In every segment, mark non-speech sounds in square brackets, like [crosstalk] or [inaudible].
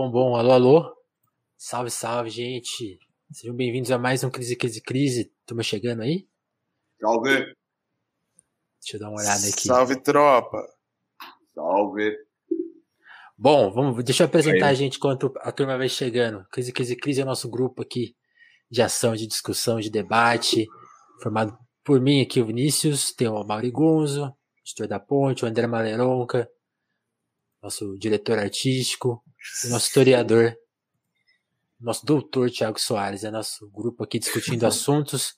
Bom, bom. Alô, alô. Salve, salve, gente. Sejam bem-vindos a mais um Crise, Crise, Crise. Turma chegando aí? Salve. Deixa eu dar uma olhada aqui. Salve, tropa. Salve. Bom, vamos, deixa eu apresentar aí. a gente enquanto a turma vai chegando. Crise, Crise, Crise é o nosso grupo aqui de ação, de discussão, de debate, formado por mim aqui, o Vinícius, tem o Mauri Gonzo, editor da Ponte, o André Maleronca, nosso diretor artístico, o nosso historiador, nosso doutor Tiago Soares, é nosso grupo aqui discutindo [laughs] assuntos.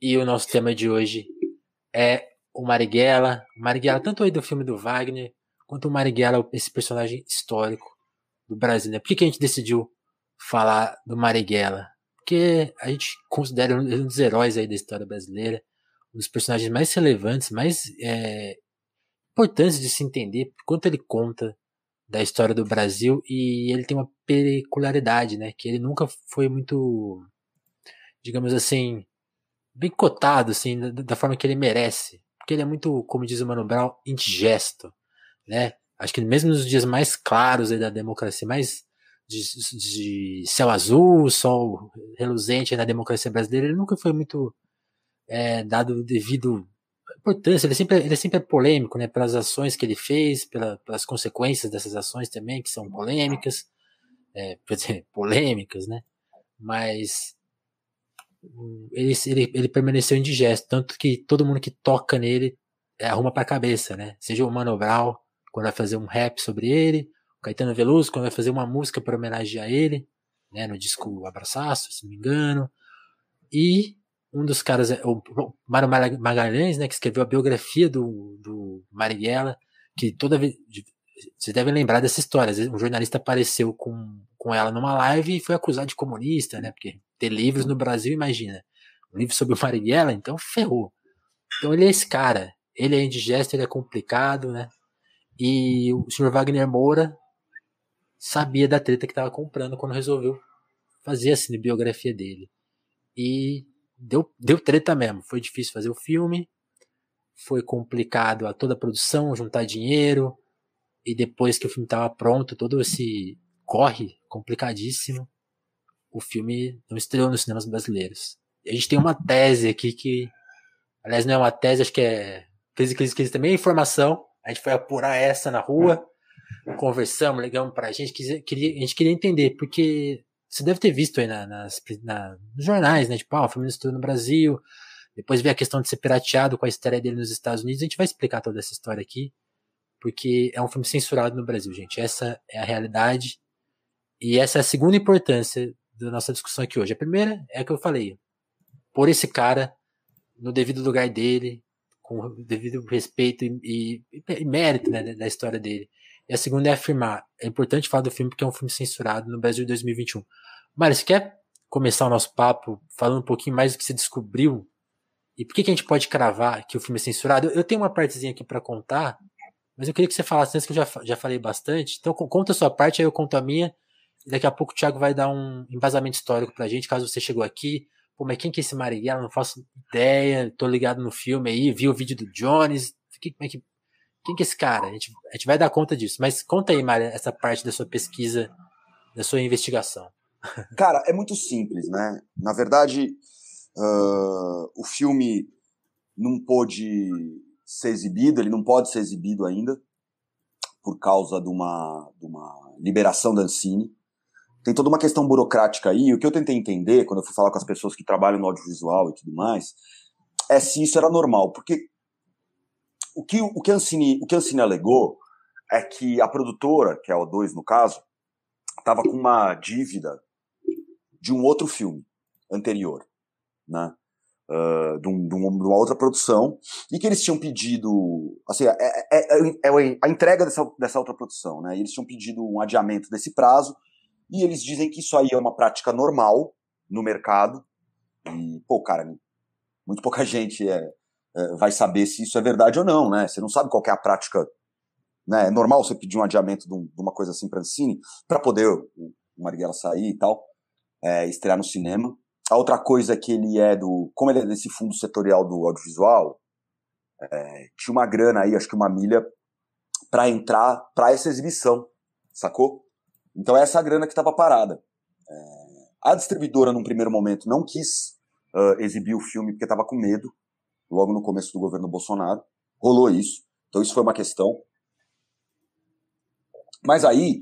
E o nosso tema de hoje é o Marighella. Marighella, tanto aí do filme do Wagner, quanto o Marighella, esse personagem histórico do Brasil. Né? Por que, que a gente decidiu falar do Marighella? Porque a gente considera um dos heróis aí da história brasileira, um dos personagens mais relevantes, mais é, importante de se entender quanto ele conta da história do Brasil e ele tem uma peculiaridade, né? Que ele nunca foi muito, digamos assim, bem cotado, assim, da, da forma que ele merece. Porque ele é muito, como diz o Mano Brown, indigesto, né? Acho que mesmo nos dias mais claros da democracia, mais de, de, céu azul, sol reluzente na democracia brasileira, ele nunca foi muito é, dado devido importância, ele sempre, ele sempre é polêmico, né, pelas ações que ele fez, pela, pelas consequências dessas ações também, que são polêmicas, é, dizer, [laughs] polêmicas, né, mas ele, ele, ele permaneceu indigesto, tanto que todo mundo que toca nele é, arruma pra cabeça, né, seja o Mano Brown, quando vai fazer um rap sobre ele, o Caetano Veloso, quando vai fazer uma música para homenagear ele, né, no disco Abraçaço, se não me engano, e um dos caras, é o Mário Magalhães, né, que escreveu a biografia do, do Marighella, que toda vez, vocês devem lembrar dessa história, um jornalista apareceu com, com ela numa live e foi acusado de comunista, né, porque ter livros no Brasil, imagina, um livro sobre o Marighella, então ferrou. Então ele é esse cara, ele é indigesto, ele é complicado, né, e o senhor Wagner Moura sabia da treta que estava comprando quando resolveu fazer a biografia dele. E deu, deu treta mesmo. Foi difícil fazer o filme, foi complicado a toda a produção, juntar dinheiro, e depois que o filme estava pronto, todo esse corre complicadíssimo, o filme não estreou nos cinemas brasileiros. A gente tem uma tese aqui que, aliás, não é uma tese, acho que é crise, crise, crise também é informação. A gente foi apurar essa na rua, conversamos, ligamos pra gente, a gente queria entender, porque você deve ter visto aí na, nas, na, nos jornais, né? Tipo, ah, o filme estreou no Brasil. Depois veio a questão de ser pirateado com a estreia dele nos Estados Unidos. A gente vai explicar toda essa história aqui. Porque é um filme censurado no Brasil, gente. Essa é a realidade. E essa é a segunda importância da nossa discussão aqui hoje. A primeira é a que eu falei. Por esse cara no devido lugar dele, com o devido respeito e, e, e mérito né, da história dele. E a segunda é afirmar. É importante falar do filme porque é um filme censurado no Brasil de 2021. Mário, você quer começar o nosso papo falando um pouquinho mais do que você descobriu? E por que, que a gente pode cravar que o filme é censurado? Eu tenho uma partezinha aqui para contar, mas eu queria que você falasse antes que eu já, já falei bastante. Então conta a sua parte, aí eu conto a minha. E daqui a pouco o Thiago vai dar um embasamento histórico pra gente, caso você chegou aqui. Pô, mas quem que é esse Marighella? Não faço ideia, tô ligado no filme aí, vi o vídeo do Jones. Como é que quem que é esse cara? A gente, a gente vai dar conta disso. Mas conta aí, Maria, essa parte da sua pesquisa, da sua investigação. [laughs] Cara, é muito simples, né? Na verdade, uh, o filme não pôde ser exibido, ele não pode ser exibido ainda, por causa de uma, de uma liberação da Ancine. Tem toda uma questão burocrática aí. O que eu tentei entender, quando eu fui falar com as pessoas que trabalham no audiovisual e tudo mais, é se isso era normal. Porque o que o que Ancini, o que Ancini alegou é que a produtora, que é a O2 no caso, estava com uma dívida de um outro filme anterior, né? Uh, de, um, de, uma outra produção e que eles tinham pedido assim é, é, é, é, a entrega dessa, dessa outra produção né e eles tinham pedido um adiamento desse prazo e eles dizem que isso aí é uma prática normal no mercado e pô cara muito pouca [laughs] gente é, é, vai saber se isso é verdade ou não, né? Você não sabe qual é a prática. Né? É normal você pedir um adiamento de, um, uma coisa assim para Ancine, para poder o Marighella sair e tal, é, estrear no cinema. A outra coisa é que ele é do. Como ele é desse fundo setorial do audiovisual, é, tinha uma grana aí, acho que uma milha, para entrar para essa exibição, sacou? Então é essa grana que estava parada. É... A distribuidora, num primeiro momento, não quis uh, exibir o filme porque estava com medo, logo no começo do governo Bolsonaro. Rolou isso. Então isso foi uma questão. Mas aí,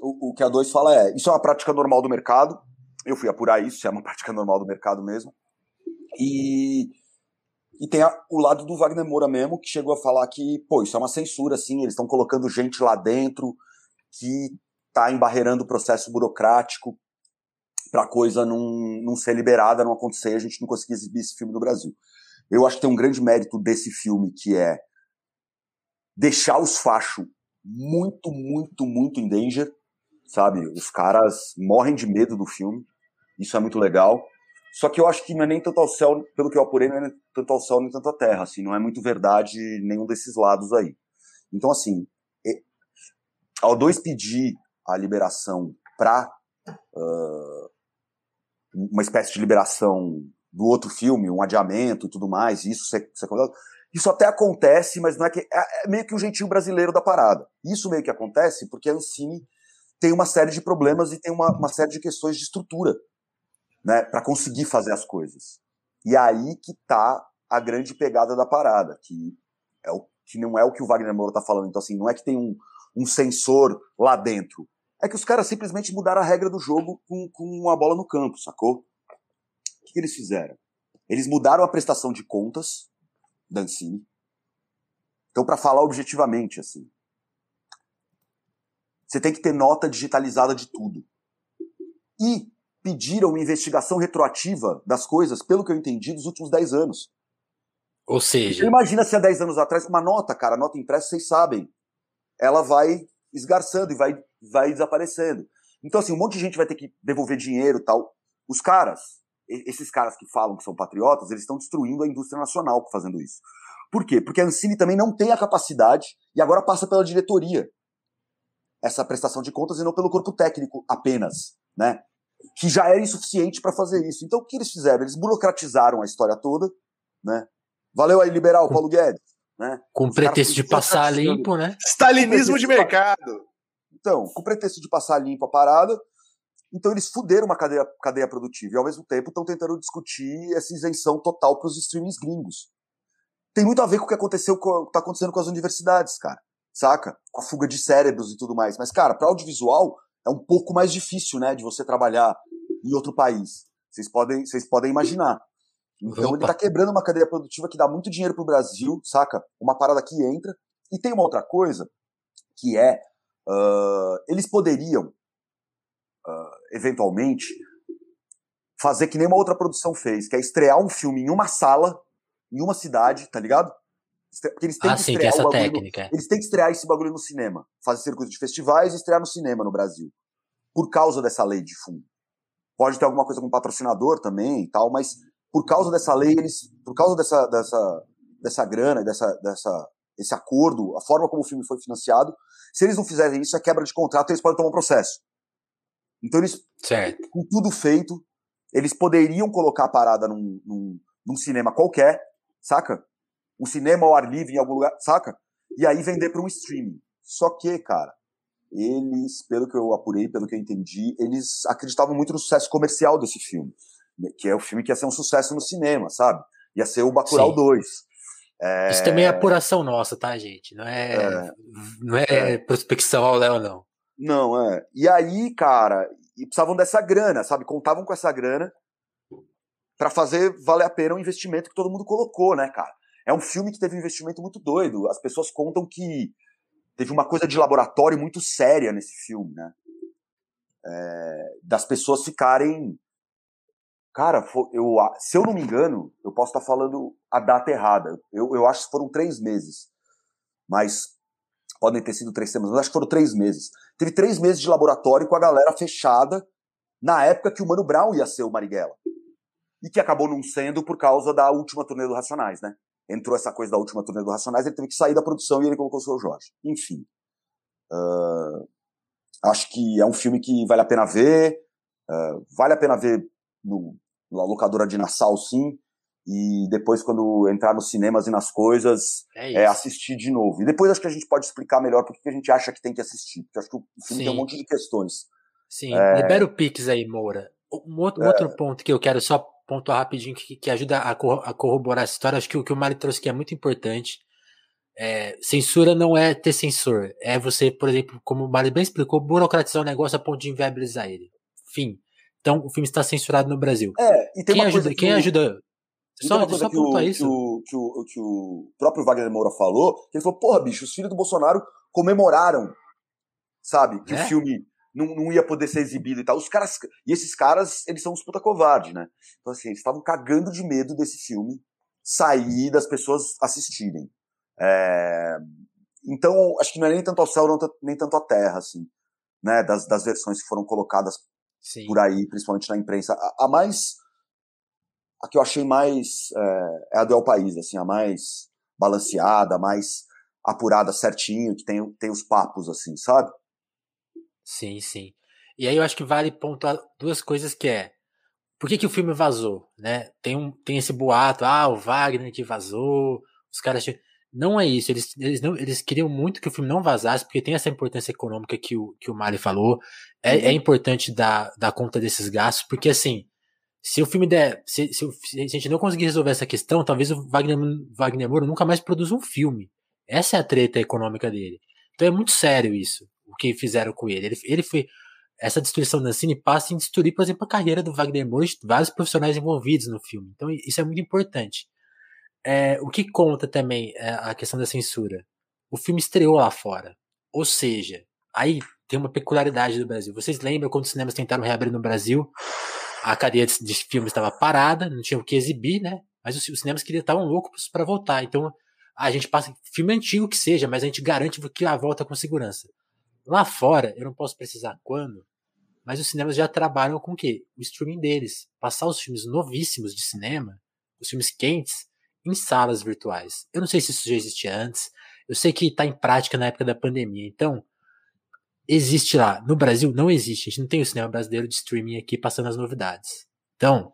o, o que a 2 fala é: isso é uma prática normal do mercado. Eu fui apurar isso, é uma [laughs] prática normal do mercado mesmo. E, e tem a, o lado do Wagner Moura mesmo, que chegou a falar que, pô, isso é uma censura, assim, eles estão colocando gente lá dentro que está embarreirando o processo burocrático para a coisa não, não ser liberada, não acontecer, a gente não conseguir exibir esse filme no Brasil. Eu acho que tem um grande mérito desse filme, que é deixar os fachos muito, muito, muito em danger, sabe? Os caras morrem de medo do filme, isso é muito legal. Só que eu acho que não é nem tanto ao céu, pelo que eu apurei, não é tanto ao céu nem tanto à terra, assim, não é muito verdade nenhum desses lados aí. Então, assim, ao dois pedir a liberação para uh, uma espécie de liberação do outro filme, um adiamento e tudo mais, isso ser isso até acontece, mas não é que é, é meio que o um jeitinho brasileiro da parada. Isso meio que acontece porque a Ancine tem uma série de problemas e tem uma, uma série de questões de estrutura né, para conseguir fazer as coisas. E aí que tá a grande pegada da parada, que é o que não é o que o Wagner Moura tá falando. Então assim, não é que tem um, um sensor lá dentro. É que os caras simplesmente mudaram a regra do jogo com, com a bola no campo, sacou? O que, que eles fizeram? Eles mudaram a prestação de contas da Ancine. Então, para falar objetivamente, assim, você tem que ter nota digitalizada de tudo. E pediram uma investigação retroativa das coisas, pelo que eu entendi, dos últimos 10 anos. Ou seja. Então, imagina se há 10 anos atrás, uma nota, cara, nota impressa, vocês sabem, ela vai esgarçando e vai, vai desaparecendo. Então, assim, um monte de gente vai ter que devolver dinheiro e tal. Os caras, esses caras que falam que são patriotas, eles estão destruindo a indústria nacional fazendo isso. Por quê? Porque a Ancine também não tem a capacidade e agora passa pela diretoria essa prestação de contas e não pelo corpo técnico apenas, né? que já era insuficiente para fazer isso. Então o que eles fizeram? Eles burocratizaram a história toda, né? Valeu aí, liberal, Paulo Guedes. Né? Com Os pretexto de passar limpo, né? Stalinismo de mercado. Então, com pretexto de passar limpo a parada, então eles fuderam uma cadeia, cadeia produtiva e ao mesmo tempo estão tentando discutir essa isenção total para os streamings gringos. Tem muito a ver com o que aconteceu com, tá acontecendo com as universidades, cara. Saca? Com a fuga de cérebros e tudo mais. Mas, cara, para audiovisual, é um pouco mais difícil, né, de você trabalhar em outro país. Vocês podem, vocês podem imaginar. Então Opa. ele está quebrando uma cadeia produtiva que dá muito dinheiro pro Brasil, saca? Uma parada que entra. E tem uma outra coisa, que é, uh, eles poderiam, uh, eventualmente, fazer que nenhuma outra produção fez, que é estrear um filme em uma sala, em uma cidade, tá ligado? Porque eles têm ah, que sim, estrear essa técnica. No, eles têm que estrear esse bagulho no cinema. Fazer circuito de festivais e estrear no cinema no Brasil. Por causa dessa lei de fundo. Pode ter alguma coisa com patrocinador também e tal, mas por causa dessa lei, eles. Por causa dessa, dessa, dessa grana, dessa, dessa, esse acordo, a forma como o filme foi financiado, se eles não fizerem isso, é quebra de contrato e eles podem tomar um processo. Então eles. Certo. Com tudo feito, eles poderiam colocar a parada num, num, num cinema qualquer, saca? um cinema ao ar livre em algum lugar, saca? E aí vender para um streaming. Só que, cara, eles, pelo que eu apurei, pelo que eu entendi, eles acreditavam muito no sucesso comercial desse filme. Né, que é o filme que ia ser um sucesso no cinema, sabe? Ia ser o Bacurau Sim. 2. É... Isso também é apuração nossa, tá, gente? Não é, é... Não é, é, prospecção ao Léo, não. Não, é. E aí, cara, e precisavam dessa grana, sabe? Contavam com essa grana para fazer valer a pena o investimento que todo mundo colocou, né, cara? É um filme que teve um investimento muito doido. As pessoas contam que teve uma coisa de laboratório muito séria nesse filme, né? É, das pessoas ficarem. Cara, eu, se eu não me engano, eu posso estar falando a data errada. Eu, eu acho que foram três meses. Mas podem ter sido três semanas, mas acho que foram três meses. Teve três meses de laboratório com a galera fechada na época que o Mano Brown ia ser o Marighella. E que acabou não sendo por causa da última turnê do Racionais, né? entrou essa coisa da última turnê do Racionais, ele teve que sair da produção e ele colocou o seu Jorge. Enfim. Uh, acho que é um filme que vale a pena ver. Uh, vale a pena ver no, na locadora de Nassau, sim. E depois, quando entrar nos cinemas e nas coisas, é, é assistir de novo. E depois acho que a gente pode explicar melhor por que a gente acha que tem que assistir. Porque acho que o filme Sim. tem um monte de questões. Sim, é... libera o Pix aí, Moura. Um outro, é... outro ponto que eu quero só pontuar rapidinho, que, que ajuda a, corroborar essa história, acho que o que o Mari trouxe aqui é muito importante. É, censura não é ter censor, é você, por exemplo, como o Mari bem explicou, burocratizar o negócio a ponto de inviabilizar ele. Fim. Então o filme está censurado no Brasil. É, e tem quem uma ajuda, que quem ajuda só, uma coisa que, o, que, o, que, o, que o próprio Wagner Moura falou, que ele falou, porra, bicho, os filhos do Bolsonaro comemoraram, sabe, que é? o filme não, não ia poder ser exibido e tal. Os caras, e esses caras, eles são uns puta covarde, né? Então, assim, eles estavam cagando de medo desse filme sair das pessoas assistirem. É... Então, acho que não é nem tanto ao céu, nem tanto à terra, assim, né? Das, das versões que foram colocadas Sim. por aí, principalmente na imprensa. A, a mais a que eu achei mais é, é a do El País, assim, a mais balanceada, a mais apurada certinho, que tem, tem os papos, assim, sabe? Sim, sim. E aí eu acho que vale pontuar duas coisas que é por que, que o filme vazou, né? Tem, um, tem esse boato, ah, o Wagner que vazou, os caras... Não é isso, eles, eles, não, eles queriam muito que o filme não vazasse, porque tem essa importância econômica que o, que o Mali falou, é, é uhum. importante dar, dar conta desses gastos, porque assim, se o filme der. Se, se, se, a gente não conseguir resolver essa questão, talvez o Wagner, Wagner Moura nunca mais produza um filme. Essa é a treta econômica dele. Então é muito sério isso, o que fizeram com ele. Ele, ele foi. Essa destruição da Cine passa em destruir, por exemplo, a carreira do Wagner Moura e vários profissionais envolvidos no filme. Então isso é muito importante. É, o que conta também é a questão da censura. O filme estreou lá fora. Ou seja, aí tem uma peculiaridade do Brasil. Vocês lembram quando os cinemas tentaram reabrir no Brasil? A cadeia de, de filmes estava parada, não tinha o que exibir, né? Mas os, os cinemas queriam estavam loucos para voltar. Então a gente passa filme antigo que seja, mas a gente garante que a volta com segurança. Lá fora, eu não posso precisar quando, mas os cinemas já trabalham com o quê? O streaming deles. Passar os filmes novíssimos de cinema, os filmes quentes, em salas virtuais. Eu não sei se isso já existia antes. Eu sei que está em prática na época da pandemia. Então, existe lá. No Brasil não existe. A gente não tem o cinema brasileiro de streaming aqui passando as novidades. Então,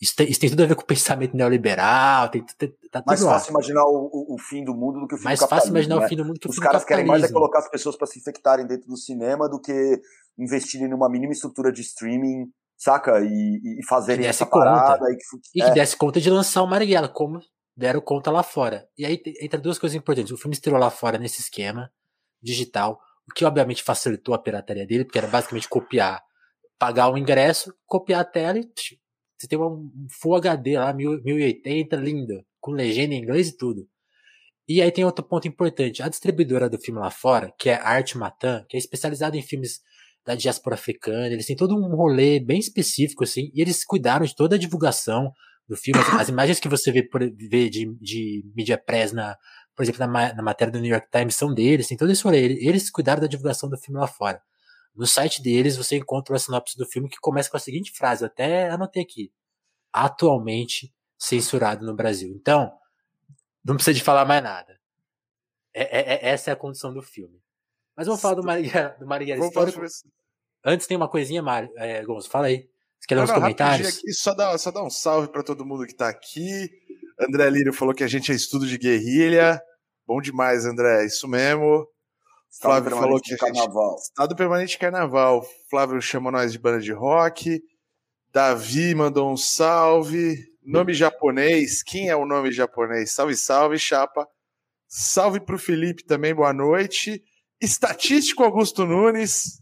isso tem, isso tem tudo a ver com o [laughs] pensamento neoliberal. Tem, tá mais fácil lá. imaginar o, o, fim do mundo do que o fim mais do capitalismo. Mais fácil imaginar né? o fim do mundo que o Os fim caras do querem mais é colocar as pessoas para se infectarem dentro do cinema do que investirem numa mínima estrutura de streaming, saca? E, e fazerem essa conta. parada. E que, e que é. desse conta de lançar o Marighella, como deram conta lá fora. E aí entra duas coisas importantes. O filme estreou lá fora nesse esquema digital o que obviamente facilitou a pirataria dele, porque era basicamente copiar, pagar o ingresso, copiar a tela e você tem um Full HD lá, 1080, lindo, com legenda em inglês e tudo. E aí tem outro ponto importante, a distribuidora do filme lá fora, que é a Arte Matan, que é especializada em filmes da diáspora africana, eles têm todo um rolê bem específico, assim, e eles cuidaram de toda a divulgação do filme, as, as imagens que você vê, por, vê de, de mídia press na, por exemplo, na, na matéria do New York Times, são deles, tem todo esse rolê. Eles cuidaram da divulgação do filme lá fora. No site deles você encontra a sinopse do filme que começa com a seguinte frase, eu até anotei aqui. Atualmente censurado no Brasil. Então, não precisa de falar mais nada. É, é, é essa é a condição do filme. Mas vamos falar do Maria, do Maria Histórico. Antes tem uma coisinha, Mário. É, Gonçalo, fala aí. Você quer dar uns comentários? Aqui, só, dá, só dá um salve para todo mundo que está aqui. André Lírio falou que a gente é estudo de guerrilha. Bom demais, André. Isso mesmo. Flávio falou que a gente. Carnaval. Estado permanente de carnaval. Flávio chama nós de banda de rock. Davi mandou um salve. Nome japonês. Quem é o nome japonês? Salve, salve, chapa. Salve para o Felipe também, boa noite. Estatístico Augusto Nunes,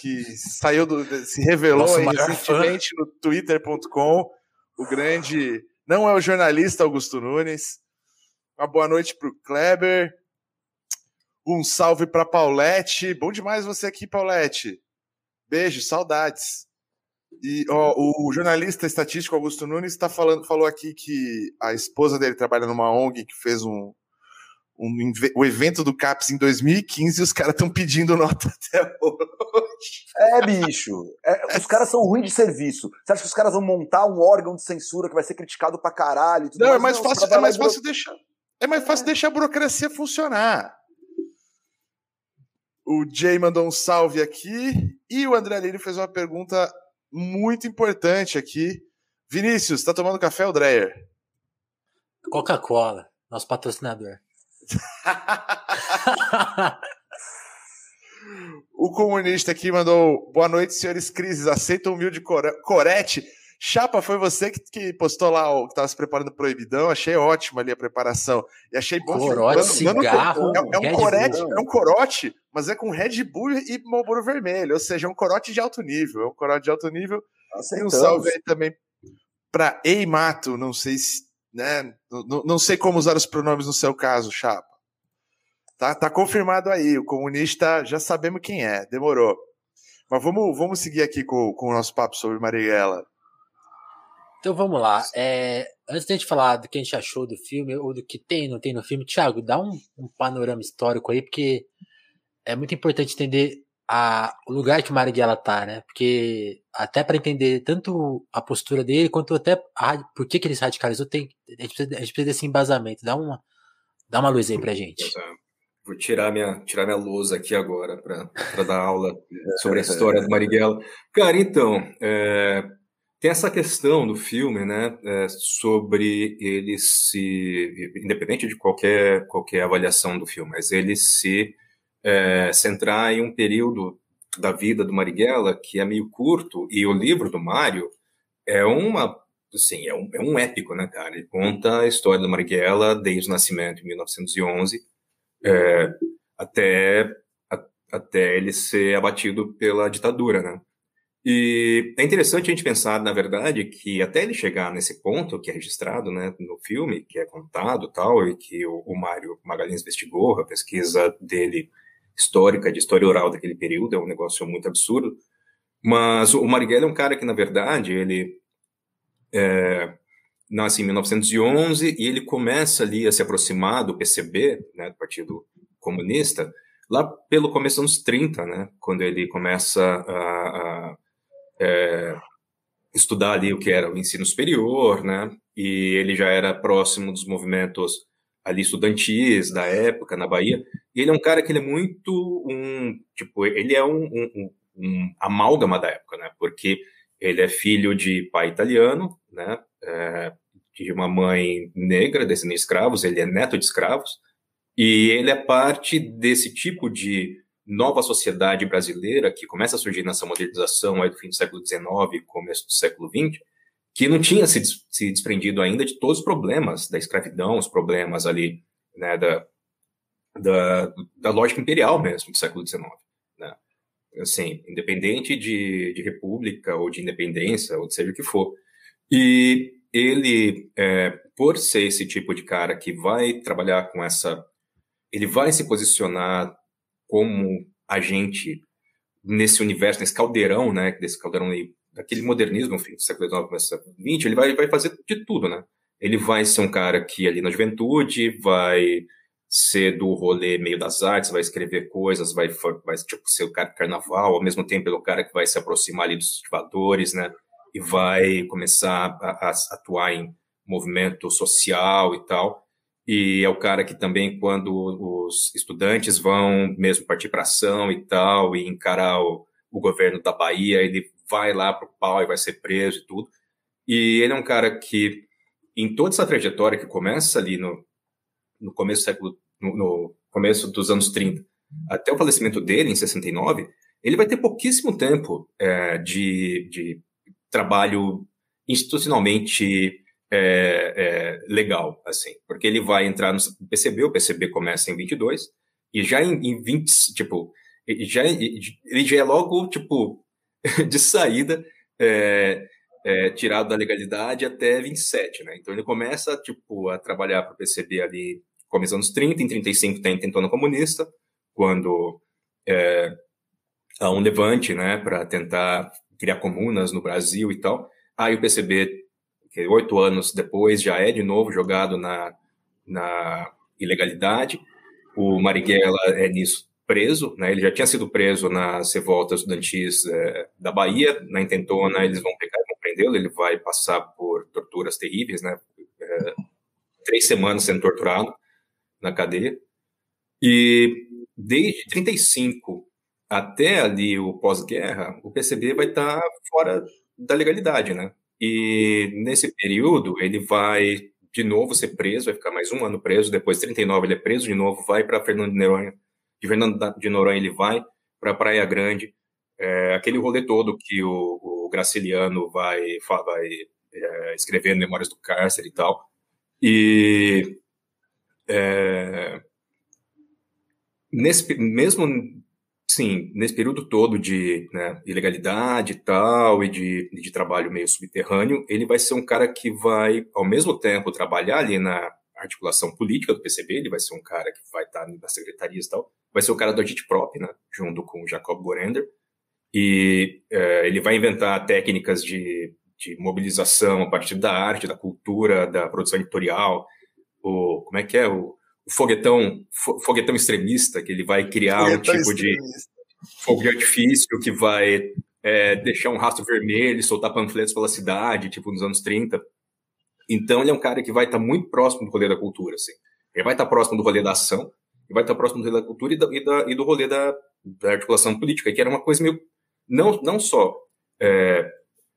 que saiu do, se revelou recentemente no twitter.com, o grande não é o jornalista Augusto Nunes. Uma boa noite para o Kleber. Um salve para Paulette. Bom demais você aqui, Paulette. Beijo, saudades. E ó, o jornalista estatístico Augusto Nunes tá falando, falou aqui que a esposa dele trabalha numa ONG que fez um, um, o evento do CAPS em 2015 e os caras estão pedindo nota [laughs] até hoje. É, bicho. É, os caras são ruins de serviço. Você acha que os caras vão montar um órgão de censura que vai ser criticado pra caralho? Não, mais? é mais não, fácil, é mais fácil deixar. É mais fácil é. deixar a burocracia funcionar. O Jay mandou um salve aqui e o André Lino fez uma pergunta muito importante aqui. Vinícius, tá tomando café ou Dreyer? Coca-Cola, nosso patrocinador. [laughs] o comunista aqui mandou boa noite, senhores crises. Aceita o humilde corete. Chapa, foi você que, que postou lá o que estava se preparando proibidão. Achei ótima ali a preparação. E achei bom corote. Cigarro, é, é, um corete, é um corote, mas é com Red Bull e Marlboro vermelho. Ou seja, é um corote de alto nível. É um corote de alto nível. Aceitamos. E um salve aí também para Eimato. Não sei se. Né, não, não sei como usar os pronomes no seu caso, Chapa. Tá, tá confirmado aí. O comunista já sabemos quem é. Demorou. Mas vamos, vamos seguir aqui com, com o nosso papo sobre Marighella. Então vamos lá. É, antes de a gente falar do que a gente achou do filme, ou do que tem não tem no filme, Thiago, dá um, um panorama histórico aí, porque é muito importante entender a, o lugar que o Marighella tá, né? Porque até para entender tanto a postura dele, quanto até a, por que, que ele se radicalizou, tem, a, gente precisa, a gente precisa desse embasamento. Dá uma, dá uma luz aí pra gente. Vou tirar minha, tirar minha lousa aqui agora para dar aula [laughs] sobre a história do Marighella. Cara, então, é, tem essa questão do filme, né, é, sobre ele se, independente de qualquer, qualquer avaliação do filme, mas ele se é, centrar em um período da vida do Marighella que é meio curto, e o livro do Mário é uma, assim, é um, é um épico, né, cara? Ele conta a história do Marighella desde o nascimento, em 1911, é, até, a, até ele ser abatido pela ditadura, né? E é interessante a gente pensar, na verdade, que até ele chegar nesse ponto que é registrado né, no filme, que é contado tal, e que o, o Mário Magalhães investigou, a pesquisa dele histórica, de história oral daquele período, é um negócio muito absurdo. Mas o Marighella é um cara que, na verdade, ele é, nasce em 1911 e ele começa ali a se aproximar do PCB, né, do Partido Comunista, lá pelo começo dos anos 30, né, quando ele começa a, a é, estudar ali o que era o ensino superior, né? E ele já era próximo dos movimentos ali estudantis da época na Bahia. E ele é um cara que ele é muito um tipo ele é um, um, um amálgama da época, né? Porque ele é filho de pai italiano, né? É, de uma mãe negra, descendente de escravos. Ele é neto de escravos e ele é parte desse tipo de nova sociedade brasileira que começa a surgir nessa modernização aí do fim do século XIX começo do século XX, que não tinha se, se desprendido ainda de todos os problemas da escravidão, os problemas ali né, da, da, da lógica imperial mesmo do século XIX. Né? Assim, independente de, de república ou de independência, ou de seja o que for. E ele, é, por ser esse tipo de cara que vai trabalhar com essa. Ele vai se posicionar como agente nesse universo, nesse caldeirão, né, desse caldeirão aí, daquele modernismo, enfim, do século XIX, começo do século XX, ele vai, vai fazer de tudo, né? Ele vai ser um cara que ali na juventude vai ser do rolê meio das artes, vai escrever coisas, vai, vai tipo, ser o cara do carnaval, ao mesmo tempo ele é o cara que vai se aproximar ali dos estivadores, né? E vai começar a, a atuar em movimento social e tal e é o cara que também, quando os estudantes vão mesmo partir para ação e tal, e encarar o, o governo da Bahia, ele vai lá para o pau e vai ser preso e tudo. E ele é um cara que, em toda essa trajetória que começa ali no, no começo do século, no, no começo dos anos 30, até o falecimento dele, em 69, ele vai ter pouquíssimo tempo é, de, de trabalho institucionalmente é, é, legal, assim, porque ele vai entrar no PCB, o PCB começa em 22, e já em, em 20, tipo, já, ele já é logo, tipo, [laughs] de saída, é, é, tirado da legalidade até 27, né? Então ele começa, tipo, a trabalhar para o PCB ali, começando nos 30, em 35 tem tentando comunista, quando é, há um levante, né, para tentar criar comunas no Brasil e tal. Aí o PCB oito anos depois já é de novo jogado na, na ilegalidade. O Marighella é nisso preso, né? Ele já tinha sido preso nas revoltas estudantis é, da Bahia, na intentona eles vão pegar, vão prendê-lo, ele vai passar por torturas terríveis, né? É, três semanas sendo torturado na cadeia. E desde 35 até ali o pós-guerra, o PCB vai estar fora da legalidade, né? E nesse período ele vai de novo ser preso, vai ficar mais um ano preso, depois 39 ele é preso de novo, vai para Fernando de Noronha, de Fernando de Noronha ele vai para Praia Grande, é, aquele rolê todo que o, o Graciliano vai, vai é, escrevendo Memórias do Cárcere e tal, e é, nesse, mesmo Sim, nesse período todo de né, ilegalidade e tal, e de, de trabalho meio subterrâneo, ele vai ser um cara que vai, ao mesmo tempo, trabalhar ali na articulação política do PCB, ele vai ser um cara que vai estar nas secretarias e tal, vai ser o cara do agitprop, né, junto com o Jacob Gorender, e é, ele vai inventar técnicas de, de mobilização a partir da arte, da cultura, da produção editorial, o, como é que é, o foguetão, foguetão extremista, que ele vai criar foguetão um tipo extremista. de fogo de artifício que vai é, deixar um rastro vermelho e soltar panfletos pela cidade, tipo nos anos 30. Então ele é um cara que vai estar muito próximo do rolê da cultura, assim. Ele vai estar próximo do rolê da ação, ele vai estar próximo do rolê da cultura e, da, e, da, e do rolê da, da, articulação política, que era uma coisa meio não não só é,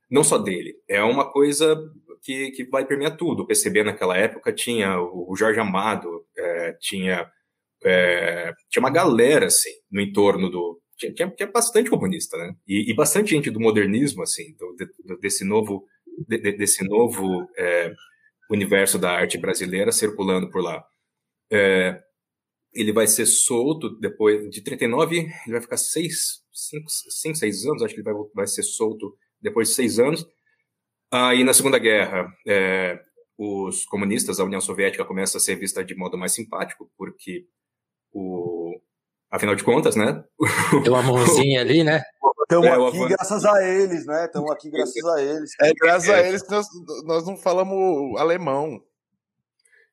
não só dele, é uma coisa que, que vai permear tudo. O PCB naquela época tinha o Jorge Amado, é, tinha, é, tinha uma galera, assim, no entorno do... Tinha, tinha, bastante comunista, né? E, e, bastante gente do modernismo, assim, do, de, desse novo, de, desse novo é, universo da arte brasileira circulando por lá. É, ele vai ser solto depois de 39, ele vai ficar seis, cinco, cinco seis anos, acho que ele vai, vai ser solto depois de seis anos. Aí, na Segunda Guerra, é, os comunistas, a União Soviética começa a ser vista de modo mais simpático, porque, o, afinal de contas, né? Tem uma mãozinha ali, né? Estamos é, aqui graças a eles, né? Estamos aqui graças a eles. É graças a eles que nós, nós não falamos alemão.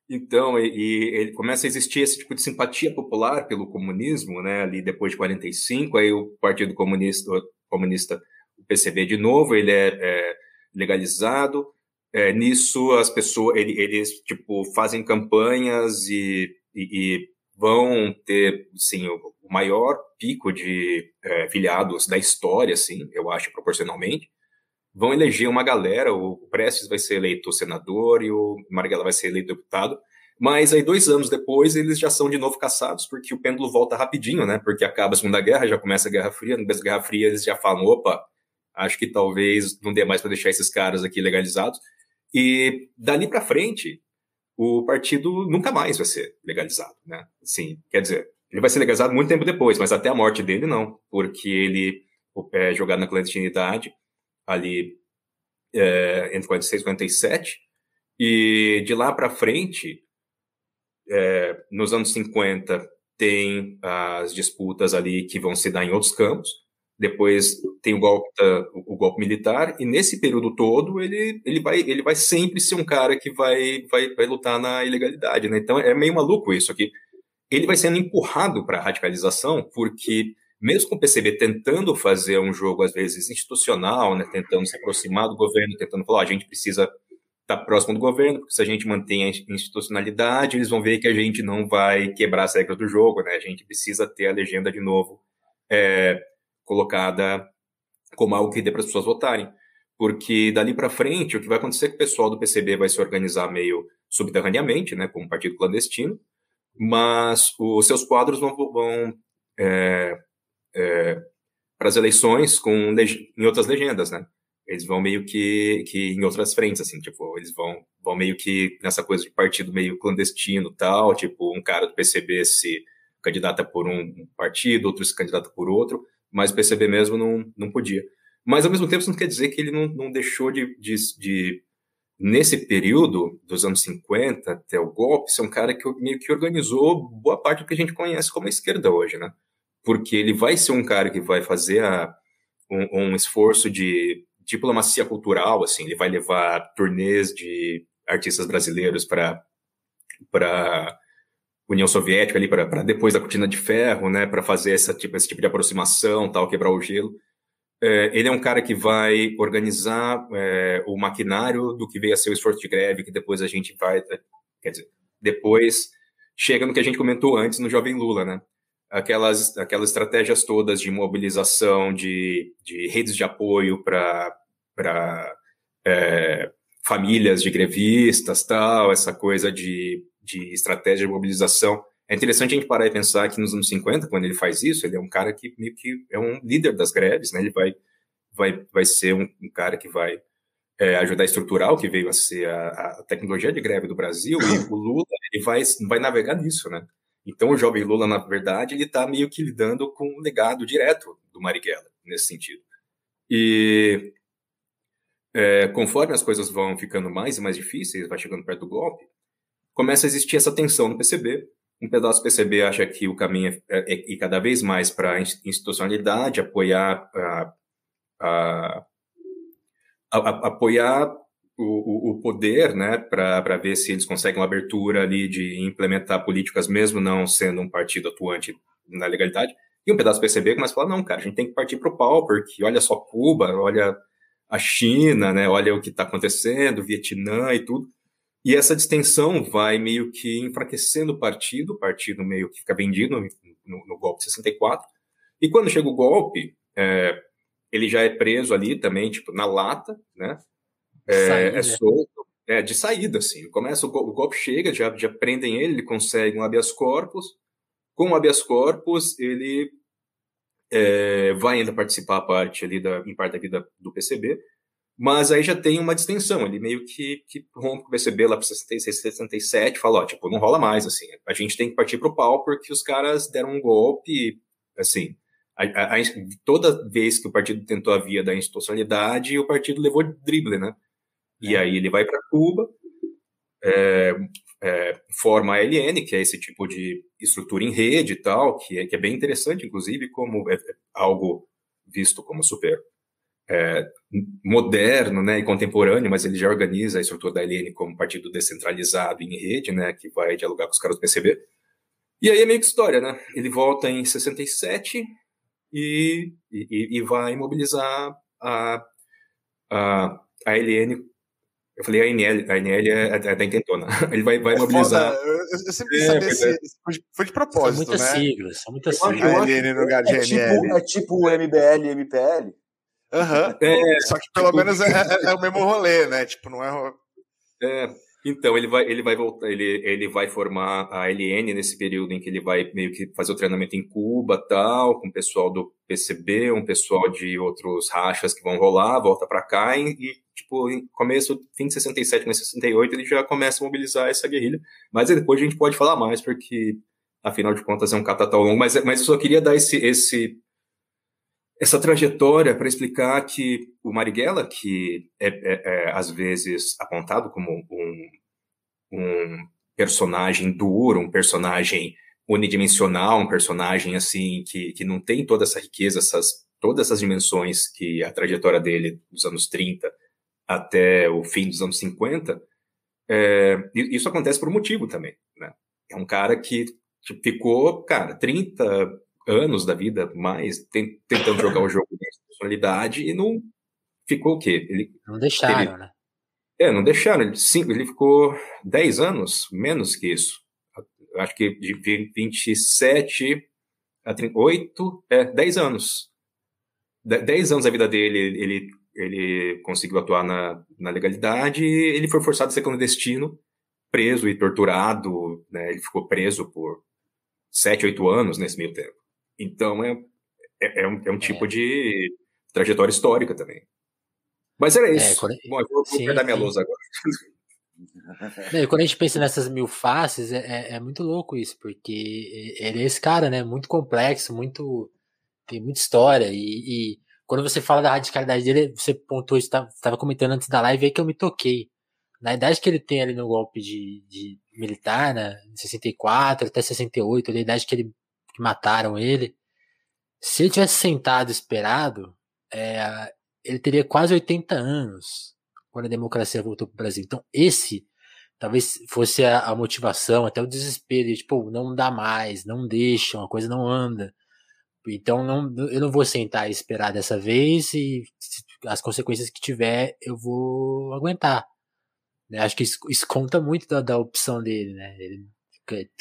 Então, e, e, ele começa a existir esse tipo de simpatia popular pelo comunismo, né? Ali depois de 45, aí o Partido Comunista, comunista o PCB de novo, ele é, é legalizado. É, nisso, as pessoas, ele, eles, tipo, fazem campanhas e, e, e vão ter, sim, o, o maior pico de é, filiados da história, assim, eu acho, proporcionalmente. Vão eleger uma galera, o Prestes vai ser eleito senador e o Marighella vai ser eleito deputado. Mas aí, dois anos depois, eles já são de novo caçados, porque o pêndulo volta rapidinho, né? Porque acaba a Segunda Guerra, já começa a Guerra Fria. No Guerra Fria, eles já falam: opa, Acho que talvez não dê mais para deixar esses caras aqui legalizados. E dali para frente, o partido nunca mais vai ser legalizado, né? Sim, quer dizer, ele vai ser legalizado muito tempo depois, mas até a morte dele não, porque ele é jogado na clandestinidade ali é, entre 46 e 47, e de lá para frente, é, nos anos 50, tem as disputas ali que vão se dar em outros campos, depois tem o golpe, o golpe militar, e nesse período todo ele, ele, vai, ele vai sempre ser um cara que vai, vai, vai lutar na ilegalidade. Né? Então é meio maluco isso aqui. Ele vai sendo empurrado para a radicalização, porque mesmo com o PCB tentando fazer um jogo, às vezes, institucional, né? tentando se aproximar do governo, tentando falar, oh, a gente precisa estar tá próximo do governo, porque se a gente mantém a institucionalidade, eles vão ver que a gente não vai quebrar as regras do jogo, né? A gente precisa ter a legenda de novo é, colocada como algo que dê para as pessoas votarem. Porque dali para frente, o que vai acontecer é que o pessoal do PCB vai se organizar meio subterraneamente, né, como um partido clandestino, mas os seus quadros vão, vão é, é, para as eleições com em outras legendas, né? Eles vão meio que, que em outras frentes, assim, tipo, eles vão, vão meio que nessa coisa de partido meio clandestino tal, tipo, um cara do PCB se candidata por um partido, outro se candidata por outro, mas PCB mesmo não, não podia. Mas, ao mesmo tempo, isso não quer dizer que ele não, não deixou de, de, de, nesse período, dos anos 50 até o golpe, ser um cara que meio que organizou boa parte do que a gente conhece como a esquerda hoje, né? Porque ele vai ser um cara que vai fazer a, um, um esforço de diplomacia cultural, assim, ele vai levar turnês de artistas brasileiros para para União Soviética ali para depois da cortina de ferro, né, para fazer essa tipo, esse tipo de aproximação, tal, quebrar o gelo. É, ele é um cara que vai organizar é, o maquinário do que veio a ser o esforço de greve, que depois a gente vai, é, quer dizer, depois chega no que a gente comentou antes no Jovem Lula, né? Aquelas, aquelas estratégias todas de mobilização de, de redes de apoio para é, famílias de grevistas, tal, essa coisa de, de estratégia de mobilização. É interessante a gente parar e pensar que nos anos 50, quando ele faz isso, ele é um cara que meio que é um líder das greves, né? Ele vai, vai, vai ser um, um cara que vai é, ajudar a estruturar o que veio a ser a, a, tecnologia de greve do Brasil, e o Lula ele vai, vai navegar nisso, né? Então o jovem Lula, na verdade, ele está meio que lidando com um legado direto do Marighella, nesse sentido. E é, conforme as coisas vão ficando mais e mais difíceis, vai chegando perto do golpe, começa a existir essa tensão no PCB. Um pedaço do PCB acha que o caminho é, é, é ir cada vez mais para a institucionalidade, apoiar a, a, a, apoiar o, o, poder, né, para ver se eles conseguem uma abertura ali de implementar políticas, mesmo não sendo um partido atuante na legalidade. E um pedaço do PCB começa a falar, não, cara, a gente tem que partir para o pau, porque olha só Cuba, olha a China, né? Olha o que está acontecendo, Vietnã e tudo. E essa distensão vai meio que enfraquecendo o partido, o partido meio que fica vendido no, no, golpe de 64. E quando chega o golpe, é, ele já é preso ali também, tipo, na lata, né? É, é solto, é, de saída, assim. Começa o, o golpe chega, já, já prendem ele, ele consegue um habeas corpus. Com o habeas corpus, ele é, vai ainda participar parte ali da, em parte da vida do PCB, mas aí já tem uma distensão, ele meio que, que rompe com o PCB lá para 66, 67, fala, ó, tipo, não rola mais, assim, a gente tem que partir pro pau porque os caras deram um golpe, assim, a, a, a, toda vez que o partido tentou a via da institucionalidade, o partido levou drible, né? E é. aí ele vai para Cuba, é, é, forma a LN, que é esse tipo de estrutura em rede e tal, que é, que é bem interessante, inclusive, como é, é algo visto como super é, moderno né, e contemporâneo, mas ele já organiza a estrutura da LN como partido descentralizado em rede, né, que vai dialogar com os caras do PCB. E aí é meio que história, né? Ele volta em 67 e, e, e vai mobilizar a, a, a LN eu falei, a NL, a NL é, é da intentona. [laughs] Ele vai, vai é mobilizar. Foda. Eu, eu sempre quis é, saber se, é. foi, de, foi de propósito, são muitas né? Siglas, são muitas siglas. A LN no lugar de é, tipo, é tipo o MBL e MPL? Aham. É, Só que pelo tipo... menos é, é, o mesmo rolê, né? Tipo, não é. É. Então, ele vai, ele vai voltar, ele, ele vai formar a LN nesse período em que ele vai meio que fazer o treinamento em Cuba, tal, com o pessoal do PCB, um pessoal de outros rachas que vão rolar, volta para cá e, e, tipo, em começo, fim de 67, começo de 68, ele já começa a mobilizar essa guerrilha. Mas depois a gente pode falar mais, porque, afinal de contas, é um catatal longo. Mas, mas eu só queria dar esse, esse essa trajetória para explicar que o Marighella, que é, é, é, às vezes apontado como um, um personagem duro, um personagem unidimensional, um personagem assim que, que não tem toda essa riqueza, essas, todas essas dimensões que a trajetória dele dos anos 30 até o fim dos anos 50, é, isso acontece por um motivo também. Né? É um cara que tipo, ficou, cara, 30 anos da vida mais tentando jogar o jogo de personalidade e não ficou o quê? Ele, não deixaram, ele, né? É, não deixaram. Ele, sim, ele ficou 10 anos, menos que isso. Acho que de 27 a 38, é, 10 anos. 10 anos da vida dele, ele, ele conseguiu atuar na, na legalidade ele foi forçado a ser clandestino, preso e torturado. Né? Ele ficou preso por 7, 8 anos nesse meio tempo. Então é, é, é, um, é um tipo é. de trajetória histórica também. Mas era é, isso. Quando... Bom, eu vou, sim, minha lousa agora. Não, quando a gente pensa nessas mil faces, é, é, muito louco isso, porque ele é esse cara, né? Muito complexo, muito. tem muita história. E, e quando você fala da radicalidade dele, você pontuou, estava comentando antes da live aí que eu me toquei. Na idade que ele tem ali no golpe de, de militar, né? 64 até 68, ali, a idade que ele que mataram ele, se ele tivesse sentado esperado, é, ele teria quase 80 anos quando a democracia voltou para o Brasil. Então, esse talvez fosse a, a, motivação, até o desespero, de, tipo, não dá mais, não deixam, a coisa não anda. Então, não, eu não vou sentar e esperar dessa vez e as consequências que tiver, eu vou aguentar. Né? Acho que isso, isso conta muito da, da opção dele, né? Ele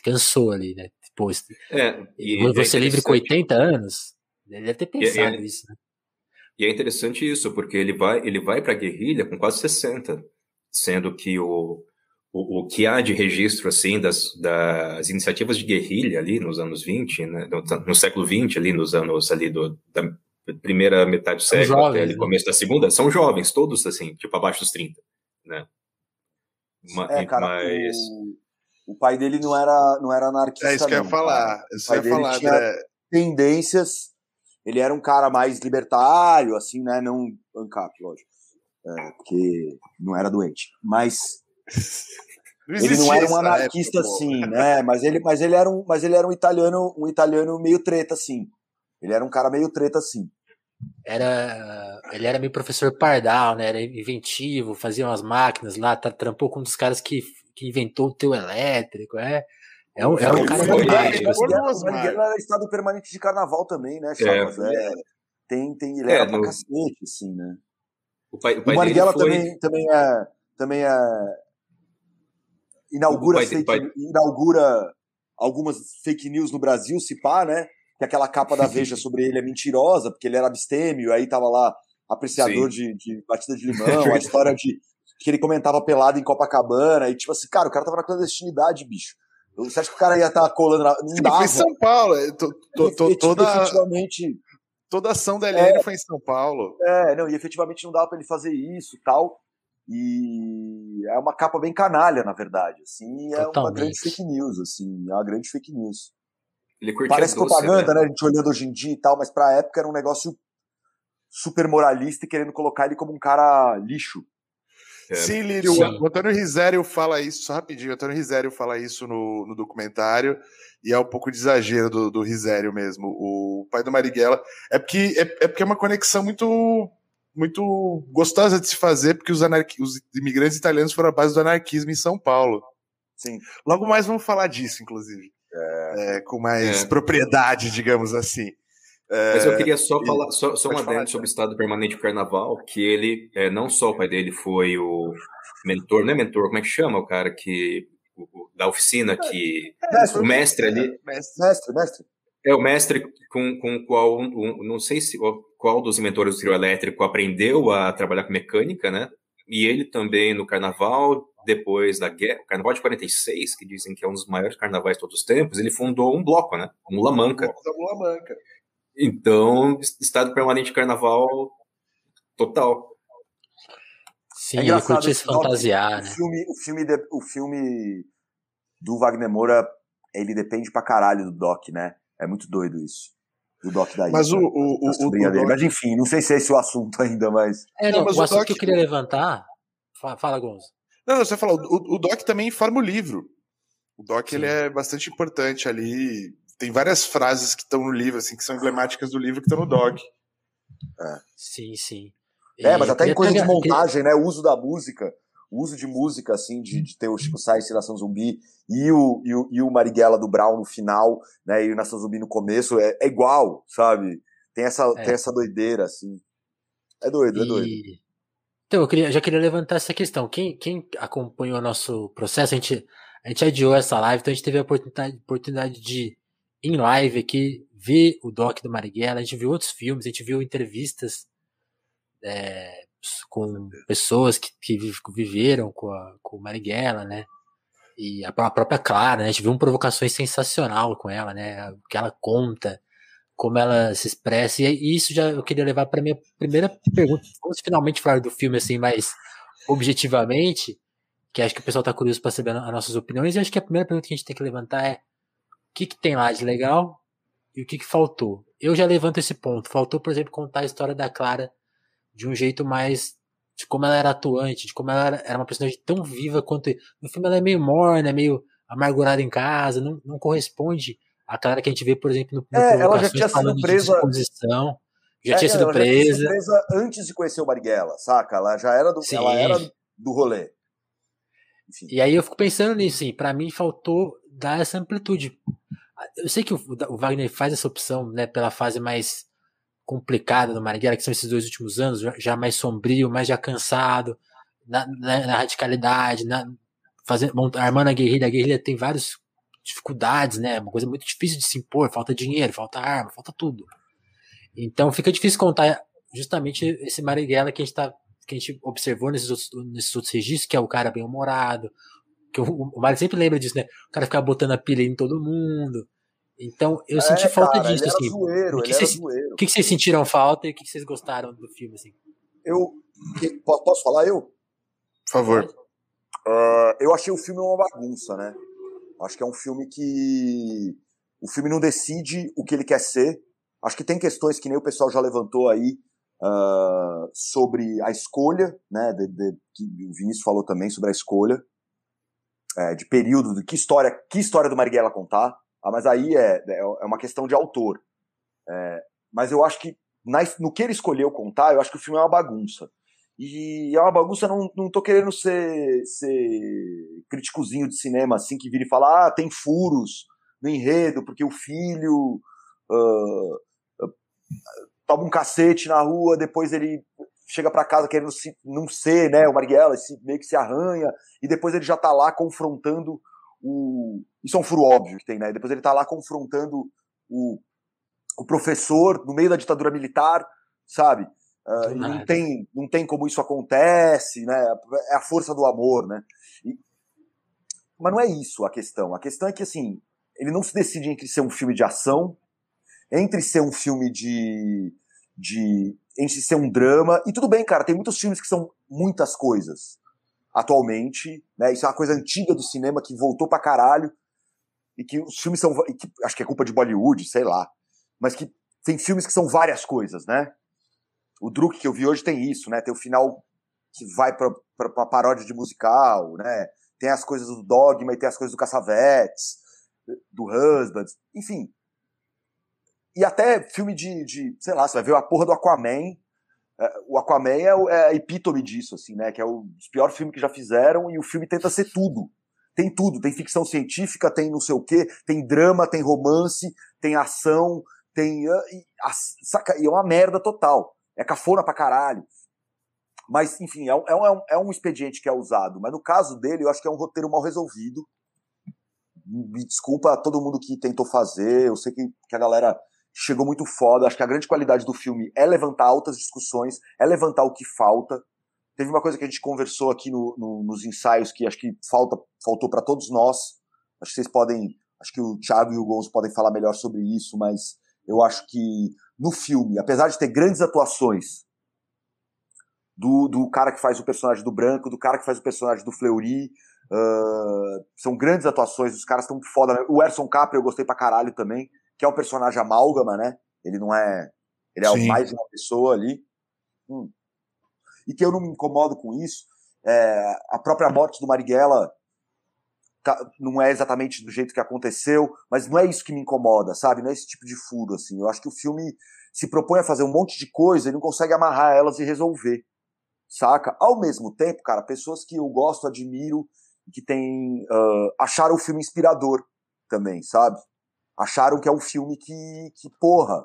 cansou ali, né? Pô, é, e você é livre com 80 anos, ele deve ter pensado é, isso, né? E é interessante isso, porque ele vai, ele vai para a guerrilha com quase 60. sendo que o, o, o, que há de registro assim das, das iniciativas de guerrilha ali nos anos 20, né, no, no século 20 ali nos anos ali do, da primeira metade do século jovens, até ali, né? começo da segunda, são jovens, todos assim, tipo abaixo dos 30, né? É, cara, Mas... o, o pai dele não era, não era anarquista. É isso que eu ia falar. Isso eu ia falar, tinha né? tendências. Ele era um cara mais libertário, assim, né? Não ANCAP, lógico. É, porque não era doente. Mas. [laughs] Não ele não era um anarquista época, assim, né? Mas ele, mas ele era um, mas ele era um italiano, um italiano meio treta assim. Ele era um cara meio treta assim era ele era meio professor pardal, né? Era inventivo, fazia umas máquinas lá, tá, trampou com um dos caras que, que inventou o teu elétrico, é. É um, é um cara foi, mágico. Assim. O era estado permanente de carnaval também, né, Chaves? É, é, tem, tem, ele é, era no... pra cacete, assim, né? O, pai, o, pai o Marighella foi... também, também é. Também é inaugura, fake, pai... inaugura algumas fake news no Brasil, se pá, né? que aquela capa da Veja [laughs] sobre ele é mentirosa, porque ele era abstêmio, aí tava lá apreciador de, de, batida de limão, a história de que ele comentava pelado em Copacabana, e tipo assim, cara, o cara tava na clandestinidade, bicho. Você acha que o cara ia estar tá colando na. Não dava. Foi em São Paulo. É, tô, tô, tô, toda, efetivamente. Toda ação da LN é, foi em São Paulo. É, não, e efetivamente não dava para ele fazer isso e tal. E é uma capa bem canalha, na verdade. Assim, é uma grande fake news, assim, é uma grande fake news. Ele Parece doce, propaganda, né? né? A gente olhando hoje em dia e tal, mas pra época era um negócio super moralista e querendo colocar ele como um cara lixo. É. Sim, Lírio, Sim. o Antônio Risério fala isso, só rapidinho, o Antônio Risério fala isso no, no documentário, e é um pouco de exagero do, do Risério mesmo, o pai do Marighella. É porque é, é, porque é uma conexão muito muito gostosa de se fazer, porque os, anarqui, os imigrantes italianos foram a base do anarquismo em São Paulo. Sim. Logo mais vamos falar disso, inclusive é, é, com mais é. propriedade, digamos assim. É, Mas eu queria só falar, só, só um adendo sobre o estado permanente do carnaval, que ele, é, não só o pai dele foi o mentor, não é mentor, como é que chama o cara que, o, da oficina que, mestre, o mestre ali. Mestre, mestre. É o mestre com, com o qual, um, não sei se qual dos inventores do trio elétrico aprendeu a trabalhar com mecânica, né? E ele também no carnaval depois da guerra, o Carnaval de 46, que dizem que é um dos maiores carnavais de todos os tempos, ele fundou um bloco, né? Um Mula Manca. Um Mula Manca. Então, estado permanente de carnaval total. Sim, é ele curtia se fantasiar, né? O filme, o, filme de, o filme do Wagner Moura, ele depende pra caralho do Doc, né? É muito doido isso. Do Doc da Mas o, o, o, o. Doc... Mas enfim, não sei se é esse o assunto ainda, mas. É, não, não mas o, o assunto Doc... que eu queria levantar. Fala, Gonzo. Não, você falou, o, o Doc também informa o livro. O Doc ele é bastante importante ali. Tem várias frases que estão no livro, assim, que são emblemáticas do livro que estão no Doc. É. Sim, sim. É, mas até em coisa de montagem, né? O uso da música, o uso de música, assim, de, de ter o Chico Sainz e Nação Zumbi e o, e o, e o Marighella do Brown no final, né? E o Nação Zumbi no começo, é, é igual, sabe? Tem essa, é. tem essa doideira, assim. É doido, é doido. Então, eu queria, já queria levantar essa questão. Quem, quem acompanhou o nosso processo, a gente, a gente adiou essa live, então a gente teve a oportunidade, oportunidade de, em live aqui, ver o doc do Marighella, a gente viu outros filmes, a gente viu entrevistas é, com pessoas que, que viveram com, a, com o Marighella, né? E a, própria Clara, né? A gente viu uma provocações sensacional com ela, né? O que ela conta, como ela se expressa. E isso já eu queria levar para minha primeira pergunta. Vamos finalmente falar do filme assim mais objetivamente, que acho que o pessoal está curioso para saber as nossas opiniões. E acho que a primeira pergunta que a gente tem que levantar é: que, que tem lá de legal e o que, que faltou? Eu já levanto esse ponto. Faltou, por exemplo, contar a história da Clara de um jeito mais de como ela era atuante, de como ela era, era uma personagem tão viva quanto no filme ela é meio morna, meio amargurada em casa, não, não corresponde a Clara que a gente vê, por exemplo, no, no é, ela já tinha sido presa. Já é, tinha sido presa. Já tinha presa antes de conhecer o Marighella, saca? Ela já era do, ela era do rolê. Enfim. E aí eu fico pensando nisso, assim, pra mim faltou dar essa amplitude. Eu sei que o, Wagner faz essa opção, né, pela fase mais complicada do Marighella, que são esses dois últimos anos, já mais sombrio, mais já cansado, na, na, na radicalidade, na, fazendo, armando a guerrilha. A guerrilha tem vários dificuldades, né? Uma coisa muito difícil de se impor, falta dinheiro, falta arma, falta tudo. Então fica difícil contar justamente esse Marighella que a gente está que a gente observou nesses outros, nesses outros registros, que é o cara bem-humorado, que o, o Mário sempre lembra disso, né? O cara ficava botando a pilha em todo mundo. Então, eu é, senti falta cara, disso, assim. Zoeiro, o que, vocês, o que, vocês sentiram falta e o que vocês gostaram do filme, assim? Eu. Posso falar eu? Por favor. Uh, eu achei o filme uma bagunça, né? Acho que é um filme que. O filme não decide o que ele quer ser. Acho que tem questões que nem o pessoal já levantou aí uh, sobre a escolha, né? De, de, que o Vinícius falou também sobre a escolha é, de período, de que história, que história do Marighella contar. Ah, mas aí é, é, é uma questão de autor. É, mas eu acho que na, no que ele escolheu contar, eu acho que o filme é uma bagunça. E é uma bagunça, não, não tô querendo ser, ser críticozinho de cinema, assim, que vira e fala, ah, tem furos no enredo, porque o filho uh, uh, toma um cacete na rua, depois ele chega para casa querendo se, não ser, né, o Marighella, meio que se arranha, e depois ele já tá lá confrontando o... Isso é um furo óbvio que tem, né? Depois ele tá lá confrontando o, o professor no meio da ditadura militar, sabe? Uh, não, tem, não tem como isso acontece, né? É a força do amor, né? E... Mas não é isso a questão. A questão é que, assim, ele não se decide entre ser um filme de ação, entre ser um filme de, de entre ser um drama. E tudo bem, cara, tem muitos filmes que são muitas coisas atualmente, né? Isso é uma coisa antiga do cinema que voltou pra caralho. E que os filmes são. Que, acho que é culpa de Bollywood, sei lá. Mas que tem filmes que são várias coisas, né? O Druk que eu vi hoje tem isso, né? Tem o final que vai pra, pra, pra paródia de musical, né? Tem as coisas do Dogma e tem as coisas do Caçavetes, do Husband, enfim. E até filme de, de, sei lá, você vai ver a porra do Aquaman, é, o Aquaman é, é, a epítome disso, assim, né? Que é o pior filme que já fizeram e o filme tenta ser tudo. Tem tudo, tem ficção científica, tem não sei o quê, tem drama, tem romance, tem ação, tem. E, a, saca, e é uma merda total. É cafona pra caralho. Mas, enfim, é um, é, um, é um expediente que é usado. Mas no caso dele, eu acho que é um roteiro mal resolvido. Me desculpa a todo mundo que tentou fazer. Eu sei que, que a galera chegou muito foda. Acho que a grande qualidade do filme é levantar altas discussões, é levantar o que falta. Teve uma coisa que a gente conversou aqui no, no, nos ensaios que acho que falta, faltou para todos nós. Acho que vocês podem, acho que o Thiago e o Gonzo podem falar melhor sobre isso, mas eu acho que no filme, apesar de ter grandes atuações do, do cara que faz o personagem do Branco, do cara que faz o personagem do Fleury, uh, são grandes atuações, os caras estão foda. O Erson Capri eu gostei pra caralho também que é um personagem amálgama, né? Ele não é. Ele é Sim. mais uma pessoa ali. Hum. E que eu não me incomodo com isso. É, a própria morte do Marighella tá, não é exatamente do jeito que aconteceu, mas não é isso que me incomoda, sabe? Não é esse tipo de furo, assim. Eu acho que o filme se propõe a fazer um monte de coisa e não consegue amarrar elas e resolver, saca? Ao mesmo tempo, cara, pessoas que eu gosto, admiro, que tem, uh, acharam o filme inspirador também, sabe? Acharam que é um filme que, que porra,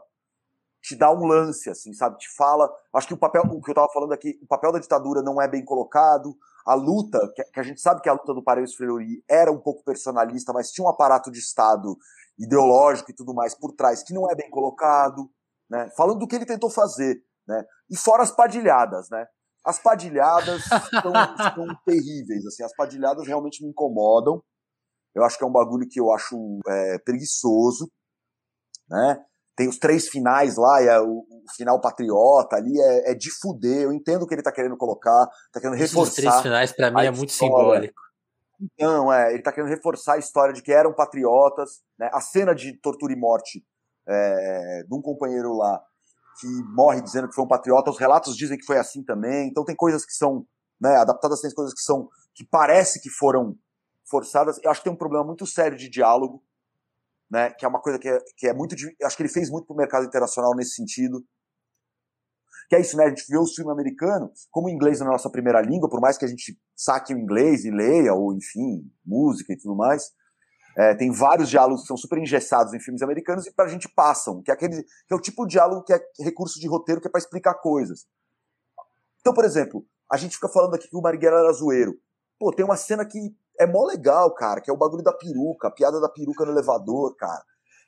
te dá um lance, assim, sabe? Te fala. Acho que o papel, o que eu tava falando aqui, o papel da ditadura não é bem colocado. A luta, que, a gente sabe que a luta do Paredes Fleury era um pouco personalista, mas tinha um aparato de Estado ideológico e tudo mais por trás que não é bem colocado, né? Falando do que ele tentou fazer, né? E fora as padilhadas, né? As padilhadas [laughs] são, são terríveis, assim, as padilhadas realmente me incomodam. Eu acho que é um bagulho que eu acho é, preguiçoso, né? Tem os três finais lá, e é o, o, final patriota ali é, é, de fuder. Eu entendo o que ele tá querendo colocar, tá querendo reforçar. Os três finais para mim é muito simbólico. Então, é, ele tá querendo reforçar a história de que eram patriotas, né? A cena de tortura e morte é, de um companheiro lá que morre dizendo que foi um patriota, os relatos dizem que foi assim também. Então tem coisas que são né, adaptadas, tem coisas que são que parece que foram forçadas. Eu acho que tem um problema muito sério de diálogo, né? Que é uma coisa que é, que é muito. Acho que ele fez muito pro mercado internacional nesse sentido. Que é isso, né? A gente vê o filme americano, como o inglês é a nossa primeira língua, por mais que a gente saque o inglês e leia, ou enfim, música e tudo mais. É, tem vários diálogos que são super engessados em filmes americanos e pra gente passam, que é aquele que é o tipo de diálogo que é recurso de roteiro que é para explicar coisas. Então, por exemplo, a gente fica falando aqui que o Marighella era zoeiro. Pô, tem uma cena que é mó legal, cara, que é o bagulho da peruca, a piada da peruca no elevador, cara.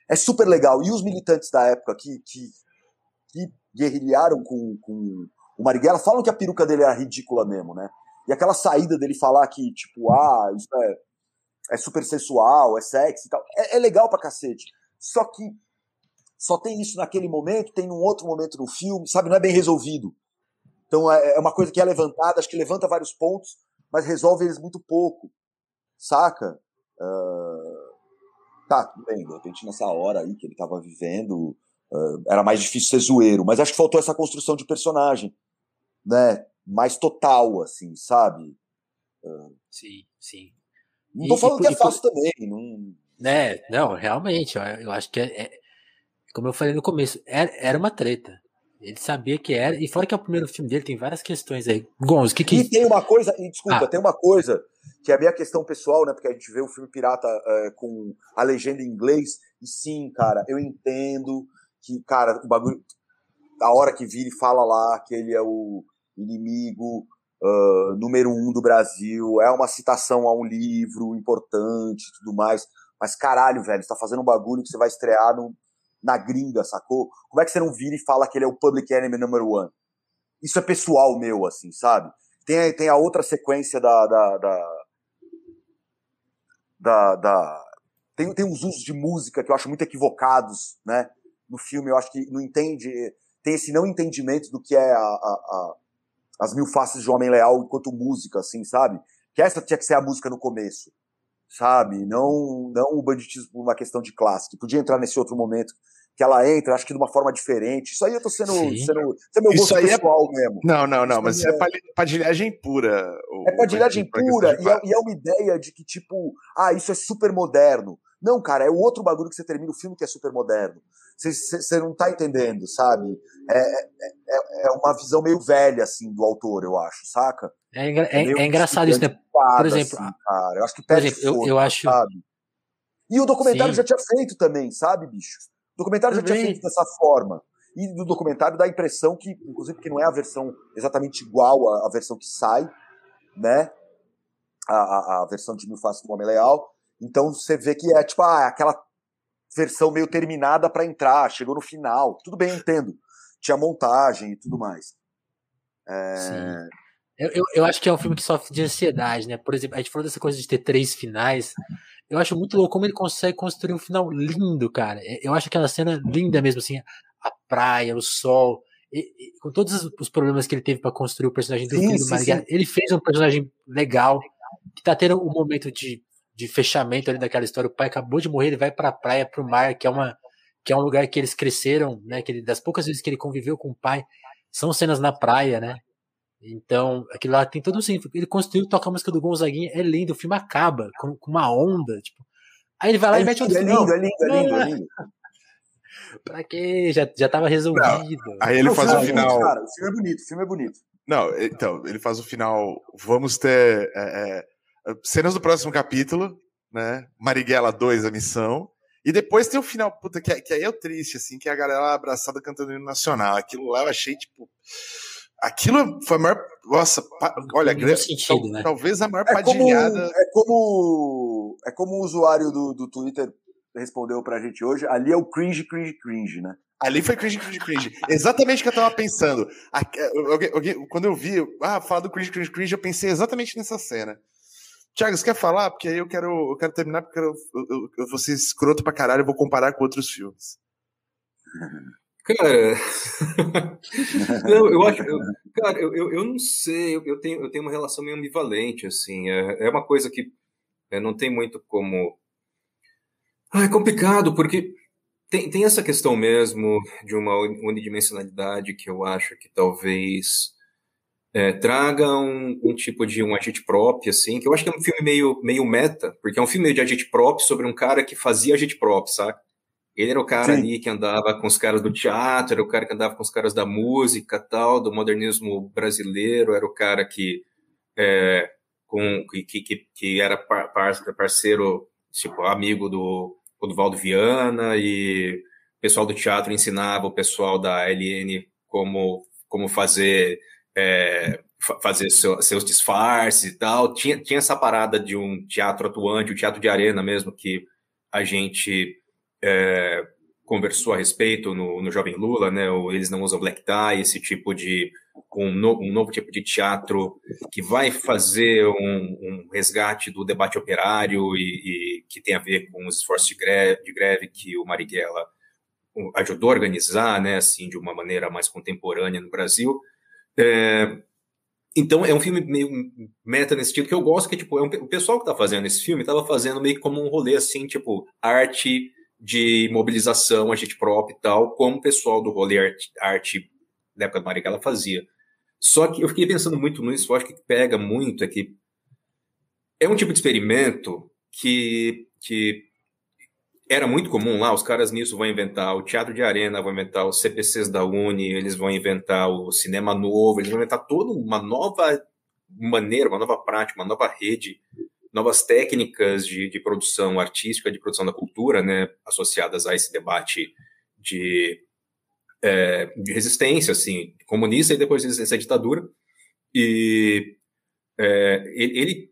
É super legal. E os militantes da época que, que, que guerrilharam com, com o Marighella, falam que a peruca dele era ridícula mesmo, né? E aquela saída dele falar que, tipo, ah, isso é, é super sensual, é sexy e tal, é, é legal pra cacete. Só que só tem isso naquele momento, tem num outro momento no filme, sabe? Não é bem resolvido. Então é, é uma coisa que é levantada, acho que levanta vários pontos, mas resolve eles muito pouco, saca? Uh... Tá, tudo bem, de repente nessa hora aí que ele tava vivendo, uh, era mais difícil ser zoeiro, mas acho que faltou essa construção de personagem, né? Mais total, assim, sabe? Uh... Sim, sim. Não tô e, falando e, que é fácil também, não... Né, não, realmente, eu acho que é, é como eu falei no começo, era, era uma treta. Ele sabia que era, e fora que é o primeiro filme dele, tem várias questões aí. Gonzo, que que. E tem uma coisa, e desculpa, ah. tem uma coisa que é a minha questão pessoal, né? Porque a gente vê o filme Pirata é, com a legenda em inglês, e sim, cara, eu entendo que, cara, o bagulho. A hora que vira e fala lá que ele é o inimigo uh, número um do Brasil, é uma citação a um livro importante e tudo mais. Mas caralho, velho, você tá fazendo um bagulho que você vai estrear no, na gringa, sacou? Como é que você não vira e fala que ele é o public enemy number one? Isso é pessoal meu, assim, sabe? Tem, tem a outra sequência da. da, da, da, da tem, tem uns usos de música que eu acho muito equivocados, né? No filme, eu acho que não entende. Tem esse não entendimento do que é a, a, a as mil faces de Homem Leal enquanto música, assim, sabe? Que essa tinha que ser a música no começo sabe? Não, não o banditismo por uma questão de classe, que podia entrar nesse outro momento que ela entra, acho que de uma forma diferente. Isso aí eu tô sendo. sendo isso é meu gosto é pessoal é... mesmo. Não, não, não, mas isso é, é padilhagem pura. É padilhagem pura, e é, e é uma ideia de que, tipo, ah, isso é super moderno. Não, cara, é o outro bagulho que você termina o filme que é super moderno. Você não tá entendendo, sabe? É, é, é, é, uma visão meio velha, assim, do autor, eu acho, saca? É, é, é engraçado isso, né? Por exemplo, assim, cara, eu acho que perde por exemplo, eu, eu acho. Sabe? E o documentário Sim. já tinha feito também, sabe, bicho? O documentário já tinha feito dessa forma. E do documentário dá a impressão que, inclusive, que não é a versão exatamente igual à, à versão que sai, né? A, a, a, versão de Mil Faces do Homem Leal. Então você vê que é tipo ah, aquela versão meio terminada para entrar, chegou no final. Tudo bem, eu entendo. Tinha montagem e tudo mais. É... Sim. Eu, eu, eu, acho que é um filme que sofre de ansiedade, né? Por exemplo, a gente falou dessa coisa de ter três finais. Eu acho muito louco como ele consegue construir um final lindo, cara. É, eu acho aquela cena linda mesmo, assim, a praia, o sol, e, e, com todos os problemas que ele teve para construir o personagem do sim, Marighella, ele fez um personagem legal, que tá tendo um momento de, de fechamento ali daquela história. O pai acabou de morrer, ele vai pra praia, pro mar, que é uma que é um lugar que eles cresceram, né? Que ele, das poucas vezes que ele conviveu com o pai, são cenas na praia, né? Então, aquilo lá tem todo o sentido. Ele construiu, toca a música do Gonzaguinha, é lindo, o filme acaba com, com uma onda, tipo. Aí ele vai lá é e mete outro é lindo, é lindo, é lindo, é lindo. [laughs] pra quê? Já, já tava resolvido. Não, aí ele faz o, o final. Cara, o filme é bonito, o filme é bonito. Não, então, ele faz o final. Vamos ter é, é, cenas do próximo capítulo, né? Marighella 2, a missão. E depois tem o final, puta, que, que aí é o triste, assim, que é a galera abraçada cantando hino nacional. Aquilo lá eu achei, tipo. Aquilo foi a maior. Nossa, olha, grande, sentido, tal, né? talvez a maior é padilhada. Como, é como. É como o usuário do, do Twitter respondeu pra gente hoje. Ali é o cringe, cringe, cringe, né? Ali foi cringe, cringe, cringe. Exatamente o que eu tava pensando. Quando eu vi, ah, falar do cringe, cringe, cringe, eu pensei exatamente nessa cena. Tiago, você quer falar? Porque aí eu quero, eu quero terminar, porque eu, eu, eu vou ser escroto pra caralho e vou comparar com outros filmes. [laughs] Cara, [laughs] não, eu acho, eu, cara, eu, eu, não sei, eu, tenho, eu tenho uma relação meio ambivalente, assim, é, é uma coisa que é, não tem muito como. Ah, é complicado, porque tem, tem essa questão mesmo de uma unidimensionalidade que eu acho que talvez é, traga um, um, tipo de um agente prop, assim, que eu acho que é um filme meio, meio meta, porque é um filme de agente prop sobre um cara que fazia agente prop, sabe? Ele era o cara Sim. ali que andava com os caras do teatro, era o cara que andava com os caras da música, tal, do modernismo brasileiro, era o cara que é, com que, que, que era par, parceiro, tipo, amigo do Valdo Viana e o pessoal do teatro ensinava o pessoal da LN como como fazer é, fazer seu, seus disfarces e tal. Tinha, tinha essa parada de um teatro atuante, o um teatro de arena mesmo, que a gente é, conversou a respeito no, no Jovem Lula, né? Eles Não Usam Black Tie, esse tipo de um, no, um novo tipo de teatro que vai fazer um, um resgate do debate operário e, e, que tem a ver com os esforços de greve, de greve que o Marighella ajudou a organizar, né? Assim, de uma maneira mais contemporânea no Brasil. É, então é um filme meio meta nesse sentido que eu gosto, que tipo, é um, o pessoal que tá fazendo esse filme estava fazendo meio como um rolê assim, tipo, arte de mobilização, agente próprio e tal, como o pessoal do rolê arte, arte da época do Marighella fazia. Só que eu fiquei pensando muito nisso, eu acho que pega muito é que é um tipo de experimento que, que era muito comum lá, os caras nisso vão inventar o teatro de arena, vão inventar os CPCs da Uni, eles vão inventar o cinema novo, eles vão inventar toda uma nova maneira, uma nova prática, uma nova rede, novas técnicas de, de produção artística, de produção da cultura, né, associadas a esse debate de, é, de resistência, assim, comunista e depois resistência à ditadura. E é, ele,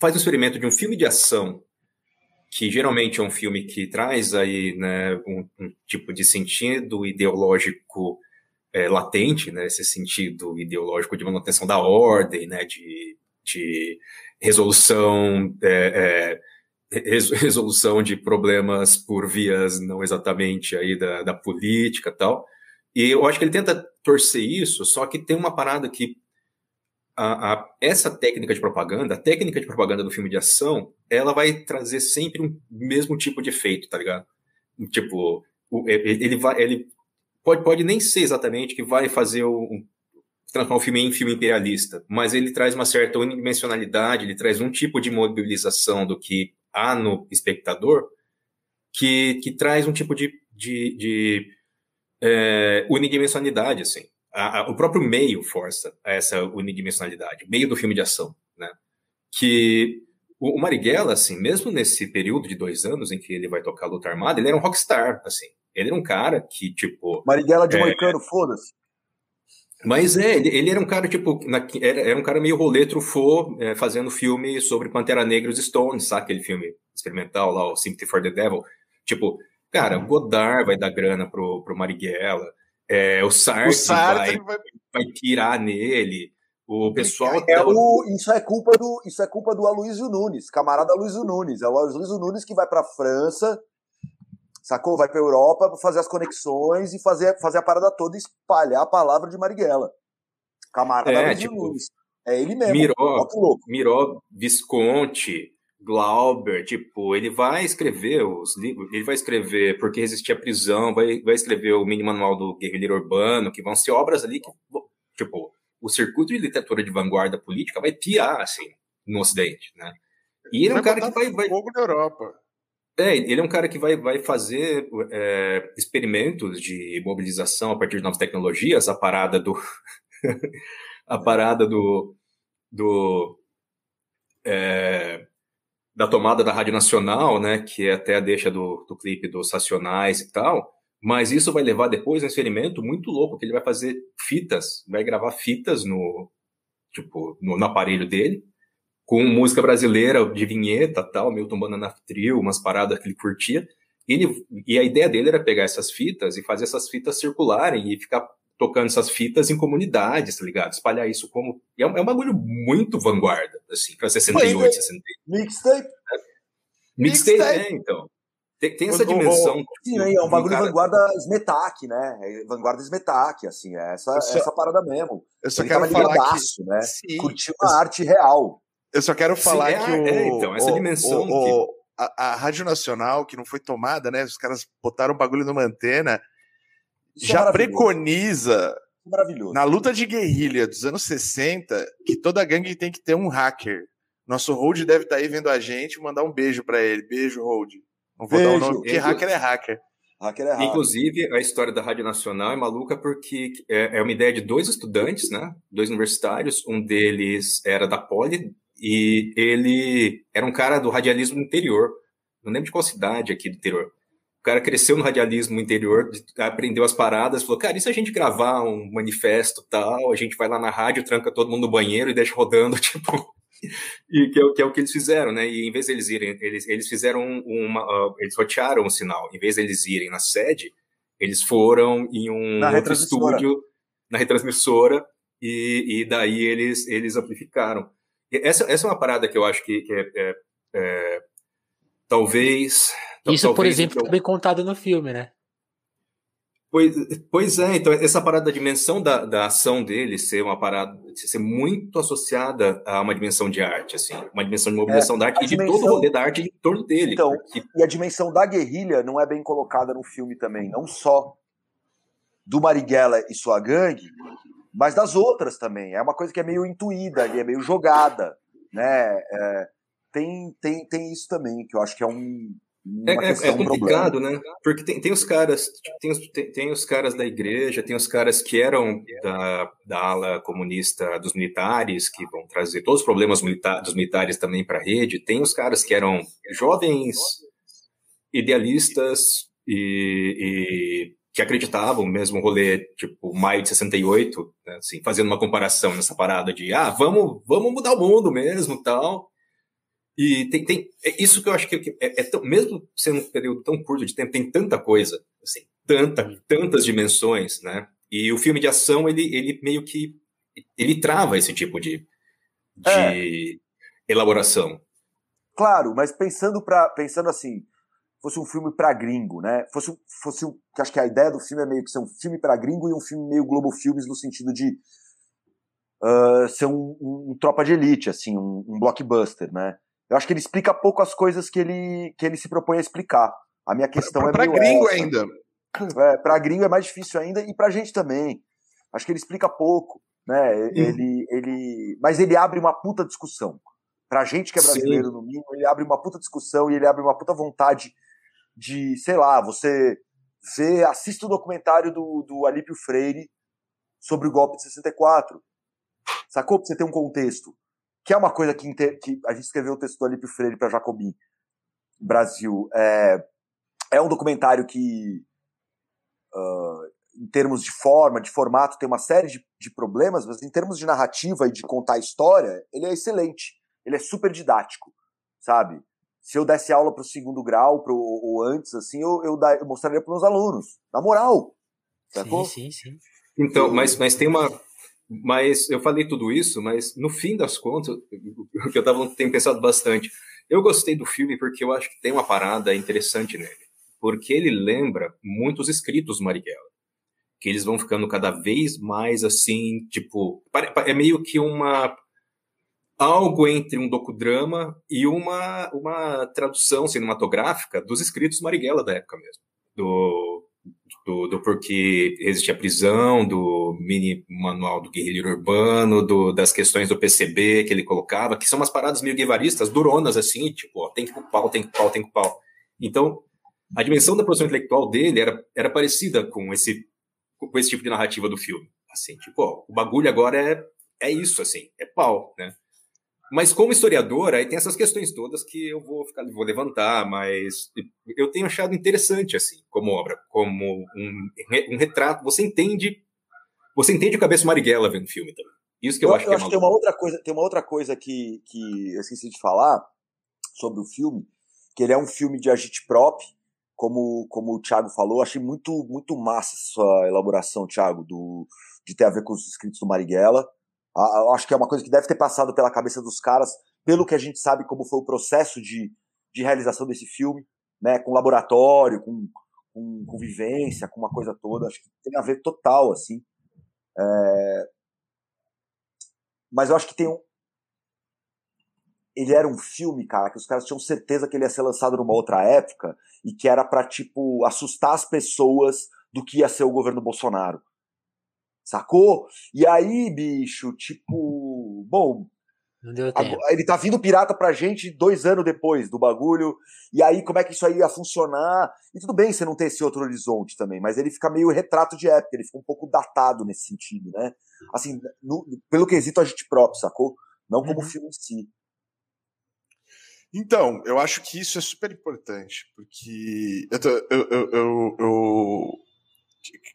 faz um experimento de um filme de ação que geralmente é um filme que traz aí né, um, um tipo de sentido ideológico é, latente, né, esse sentido ideológico de manutenção da ordem, né, de, de resolução é, é, [laughs] resolução de problemas por vias não exatamente aí da, da política tal. E eu acho que ele tenta torcer isso, só que tem uma parada que a, a, essa técnica de propaganda, a técnica de propaganda do filme de ação, ela vai trazer sempre um mesmo tipo de efeito, tá ligado? Tipo, o, ele vai, ele pode, pode nem ser exatamente que vai fazer o, um, transformar o filme em filme imperialista, mas ele traz uma certa unidimensionalidade, ele traz um tipo de mobilização do que há no espectador, que, que traz um tipo de, de, de é, unidimensionalidade, assim a, a, o próprio meio força essa unidimensionalidade, meio do filme de ação, né? Que o, o, Marighella, assim, mesmo nesse período de dois anos em que ele vai tocar luta armada, ele era um rockstar, assim. Ele era um cara que, tipo... Marighella de é, Moicano, foda-se. Mas é, ele, ele, era um cara, tipo, na, era, era, um cara meio rolê truffaut, é, fazendo filme sobre Pantera Negra e os Stones, sabe aquele filme experimental lá, o Sympathy for the Devil? Tipo, cara, o Godard vai dar grana pro, pro Marighella, é, o Sartre, o Sartre vai, vai... vai tirar nele. O pessoal. É o, isso, é culpa do, isso é culpa do Aloysio Nunes, camarada Aloysio Nunes. É o Aloysio Nunes que vai para França, sacou? Vai para Europa para fazer as conexões e fazer, fazer a parada toda e espalhar a palavra de Marighella. Camarada é, tipo, Nunes. É ele mesmo. Miró, Miró Visconti, Glauber, tipo, ele vai escrever os livros, ele vai escrever Porque Resistir à Prisão, vai, vai escrever o mini manual do Guerrilheiro Urbano, que vão ser obras ali que, tipo, o circuito de literatura de vanguarda política vai piar, assim, no Ocidente, né? E ele é um cara que vai... vai... Fogo na Europa. É, ele é um cara que vai, vai fazer é, experimentos de mobilização a partir de novas tecnologias, a parada do... [laughs] a parada do... do é, da tomada da Rádio Nacional, né, que é até a deixa do, do clipe dos Racionais e tal, mas isso vai levar depois a um experimento muito louco, que ele vai fazer fitas, vai gravar fitas no, tipo, no, no aparelho dele, com música brasileira de vinheta tal, Milton Banana Trio, umas paradas que ele curtia, e, ele, e a ideia dele era pegar essas fitas e fazer essas fitas circularem e ficar tocando essas fitas em comunidades, tá ligado? Espalhar isso como. É um, é um bagulho muito vanguarda, assim, pra 68, 68. Mixtape. Mixtape, é, então. Tem, tem essa dimensão. sim, é um bagulho cara... vanguarda Smetak, né? É vanguarda Smetak, assim, é essa, só, essa parada mesmo. Eu só Ele quero falar que... né? Sim. Curtiu a arte real. Eu só quero falar sim, é, que o... É, então, essa o, dimensão o, que... a, a Rádio Nacional, que não foi tomada, né? Os caras botaram o bagulho numa antena isso já é preconiza maravilhoso. na luta de guerrilha dos anos 60 que toda gangue tem que ter um hacker. Nosso Hold deve estar tá aí vendo a gente, mandar um beijo para ele. Beijo, Hold. Não vou beijo. dar o nome, porque hacker é hacker. Hacker é hacker. Inclusive, a história da Rádio Nacional é maluca porque é, é uma ideia de dois estudantes, né? Dois universitários. Um deles era da Poli e ele era um cara do radialismo interior. Não lembro de qual cidade aqui do interior cara cresceu no radialismo interior, aprendeu as paradas, falou, cara, e se a gente gravar um manifesto tal, a gente vai lá na rádio, tranca todo mundo no banheiro e deixa rodando, [laughs] tipo... e que é, que é, o que eles fizeram, né? E em vez de eles irem, eles, eles fizeram uma, uh, eles rotearam o sinal. Em vez de eles irem na sede, eles foram em um na outro estúdio, na retransmissora, e, e daí eles, eles amplificaram. Essa, essa é uma parada que eu acho que, que é, é, é talvez. Isso, talvez, por exemplo, então, também contado no filme, né? Pois, pois é, então essa parada da dimensão da, da ação dele ser uma parada, ser muito associada a uma dimensão de arte, assim, uma dimensão de mobilização é, da arte e dimensão... de todo o rolê da arte em torno dele. Então, porque... e a dimensão da guerrilha não é bem colocada no filme também, não só do Marighella e sua gangue, mas das outras também. É uma coisa que é meio intuída ali, é meio jogada, né? É, tem, tem, tem isso também, que eu acho que é um, é, é, é, complicado, né? Porque tem, tem os caras, tem os, tem, tem, os caras da igreja, tem os caras que eram da, da ala comunista dos militares, que vão trazer todos os problemas milita dos militares também para a rede, tem os caras que eram jovens idealistas e, e que acreditavam mesmo rolê, tipo, maio de 68, né, assim, fazendo uma comparação nessa parada de, ah, vamos, vamos mudar o mundo mesmo, tal. E tem, tem é isso que eu acho que é, é tão, mesmo sendo um período tão curto de tempo, tem tanta coisa, assim, tanta, tantas dimensões, né? E o filme de ação, ele, ele meio que ele trava esse tipo de, de é. elaboração. Claro, mas pensando para pensando assim, fosse um filme para gringo, né? Fosse fosse um, que acho que a ideia do filme é meio que ser um filme para gringo e um filme meio Globo Filmes no sentido de uh, ser um, um, um, tropa de elite, assim, um, um blockbuster, né? Eu acho que ele explica pouco as coisas que ele, que ele se propõe a explicar. A minha questão pra, pra é Para gringo essa. ainda. É, para gringo é mais difícil ainda e para gente também. Acho que ele explica pouco, né? Ele, ele, mas ele abre uma puta discussão. Pra gente que é brasileiro, Sim. no mínimo, ele abre uma puta discussão e ele abre uma puta vontade de, sei lá, você vê, assista o documentário do, do Alípio Freire sobre o golpe de 64. Sacou? Pra você ter um contexto que é uma coisa que, que a gente escreveu o texto do Alípio Freire para Jacobin Brasil. É, é um documentário que, uh, em termos de forma, de formato, tem uma série de, de problemas, mas em termos de narrativa e de contar história, ele é excelente. Ele é super didático, sabe? Se eu desse aula para o segundo grau, pro, ou antes, assim, eu, eu, da, eu mostraria para meus alunos. Na moral. Sacou? Sim, sim, sim. Então, mas, mas tem uma, mas eu falei tudo isso, mas no fim das contas, o que eu tava, tenho pensado bastante. Eu gostei do filme porque eu acho que tem uma parada interessante nele. Porque ele lembra muitos escritos do Marighella. Que eles vão ficando cada vez mais assim, tipo. É meio que uma. Algo entre um docudrama e uma, uma tradução cinematográfica dos escritos Marighella da época mesmo. Do, do, do porquê existia prisão, do mini manual do guerrilheiro urbano, do, das questões do PCB que ele colocava, que são umas paradas meio guevaristas, duronas assim, tipo, ó, tem que pau, tem que pau, tem que pau. Então, a dimensão da produção intelectual dele era, era parecida com esse, com esse tipo de narrativa do filme. Assim, tipo, ó, o bagulho agora é, é isso, assim, é pau, né? Mas como historiador, aí tem essas questões todas que eu vou ficar, vou levantar, mas eu tenho achado interessante assim, como obra, como um, um retrato. Você entende, você entende o cabeça Marighella vendo o filme também. Isso que eu, eu acho que eu é acho que tem uma outra coisa, tem uma outra coisa que, que eu esqueci de falar sobre o filme, que ele é um filme de agitprop, como como o Thiago falou, achei muito muito massa sua elaboração, Thiago, do de ter a ver com os escritos do Marighella. Acho que é uma coisa que deve ter passado pela cabeça dos caras, pelo que a gente sabe como foi o processo de, de realização desse filme, né? Com laboratório, com, com, com vivência, com uma coisa toda. Acho que tem a ver total, assim. É... Mas eu acho que tem um. Ele era um filme, cara, que os caras tinham certeza que ele ia ser lançado numa outra época e que era pra, tipo, assustar as pessoas do que ia ser o governo Bolsonaro. Sacou? E aí, bicho, tipo, bom. Ele tá vindo pirata pra gente dois anos depois do bagulho. E aí, como é que isso aí ia funcionar? E tudo bem você não ter esse outro horizonte também, mas ele fica meio retrato de época, ele fica um pouco datado nesse sentido, né? Assim, no, pelo quesito a gente próprio, sacou? Não como uhum. filme em si. Então, eu acho que isso é super importante, porque eu, eu, eu, eu, eu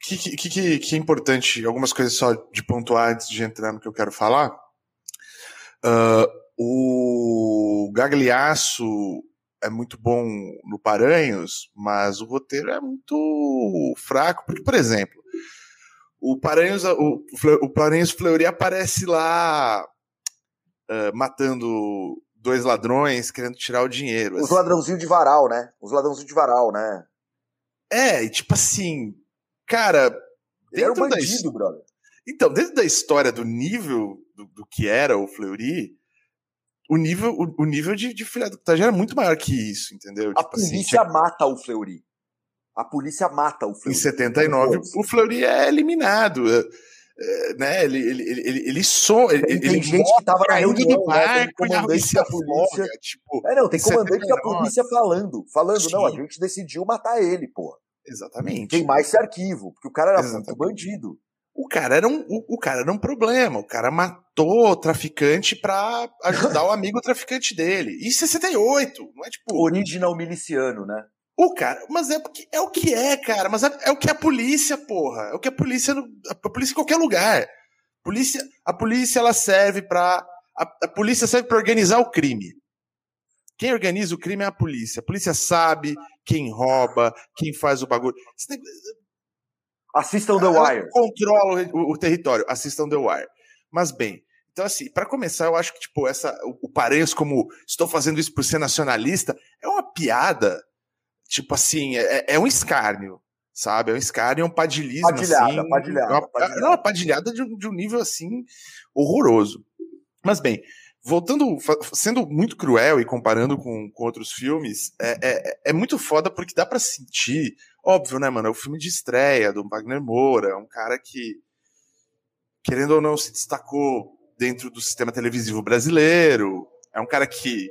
que, que, que, que, é importante, algumas coisas só de pontuar antes de entrar no que eu quero falar. Uh, O Gagliasso é muito bom no Paranhos, mas o roteiro é muito fraco, porque, por exemplo, o Paranhos, o, o Paranhos Fleury aparece lá uh, matando dois ladrões, querendo tirar o dinheiro. Os assim. ladrãozinhos de varal, né? Os ladrãozinhos de varal, né? É, e tipo assim, cara. Ele era um bandido, da... brother. Então, dentro da história do nível do, do que era o Fleury, o nível, o, o nível de, de era muito maior que isso, entendeu? A tipo assim, polícia assim, mata o Fleury. A polícia mata o Fleury. Em 79, o Fleury é eliminado. É, é, né, ele, ele, ele, ele, so, ele, tem, ele gente que tava na reunião, né, tem comandante da polícia. tipo, é, não, tem comandante 79. da polícia falando, falando, Sim. não, a gente decidiu matar ele, pô. Exatamente. Tem mais esse arquivo, porque o cara era Exatamente. muito bandido. O cara era um, o, o, cara era um problema. O cara matou o traficante pra ajudar o amigo traficante dele. Em 68, não é tipo. Original miliciano, né? O cara, mas é, porque, é o que é, cara. Mas é, é, o que é a polícia, porra. É o que a polícia. A polícia em qualquer lugar. Polícia, a polícia ela serve para a, a, polícia serve para organizar o crime. Quem organiza o crime é a polícia. A polícia sabe quem rouba, quem faz o bagulho. Assistam The Wire. Controla o, o, território. Assistam The Wire. Mas bem, então assim, para começar, eu acho que tipo essa o, o como estou fazendo isso por ser nacionalista é uma piada tipo assim, é, é um escárnio, sabe? É um escárnio, é um padilismo, padilhada, assim. Padilhada, uma, padilhada. Não, uma padilhada de, de um nível, assim, horroroso. Mas bem, voltando, sendo muito cruel e comparando com, com outros filmes, é, é, é muito foda porque dá para sentir, óbvio, né, mano? É o filme de estreia do Wagner Moura, é um cara que, querendo ou não, se destacou dentro do sistema televisivo brasileiro, é um cara que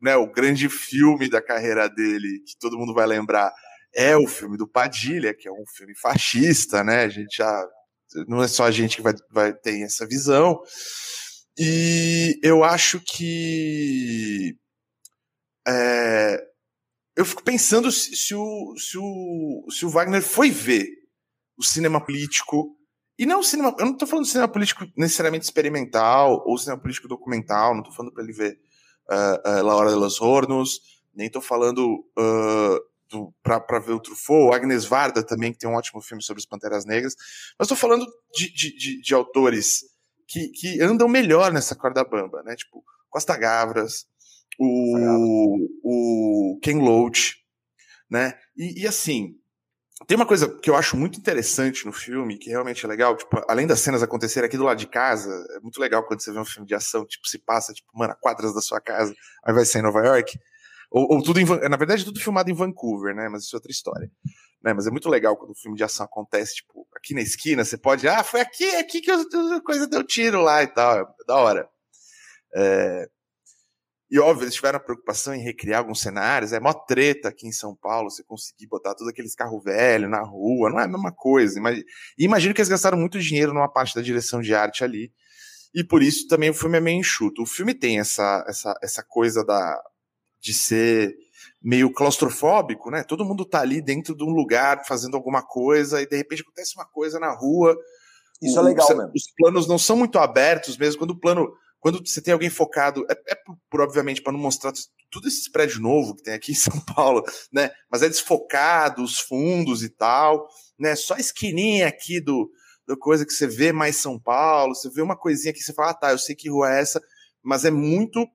né, o grande filme da carreira dele, que todo mundo vai lembrar, é o filme do Padilha, que é um filme fascista, né? A gente já. Não é só a gente que vai, vai ter essa visão. E eu acho que. É, eu fico pensando se, se, o, se, o, se o Wagner foi ver o cinema político. E não o cinema. Eu não estou falando de cinema político necessariamente experimental ou cinema político documental, não estou falando para ele ver uh, uh, La Hora de los Hornos, nem estou falando uh, para ver o Truffaut, Agnes Varda também, que tem um ótimo filme sobre as Panteras Negras, mas estou falando de, de, de, de, autores que, que andam melhor nessa corda bamba, né? Tipo, Costa Gavras, o, o Ken Loach, né? E, e assim, tem uma coisa que eu acho muito interessante no filme, que realmente é legal, tipo, além das cenas acontecerem aqui do lado de casa, é muito legal quando você vê um filme de ação, tipo, se passa, tipo, mano, a quadras da sua casa, aí vai ser em Nova York. Ou, ou tudo em, na verdade, tudo filmado em Vancouver, né? Mas isso é outra história. Né? Mas é muito legal quando um filme de ação acontece, tipo, aqui na esquina, você pode, ah, foi aqui, aqui que a coisa deu tiro lá e tal. É da hora. É, e óbvio, eles tiveram a preocupação em recriar alguns cenários. É mó treta aqui em São Paulo você conseguir botar todos aqueles carros velhos na rua. Não é a mesma coisa. E imagino que eles gastaram muito dinheiro numa parte da direção de arte ali. E por isso também o filme é meio enxuto. O filme tem essa, essa, essa coisa da, de ser meio claustrofóbico, né? Todo mundo tá ali dentro de um lugar fazendo alguma coisa e de repente acontece uma coisa na rua. Isso o, é legal, mesmo. Os planos não são muito abertos mesmo. Quando o plano quando você tem alguém focado, é, é por, por, obviamente para não mostrar tudo esse prédio novo que tem aqui [laughs] em São Paulo, né? Mas é desfocado, os fundos e tal, né? Só a esquininha aqui do, do coisa que você vê mais São Paulo, você vê uma coisinha que você fala, ah, tá, eu sei que rua é essa, mas é muito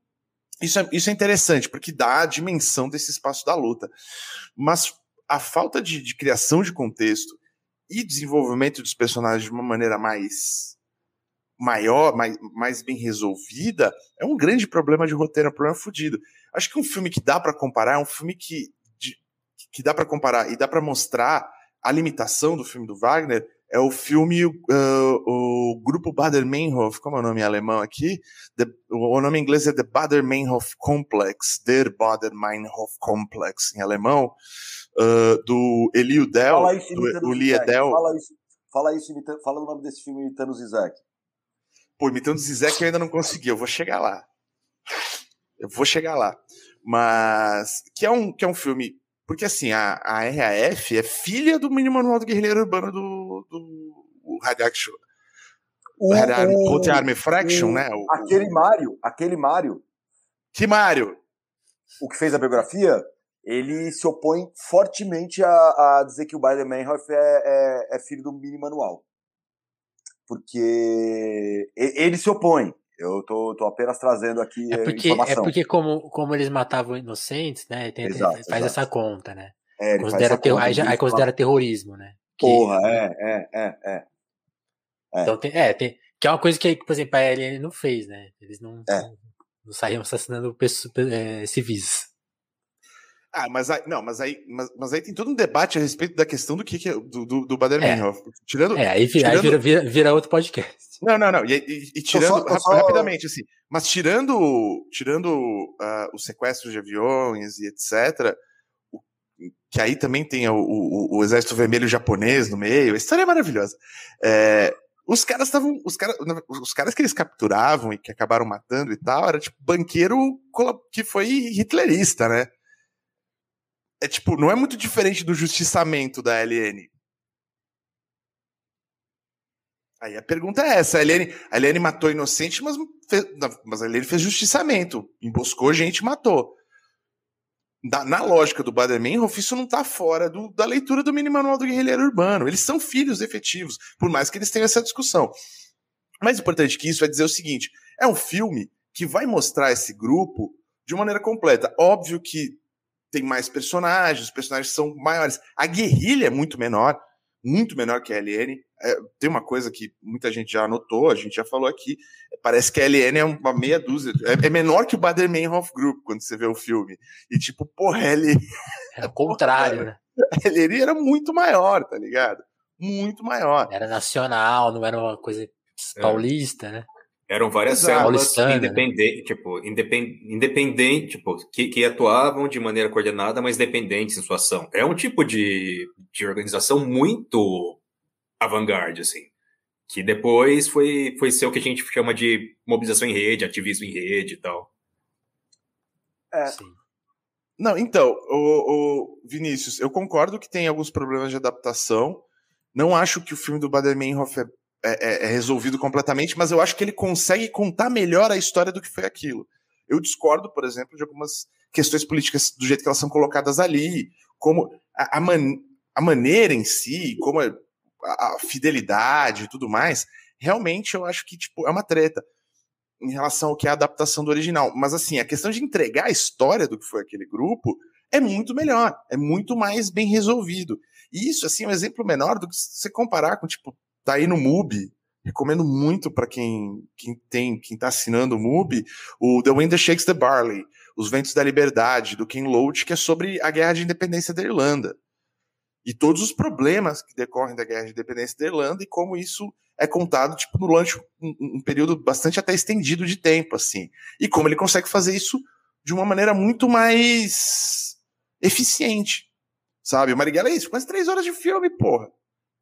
isso é, isso é interessante, porque dá a dimensão desse espaço da luta. Mas a falta de, de criação de contexto e desenvolvimento dos personagens de uma maneira mais maior, mais, mais bem resolvida, é um grande problema de roteiro, é um problema fodido. Acho que um filme que dá para comparar é um filme que, de, que dá para comparar e dá para mostrar a limitação do filme do Wagner é o filme, uh, o grupo Bader-Meinhof, como é o nome em alemão aqui? The, o nome em inglês é The Bader-Meinhof Complex, Der Bader-Meinhof Complex em alemão, uh, do Del, fala isso do, do Liedel. Fala isso, fala isso, fala o nome desse filme imitando Zizek. Pô, imitando Zizek eu ainda não consegui, eu vou chegar lá. Eu vou chegar lá. Mas, que é um, que é um filme. Porque assim, a, a RAF é filha do mini manual do guerrilheiro urbano do, do Radiaction. O, Army Fraction, o, né? O, aquele Mario, aquele Mario, Que Mário? O que fez a biografia? Ele se opõe fortemente a, a dizer que o Bader Meinhof é, é, é filho do Mini Manual. Porque ele se opõe. Eu tô, tô apenas trazendo aqui é porque, informação. É porque como, como eles matavam inocentes, né? Tem, exato, faz exato. essa conta, né? É, considera ter, aí, aí considera terrorismo, né? Que, Porra, é, é, é, é. Então tem, é, tem, que é uma coisa que, por exemplo, a LN não fez, né? Eles não, é. não, não saíam assassinando pessoas, é, civis. Ah, mas aí, não, mas aí, mas, mas, aí tem todo um debate a respeito da questão do que, que é, do, do, do Bader é. Tirando, é, aí, vira, tirando... aí vira, vira, vira, outro podcast. Não, não, não. E, e, e tirando só, só... rapidamente, assim, mas tirando, tirando uh, os sequestros de aviões e etc., que aí também tem o, o, o, Exército Vermelho japonês no meio, a história é maravilhosa. É, os caras estavam. Os, cara, os caras que eles capturavam e que acabaram matando e tal, era tipo banqueiro que foi hitlerista, né? É tipo, não é muito diferente do justiçamento da LN. Aí a pergunta é essa: a LN, a LN matou inocente, mas, fez, mas a LN fez justiçamento. Emboscou gente e matou na lógica do Bader-Meinhof, isso não está fora do, da leitura do mini manual do guerrilheiro urbano. Eles são filhos efetivos, por mais que eles tenham essa discussão. Mais importante que isso é dizer o seguinte: é um filme que vai mostrar esse grupo de maneira completa. Óbvio que tem mais personagens, os personagens são maiores. A guerrilha é muito menor, muito menor que a LN. É, tem uma coisa que muita gente já anotou, a gente já falou aqui. Parece que a LN é uma meia dúzia. É, é menor que o Bader Meinhof Group quando você vê o filme. E tipo, porra, ele. É o contrário, né? [laughs] A LN era muito maior, tá ligado? Muito maior. Era nacional, não era uma coisa paulista, é. né? Eram várias células independentes, né? tipo, independente, tipo, que, que, atuavam de maneira coordenada, mas dependentes em sua ação. É um tipo de, de organização muito avant-garde, assim. Que depois foi, foi ser o que a gente chama de mobilização em rede, ativismo em rede e tal. É. Sim. Não, então, o, o, Vinícius, eu concordo que tem alguns problemas de adaptação. Não acho que o filme do Bader-Meinhof é é, é, é, resolvido completamente, mas eu acho que ele consegue contar melhor a história do que foi aquilo. Eu discordo, por exemplo, de algumas questões políticas do jeito que elas são colocadas ali, como a, a, man, a maneira em si, como a, a, fidelidade e tudo mais. Realmente eu acho que tipo, é uma treta em relação ao que é a adaptação do original. Mas assim, a questão de entregar a história do que foi aquele grupo é muito melhor, é muito mais bem resolvido. E isso, assim, é um exemplo menor do que você comparar com, tipo, Tá aí no MUBI. Recomendo muito para quem, quem tem, quem tá assinando o MUBI, o The Wind That Shakes the Barley, Os Ventos da Liberdade, do Ken Loach, que é sobre a guerra de independência da Irlanda. E todos os problemas que decorrem da guerra de independência da Irlanda e como isso é contado, tipo, durante um, um período bastante até estendido de tempo, assim. E como ele consegue fazer isso de uma maneira muito mais eficiente, sabe? O Marighella é isso, quase três horas de filme, porra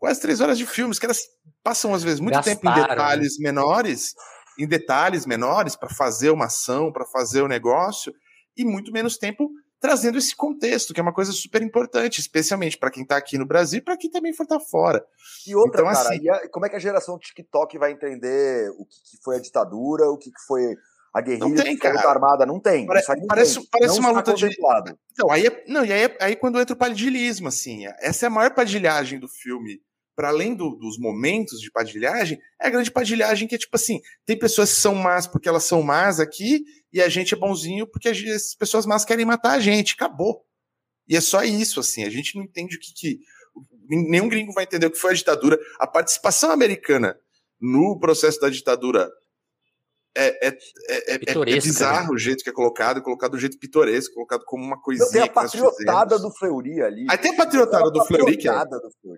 quase três horas de filme. Os caras passam, às vezes, muito Gastaram, tempo em detalhes né? menores, em detalhes menores, para fazer uma ação, para fazer o negócio, e muito menos tempo trazendo esse contexto, que é uma coisa super importante, especialmente para quem está aqui no Brasil e para quem também for estar tá fora. E outra, então, cara, assim, e a, como é que a geração TikTok vai entender o que, que foi a ditadura, o que, que foi a guerrilha não tem, cara. armada? Não tem. Pare, parece, tem. parece não uma luta de. Então, aí, é, não, e aí, é, aí quando entra o padilhismo, assim, essa é a maior padilhagem do filme para além do, dos momentos de padilhagem, é a grande padilhagem que é tipo assim: tem pessoas que são más porque elas são más aqui, e a gente é bonzinho porque as pessoas más querem matar a gente. Acabou. E é só isso, assim. A gente não entende o que, que. Nenhum gringo vai entender o que foi a ditadura. A participação americana no processo da ditadura é, é, é, é, é bizarro né? o jeito que é colocado, colocado do jeito pitoresco, colocado como uma coisinha. Tem a patriotada do Fleury ali. Aí tem a patriotada do Fleury, que é,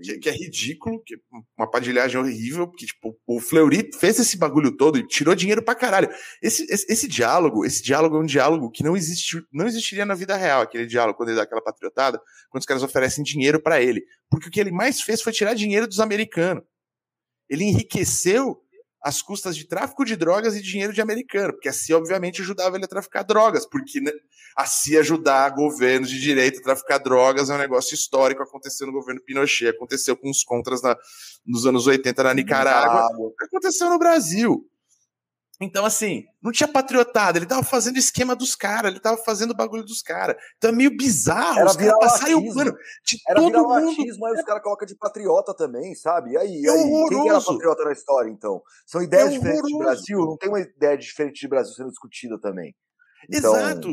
que, que, é ridículo, que é uma padilhagem horrível, porque tipo, o Fleury fez esse bagulho todo e tirou dinheiro pra caralho. Esse, esse, esse, diálogo, esse diálogo é um diálogo que não, existe, não existiria na vida real, aquele diálogo, quando ele dá aquela patriotada, quando os caras oferecem dinheiro para ele. Porque o que ele mais fez foi tirar dinheiro dos americanos. Ele enriqueceu às custas de tráfico de drogas e dinheiro de americano, porque a CIA obviamente ajudava ele a traficar drogas, porque né, a CIA ajudar governos de direita a traficar drogas é um negócio histórico, aconteceu no governo Pinochet, aconteceu com os contras na, nos anos 80 na Nicarágua, aconteceu no Brasil. Então, assim, não tinha patriotada, ele tava fazendo esquema dos caras, ele tava fazendo o bagulho dos caras. Então é meio bizarro, Era os caras passarem o pano de Era todo mundo. aí os caras colocam de patriota também, sabe? E aí, é aí quem era patriota na história, então? São ideias é diferentes de Brasil, não tem uma ideia diferente de Brasil sendo discutida também. Então... Exato.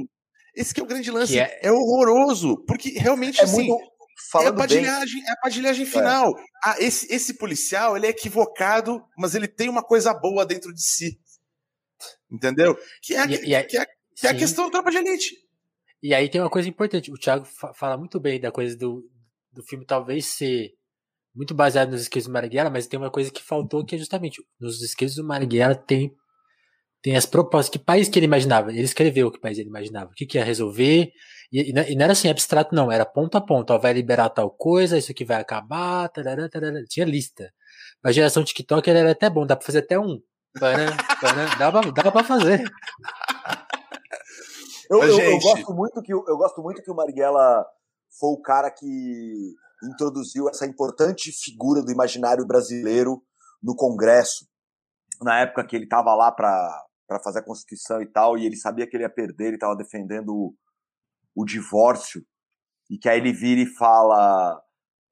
Esse que é o grande lance. É... é... horroroso, porque realmente, é assim... Muito... é a padilhagem, é a padilhagem é. final. É. Ah, esse, esse policial, ele é equivocado, mas ele tem uma coisa boa dentro de si. Entendeu? Que é, e, e que é, que é a questão do tropa de elite. E aí tem uma coisa importante. O Thiago fala muito bem da coisa do, do filme talvez ser muito baseado nos esquemas do Marighella, mas tem uma coisa que faltou que é justamente nos esquemas do Marighella tem tem as propostas. Que país que ele imaginava? Ele escreveu o que país ele imaginava. O que, que ia resolver. E, e, não era assim abstrato, não. Era ponto a ponto. Ó, vai liberar tal coisa, isso aqui vai acabar. Tarará, tarará. Tinha lista. A geração TikTok era até bom. Dá pra fazer até um. Para, para, dá, pra, dá pra fazer. Eu, eu, eu, gosto muito que, eu gosto muito que o Marighella foi o cara que introduziu essa importante figura do imaginário brasileiro no Congresso. Na época que ele estava lá para fazer a Constituição e tal, e ele sabia que ele ia perder, ele estava defendendo o, o divórcio. E que aí ele vira e fala: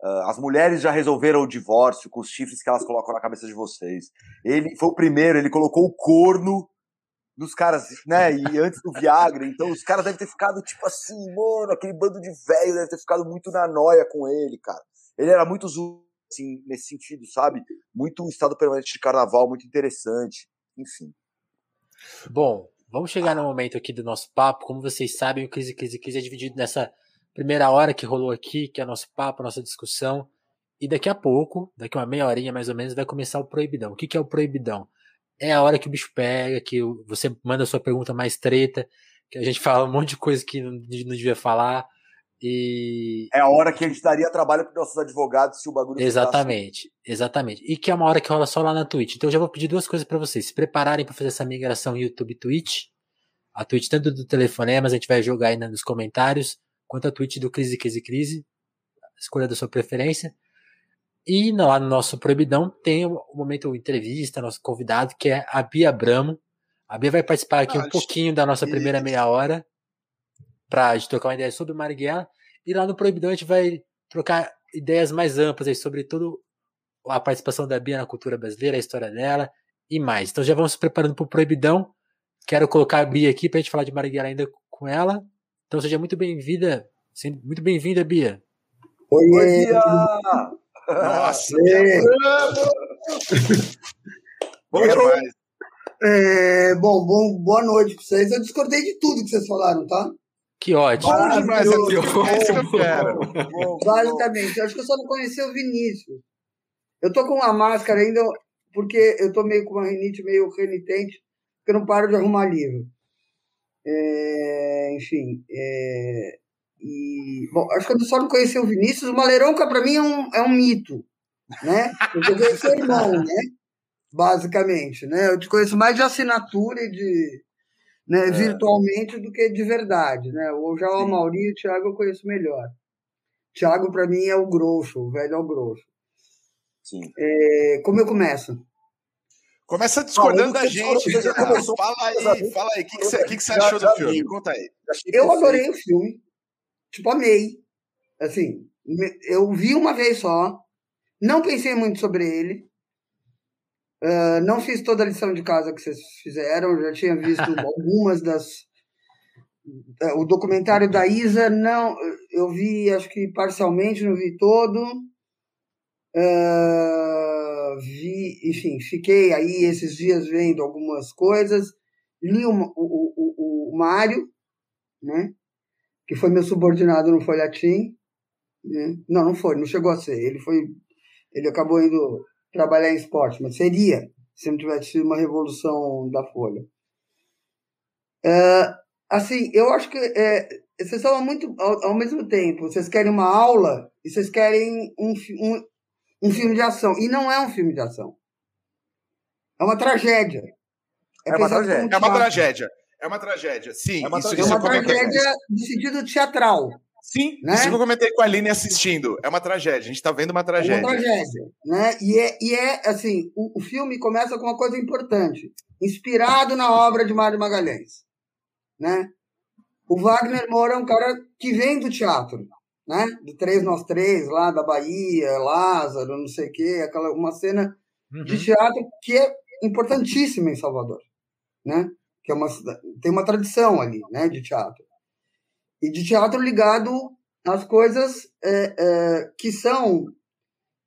Uh, as mulheres já resolveram o divórcio com os chifres que elas colocam na cabeça de vocês. Ele foi o primeiro, ele colocou o corno nos caras, né? E antes do Viagra, então os caras devem ter ficado tipo assim, mano, aquele bando de velho deve ter ficado muito na noia com ele, cara. Ele era muito assim, nesse sentido, sabe? Muito estado permanente de carnaval, muito interessante, enfim. Bom, vamos chegar no momento aqui do nosso papo. Como vocês sabem, o Crise Crise Crise é dividido nessa primeira hora que rolou aqui, que é nosso papo, nossa discussão. E daqui a pouco, daqui uma meia horinha mais ou menos, vai começar o proibidão. O que, que é o proibidão? É a hora que o bicho pega, que você manda a sua pergunta mais treta, que a gente [laughs] fala um monte de coisa que não, não devia falar. E. É a hora que a gente daria trabalho para nossos advogados se o bagulho Exatamente, exatamente. E que é uma hora que rola só lá na Twitch. Então eu já vou pedir duas coisas para vocês: se prepararem para fazer essa migração YouTube-Twitch. A Twitch, tanto do telefonema, a gente vai jogar aí nos comentários quanto a tweet do Crise, Crise, Crise, escolha da sua preferência. E lá no nosso Proibidão tem o momento entrevista, nosso convidado, que é a Bia Bramo. A Bia vai participar aqui ah, um pouquinho da nossa primeira meia hora para a gente trocar uma ideia sobre Marighella. E lá no Proibidão a gente vai trocar ideias mais amplas aí sobre tudo a participação da Bia na cultura brasileira, a história dela e mais. Então já vamos se preparando para o Proibidão. Quero colocar a Bia aqui para a gente falar de Marighella ainda com ela. Então seja muito bem-vinda, muito bem-vinda, Bia. Oi, Oi Bia! Nossa! bom demais. É, bom, bom, boa noite para vocês. Eu discordei de tudo que vocês falaram, tá? Que ótimo. Bom demais, eu quero. Basicamente, acho que eu só não conheci o Vinícius. Eu tô com uma máscara ainda, porque eu tô meio com uma rinite meio renitente, porque eu não paro de arrumar livro. É, enfim, é, e, bom, acho que eu só não conheci o Vinícius. O Maleronca, para mim, é um, é um mito, né? Eu conheço seu irmão, né? Basicamente, né? Eu te conheço mais de assinatura e de... Né, é. virtualmente do que de verdade, né? Ou já o Mauri e o Thiago eu conheço melhor. Thiago, para mim, é o grosso, o velho é o grosso. Sim. É, como eu começo? Começa discordando da gente. [laughs] Fala aí, fala aí. O que, que, você, que, que você achou do filme? Conta aí. Eu adorei o filme. Tipo, amei. Assim, eu vi uma vez só. Não pensei muito sobre ele. Uh, não fiz toda a lição de casa que vocês fizeram. Já tinha visto [laughs] algumas das. O documentário da Isa, não. Eu vi, acho que parcialmente, não vi todo. Uh, vi, enfim, fiquei aí esses dias vendo algumas coisas. Li o, o, o, Mário, né? que foi meu subordinado no Folhetim. Né? Não, não foi, não chegou a ser. Ele foi, ele acabou indo trabalhar em esporte, mas seria se não tivesse sido uma revolução da Folha. É, assim, eu acho que é, vocês falam muito ao, ao, mesmo tempo. Vocês querem uma aula e vocês querem um, um, um filme de ação. E não é um filme de ação. É uma tragédia. É, é uma tragédia. É uma tragédia. É uma tragédia, sim. É uma, isso, é uma tragédia de sentido teatral. Sim, né? isso que eu comentei com a Aline assistindo. É uma tragédia, a gente está vendo uma tragédia. É uma tragédia, né? E é, e é assim, o, o filme começa com uma coisa importante, inspirado na obra de Mário Magalhães, né? O Wagner Moura é um cara que vem do teatro, né? Do Três Nós Três, lá da Bahia, Lázaro, não sei o quê, aquela, uma cena uhum. de teatro que é importantíssima em Salvador, né? Que é uma, tem uma tradição ali, né, de teatro e de teatro ligado às coisas é, é, que são,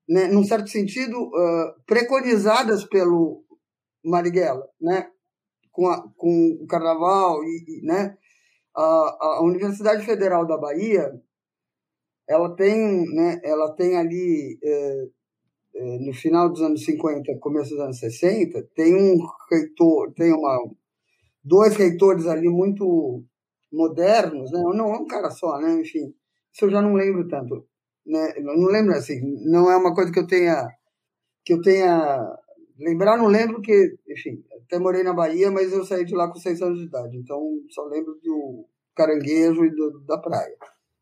né, num certo sentido, preconizadas pelo Marighella, né? com, a, com o Carnaval e, e né? A, a, Universidade Federal da Bahia ela tem, né, ela tem ali é, é, no final dos anos 50, começo dos anos 60, tem um reitor, tem uma dois reitores ali muito modernos, né? Não é um cara só, né? Enfim, isso eu já não lembro tanto, né? Eu não lembro assim, não é uma coisa que eu tenha que eu tenha lembrar, não lembro que, enfim, até morei na Bahia, mas eu saí de lá com seis anos de idade, então só lembro do caranguejo e do, da praia.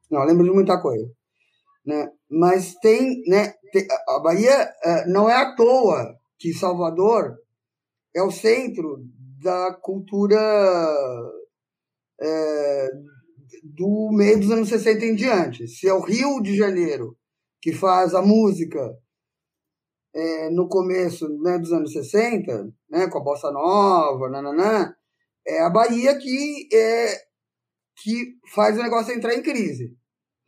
Não, lembro de muita coisa, né? Mas tem, né? Tem, a Bahia uh, não é à toa que Salvador é o centro da cultura é, do meio dos anos 60 em diante. Se é o Rio de Janeiro que faz a música é, no começo né, dos anos 60, né, com a bossa nova, nananã, é a Bahia que, é, que faz o negócio entrar em crise,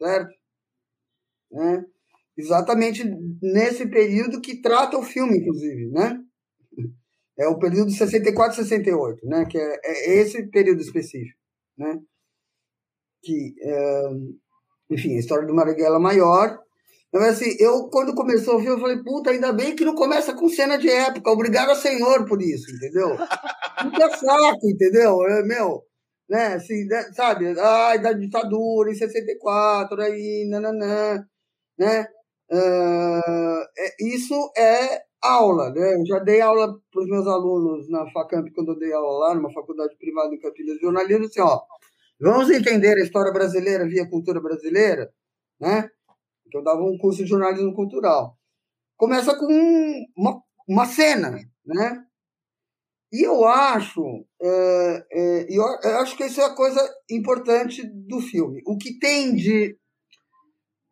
certo? Né? Exatamente nesse período que trata o filme, inclusive, né? É o período 64 68, né? Que é, é esse período específico né? Que, é, enfim, a história do Marighella maior. Então, assim, eu, quando começou o filme, eu falei, puta, ainda bem que não começa com cena de época. Obrigado ao Senhor por isso, entendeu? [laughs] Puta saco, entendeu? É, meu, né, assim, né, sabe? Ai, da ditadura em 64, aí, nananã, né? Uh, isso é aula, né? Eu já dei aula para os meus alunos na Facamp, quando eu dei aula lá, numa faculdade privada em Campinas de jornalismo, assim, ó, vamos entender a história brasileira via cultura brasileira, né? Que eu dava um curso de jornalismo cultural. Começa com uma, uma cena, né? E eu acho, é, é, eu, acho que isso é a coisa importante do filme. O que tem de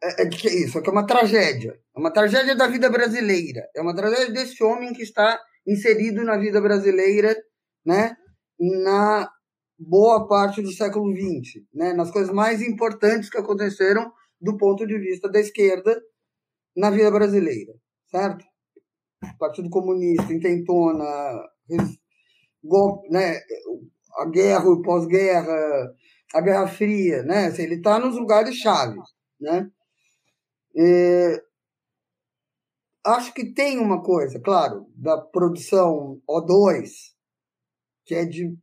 é, é é isso, é que é uma tragédia. É uma tragédia da vida brasileira. É uma tragédia desse homem que está inserido na vida brasileira, né? Na boa parte do século XX, né? Nas coisas mais importantes que aconteceram do ponto de vista da esquerda na vida brasileira, certo? Partido Comunista intentona né? A guerra, o pós-guerra, a Guerra Fria, né? Assim, ele está nos lugares chaves, né? É, acho que tem uma coisa, claro, da produção O2, que é de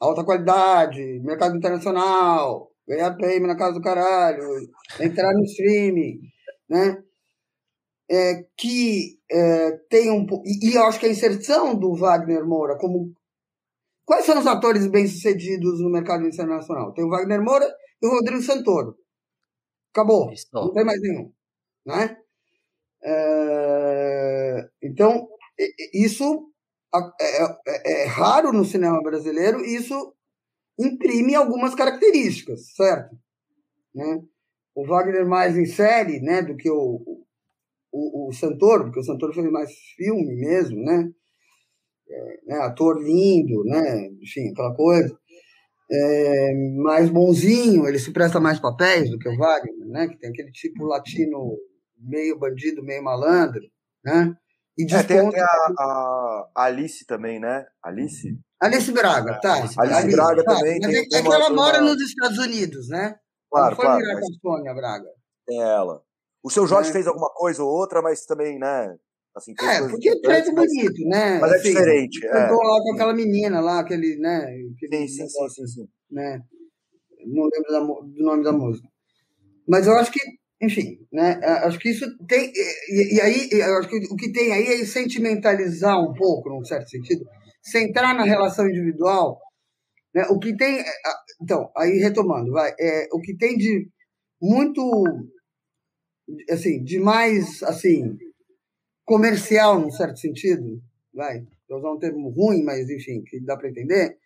alta qualidade, mercado internacional, ganhar prêmio na casa do caralho, entrar no streaming, né? É, que é, tem um e, e eu acho que a inserção do Wagner Moura como quais são os atores bem sucedidos no mercado internacional? Tem o Wagner Moura e o Rodrigo Santoro. Acabou. Não tem mais nenhum. Né? É, então, isso é, é, é, raro no cinema brasileiro e isso imprime algumas características, certo? Né? O Wagner mais em série né, do que o, o, o Santoro, porque o Santoro fez mais filme mesmo, né? Né ator lindo, né? Enfim, aquela coisa é, mais bonzinho, ele se presta mais papéis do que o Wagner, né? Que tem aquele tipo latino meio bandido, meio malandro, né? E é, tem, tem a, a, Alice também, né? Alice? Alice Braga, tá. Alice, Alice Braga também. Mas tem, é, é que ela mora nos Estados Unidos, né? Claro, foi claro. Mas... Sônia Braga. É ela. O seu Jorge é. fez alguma coisa ou outra, mas também, né? Assim, é, porque é preto bonito, né? Mas é assim, é diferente. É. lá com aquela menina lá, aquele, né? Aquele sim, sim, sim, sim, Né? Não lembro da, do nome da música. Mas eu acho que, enfim, né? Acho que isso tem. E, e aí, eu acho que o que tem aí é sentimentalizar um pouco, num certo sentido, centrar na relação individual. Né? O que tem. Então, aí retomando, vai. É, o que tem de muito assim, de mais assim, comercial num certo sentido, vai, vou usar um termo ruim, mas enfim, que dá para entender,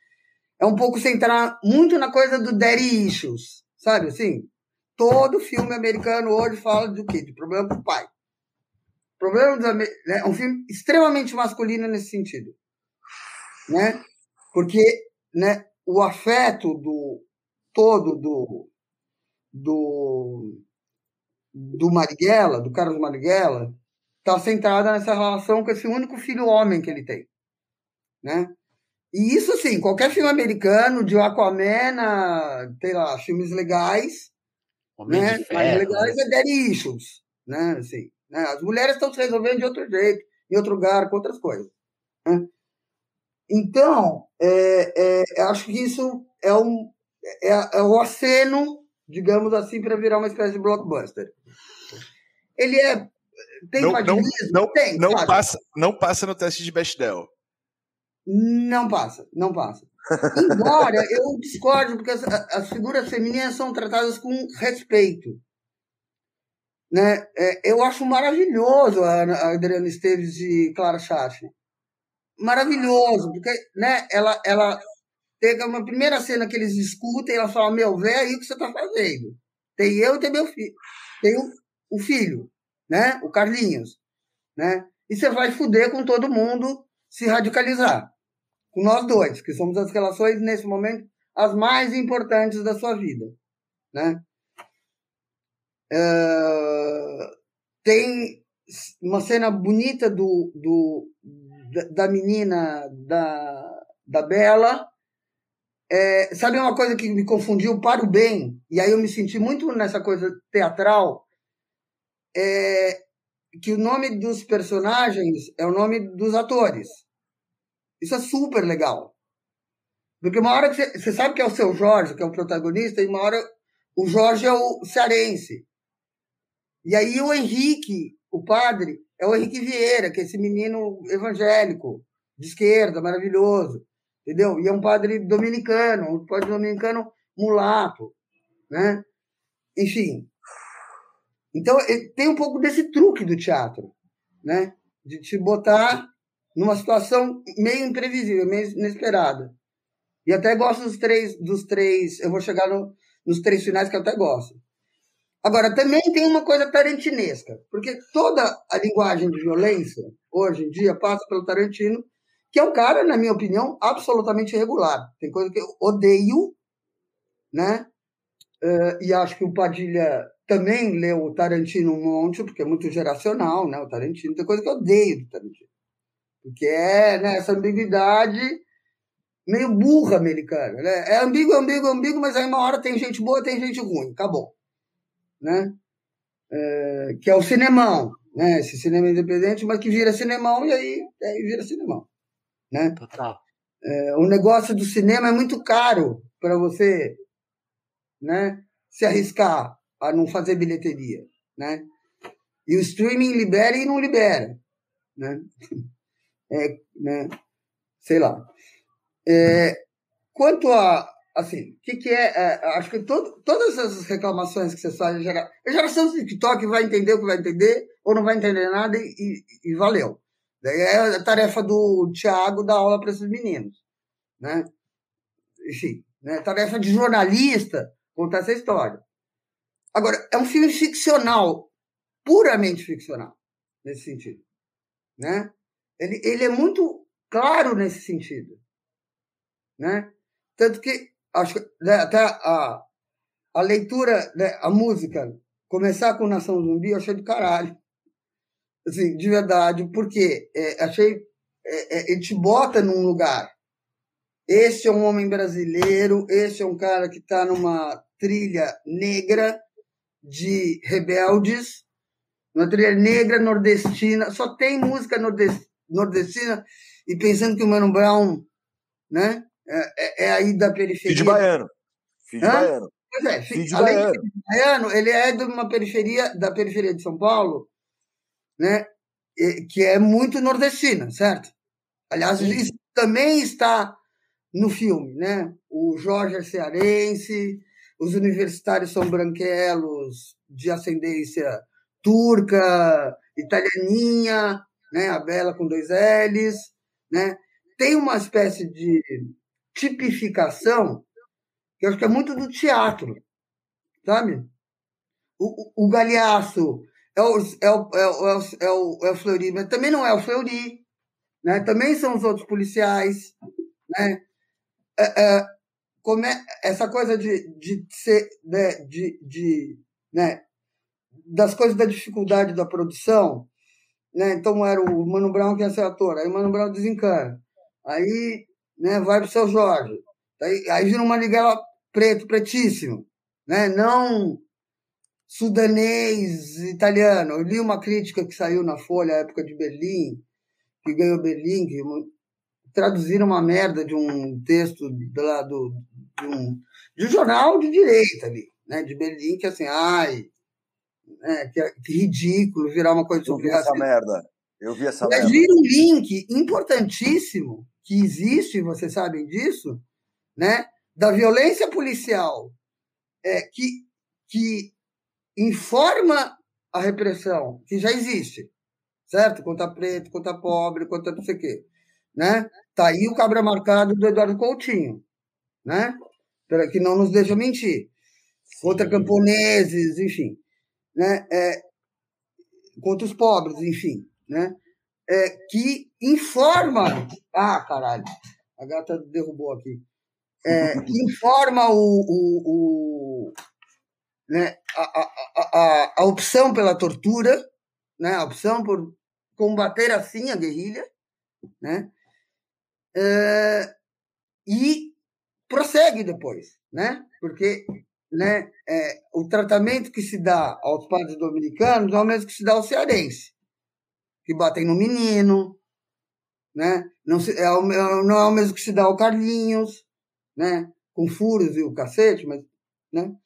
é um pouco centrar muito na coisa do daddy issues, sabe assim? Todo filme americano hoje fala do quê? De problema com o pai. Problema do, né, é um filme extremamente masculino nesse sentido, né? Porque, né, o afeto do todo do do do Marighella, do Carlos Marighella, está centrada nessa relação com esse único filho homem que ele tem, né? E isso, assim, qualquer filme americano, de Aquaman, a, sei lá, filmes legais, Homem né? Ferro, mais legais né? é Daddy Issues, né? Assim, né? As mulheres estão se resolvendo de outro jeito, em outro lugar, com outras coisas. Né? Então, é, é, acho que isso é, um, é, é o aceno, digamos assim, para virar uma espécie de blockbuster. Ele é. Tem não, não, não, tem, não passa, não passa no teste de Bechdel. Não passa, não passa. Embora [laughs] eu discordo, porque as, as, figuras femininas são tratadas com respeito. Né? É, eu acho maravilhoso a, a Adriana Esteves e Clara Chafe. Maravilhoso, porque né, ela, ela tem uma primeira cena que eles discutem, ela fala, meu, vê aí o que você está fazendo. Tem eu e tem meu filho. Tem o, o filho, né? O Carlinhos. Né? E você vai fuder com todo mundo se radicalizar com nós dois, que somos as relações, nesse momento, as mais importantes da sua vida. Né? Uh, tem uma cena bonita do, do, da menina da, da Bela. É, sabe uma coisa que me confundiu para o bem? E aí eu me senti muito nessa coisa teatral. É, que o nome dos personagens é o nome dos atores. Isso é super legal. Porque uma hora que você, você sabe que é o seu Jorge, que é o protagonista, e uma hora o Jorge é o cearense. E aí o Henrique, o padre, é o Henrique Vieira, que é esse menino evangélico, de esquerda, maravilhoso. Entendeu? E é um padre dominicano, um padre dominicano mulato, né? Enfim. Então, tem um pouco desse truque do teatro, né? De te botar numa situação meio imprevisível, meio inesperada. E até gosto dos três, dos três. Eu vou chegar no, nos três finais que eu até gosto. Agora, também tem uma coisa tarantinesca, porque toda a linguagem de violência, hoje em dia, passa pelo Tarantino, que é um cara, na minha opinião, absolutamente irregular. Tem coisa que eu odeio, né? Uh, e acho que o Padilha também leu o Tarantino um monte, porque é muito geracional, né? O Tarantino. Tem coisa que eu odeio do Tarantino. Porque é né, essa ambiguidade meio burra americana. Né? É ambíguo, ambíguo, ambíguo, mas aí uma hora tem gente boa tem gente ruim. Acabou. Né? É, que é o cinemão. Né? Esse cinema independente, mas que vira cinemão e aí, aí vira cinemão. Né? Total. É, o negócio do cinema é muito caro para você né, se arriscar a não fazer bilheteria. Né? E o streaming libera e não libera. Né? [laughs] é, né, sei lá. É, quanto a, assim, o que, que é, é, acho que todo, todas as reclamações que você faz, gera, a geração do TikTok vai entender o que vai entender, ou não vai entender nada e, e, e valeu. É a tarefa do Thiago dar aula para esses meninos, né? Enfim, né? tarefa de jornalista contar essa história. Agora, é um filme ficcional, puramente ficcional, nesse sentido, né? Ele, ele é muito claro nesse sentido. Né? Tanto que acho né, até a, a leitura, né, a música, começar com Nação Zumbi, eu achei do caralho. Assim, de verdade, porque é, achei. É, é, ele te bota num lugar. Esse é um homem brasileiro, esse é um cara que está numa trilha negra de rebeldes, uma trilha negra nordestina, só tem música nordestina e pensando que o Mano Brown né, é, é, é aí da periferia. Filho de baiano. Filho de baiano. Pois é, filho de além baiano. de baiano, ele é de uma periferia, da periferia de São Paulo, né, que é muito nordestina, certo? Aliás, Sim. isso também está no filme, né? O Jorge é cearense, os universitários são branquelos de ascendência turca, italianinha, né? A Bela com dois L's, né? Tem uma espécie de tipificação que eu acho que é muito do teatro, sabe? O, o, o Galhaço é o, é, o, é, o, é, o, é, o, é o Fleury, mas também não é o Fleury, né? Também são os outros policiais, né? É, é, essa coisa de, de ser, né, de, de, né, das coisas da dificuldade da produção, né? Então era o Mano Brown que ia ser ator, aí o Mano Brown desencana, aí, né, vai pro seu Jorge, aí, aí vira uma Miguel preto, pretíssimo, né? Não sudanês, italiano. Eu li uma crítica que saiu na Folha, época de Berlim, que ganhou Berlim, que traduziram uma merda de um texto lá do, de, um, de um jornal de direita ali, né, de Berlim, que assim, ai, né, que, que ridículo virar uma coisa sobre Eu vi essa merda. Eu vi essa Mas merda. vira um link importantíssimo que existe, vocês sabem disso, né, da violência policial é, que, que informa a repressão, que já existe, certo? Contra preto, contra pobre, contra não sei o quê. Né? Tá aí o cabra marcado do Eduardo Coutinho, né? que não nos deixa mentir. Contra camponeses, enfim. Né? É, contra os pobres, enfim. Né? É, que informa. Ah, caralho, a gata derrubou aqui. É, que informa o, o, o né, a, a, a, a opção pela tortura, né, a opção por combater assim a guerrilha, né, é, e prossegue depois, né, porque né, é, o tratamento que se dá aos padres dominicanos é o mesmo que se dá aos cearense, que batem no menino, né, não, se, é, não é o mesmo que se dá ao Carlinhos, né, com furos e o cacete, mas, né,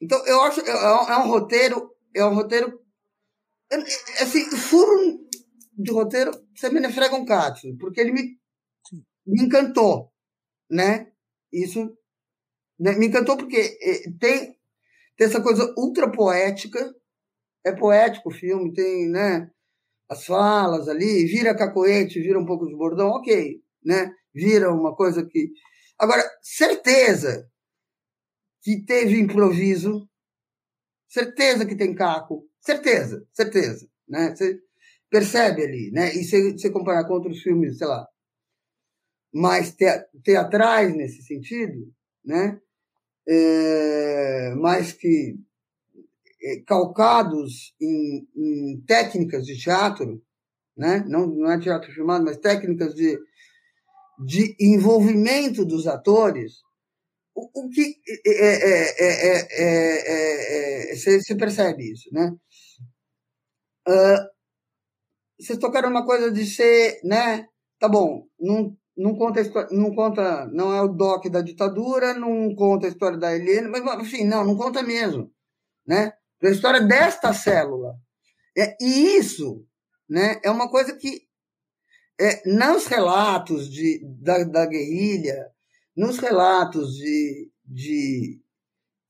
então, eu acho é, é um roteiro, é um roteiro. Assim, furo de roteiro, você me frega um cato, porque ele me, me encantou, né? Isso né? me encantou porque é, tem, tem essa coisa ultra poética, é poético o filme, tem, né? As falas ali, vira cacoete, vira um pouco de bordão, ok, né? Vira uma coisa que. Agora, certeza que teve improviso, certeza que tem caco, certeza, certeza, né? Você percebe ali, né? E se você comparar com outros filmes, sei lá, mais teatrais nesse sentido, né? É, mais que é, calcados em, em, técnicas de teatro, né? Não, não é teatro filmado, mas técnicas de, de envolvimento dos atores, o, que é, é, é, você percebe isso, né? Uh, vocês tocaram uma coisa de ser, né? Tá bom, não, não conta não conta, não é o doc da ditadura, não conta a história da Helena, mas enfim, não, não conta mesmo, né? A história desta célula. É, e isso, né, é uma coisa que é, nos relatos de, da, da guerrilha, nos relatos de, de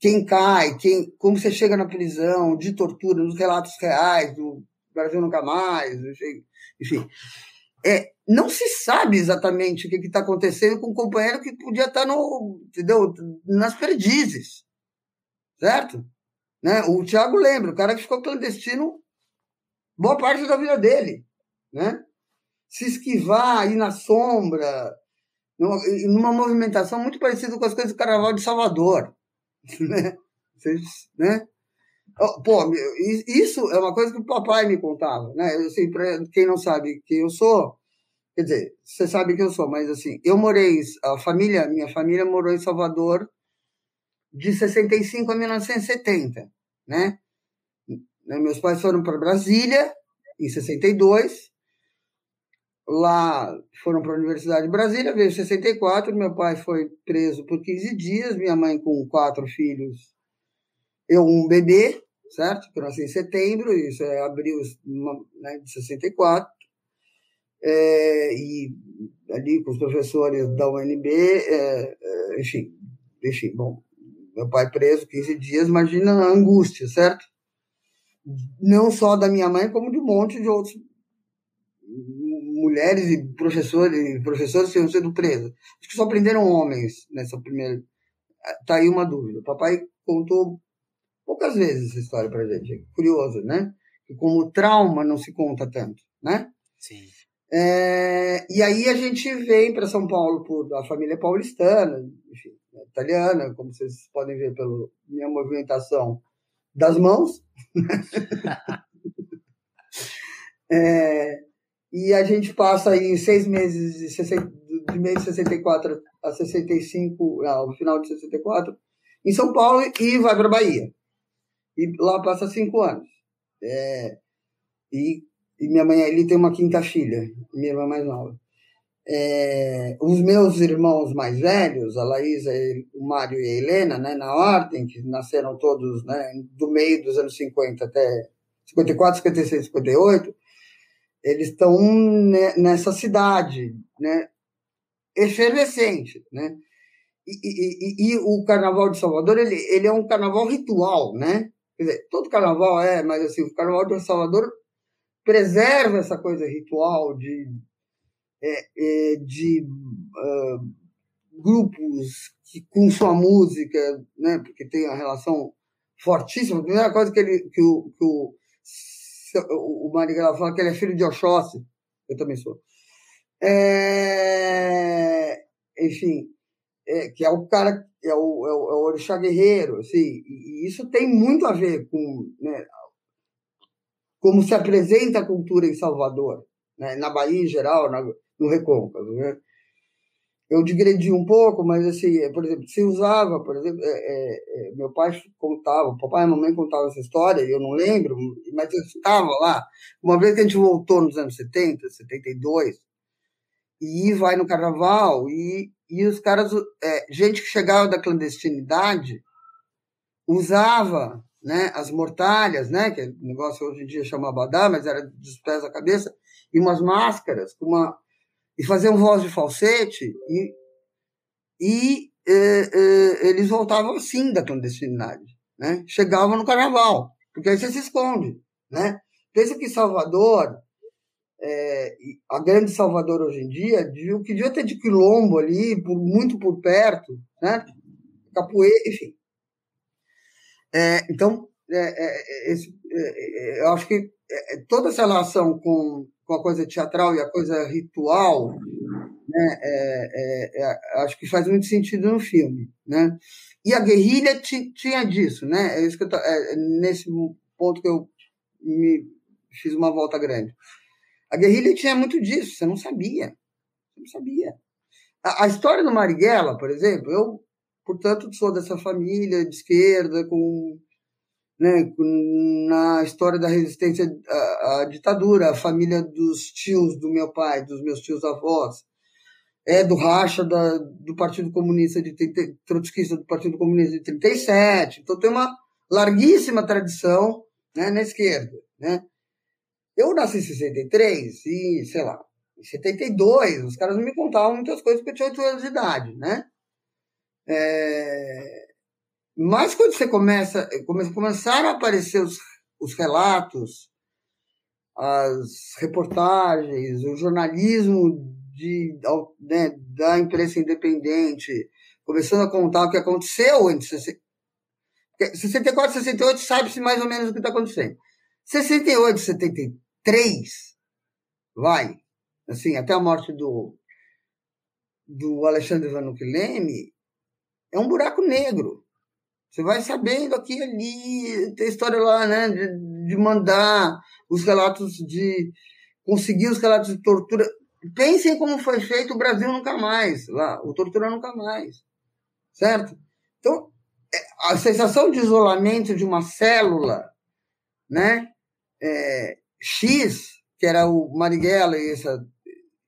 quem cai, quem, como você chega na prisão, de tortura, nos relatos reais do Brasil Nunca Mais, enfim. É, não se sabe exatamente o que está acontecendo com um companheiro que podia estar tá no, entendeu? nas perdizes, certo? Né? O Tiago lembra, o cara que ficou clandestino boa parte da vida dele, né? Se esquivar, ir na sombra, numa movimentação muito parecida com as coisas do Carnaval de Salvador. [laughs] Né? Né? Pô, isso é uma coisa que o papai me contava, né? Assim, quem não sabe quem eu sou, quer dizer, você sabe quem eu sou, mas assim, eu morei, a família, minha família morou em Salvador de 65 a 1970, né? Meus pais foram para Brasília em 62 lá foram para a Universidade de Brasília, veio em 64, meu pai foi preso por 15 dias, minha mãe com quatro filhos, eu um bebê, certo? Que eu nasci em setembro, isso é abril né, de 64. É, e ali com os professores da UNB, é, é, enfim, enfim, bom, meu pai preso 15 dias, imagina a angústia, certo? Não só da minha mãe, como de um monte de outros mulheres e professores e professores que tinham sido presos. Acho que só prenderam homens nessa primeira. Tá aí uma dúvida. O papai contou poucas vezes essa história pra gente. É curioso, né? Que como trauma não se conta tanto, né? Sim. É, e aí a gente vem para São Paulo por a família paulistana, enfim, italiana, como vocês podem ver pela minha movimentação das mãos. [laughs] é, e a gente passa aí seis meses, de, 60, de mês de 64 a 65, ao final de 64, em São Paulo e vai para Bahia. E lá passa cinco anos. É, e, e, minha mãe ali tem uma quinta filha, minha irmã mais nova. É, os meus irmãos mais velhos, a Laísa, o Mário e a Helena, né, na ordem, que nasceram todos né, do meio dos anos 50 até 54, 56, 58, eles estão nessa cidade, né, efervescente, né? E, e, e, e, o Carnaval de Salvador ele, ele é um carnaval ritual, né? Quer dizer, todo carnaval é, mas assim, o Carnaval de Salvador preserva essa coisa ritual de é, é, de uh, grupos que, com sua música, né? Porque tem a relação fortíssima. A primeira coisa que ele que o, que o o Marighella fala que ele é filho de Oxóssi, eu também sou. É, enfim, é, que é o cara, é o, é o, é o orixá guerreiro, assim, e, isso tem muito a ver com né, como se apresenta a cultura em Salvador, né, na Bahia em geral, na, no Recôncavo, né? eu digredi um pouco, mas assim, é, por exemplo, se usava, por exemplo, é, é, é, meu pai contava, papai e mamãe contavam essa história, eu não lembro, mas eu estava lá. Uma vez que a gente voltou nos anos 70, 72, e vai no carnaval, e, e os caras, é, gente que chegava da clandestinidade, usava né, as mortalhas, né, que o negócio hoje em dia chama abadá, mas era dos pés à cabeça, e umas máscaras uma e faziam voz de falsete e, e eh, eh, eles voltavam assim da clandestinidade, né? Chegavam no carnaval, porque aí você se esconde, né? Pensa que Salvador, é, a grande Salvador hoje em dia, o que devia ter de quilombo ali, por, muito por perto, né? Capoeira, enfim. É, então, é, esse, eu acho que toda essa relação com com a coisa teatral e a coisa ritual, né, é, é, é, acho que faz muito sentido no filme, né? E a guerrilha tinha disso, né? É isso que tô, é, nesse ponto que eu me fiz uma volta grande. A guerrilha tinha muito disso, você não sabia, você não sabia. A, a história do Marighella, por exemplo, eu, portanto, sou dessa família de esquerda com né, na história da resistência à, à, ditadura, a família dos tios do meu pai, dos meus tios avós, é do racha da, do Partido Comunista de 30, trotskista do Partido Comunista de 37. Então tem uma larguíssima tradição né, na esquerda, né? Eu nasci em 63 e, sei lá, em 72, os caras não me contavam muitas coisas porque eu tinha 8 anos de idade, né? É... Mas quando você começa, começaram a aparecer os, os relatos, as reportagens, o jornalismo de, né, da imprensa independente, começando a contar o que aconteceu entre 64 e 68, sabe-se mais ou menos o que está acontecendo. 68 e 73, vai, assim, até a morte do, do Alexandre Vanucchi Leme, é um buraco negro. Você vai sabendo aqui ali, tem história lá, né? De, de mandar os relatos de. conseguir os relatos de tortura. Pensem como foi feito o Brasil nunca mais, lá, o Tortura nunca mais. Certo? Então, é, a sensação de isolamento de uma célula, né? É, X, que era o Marighella e essa,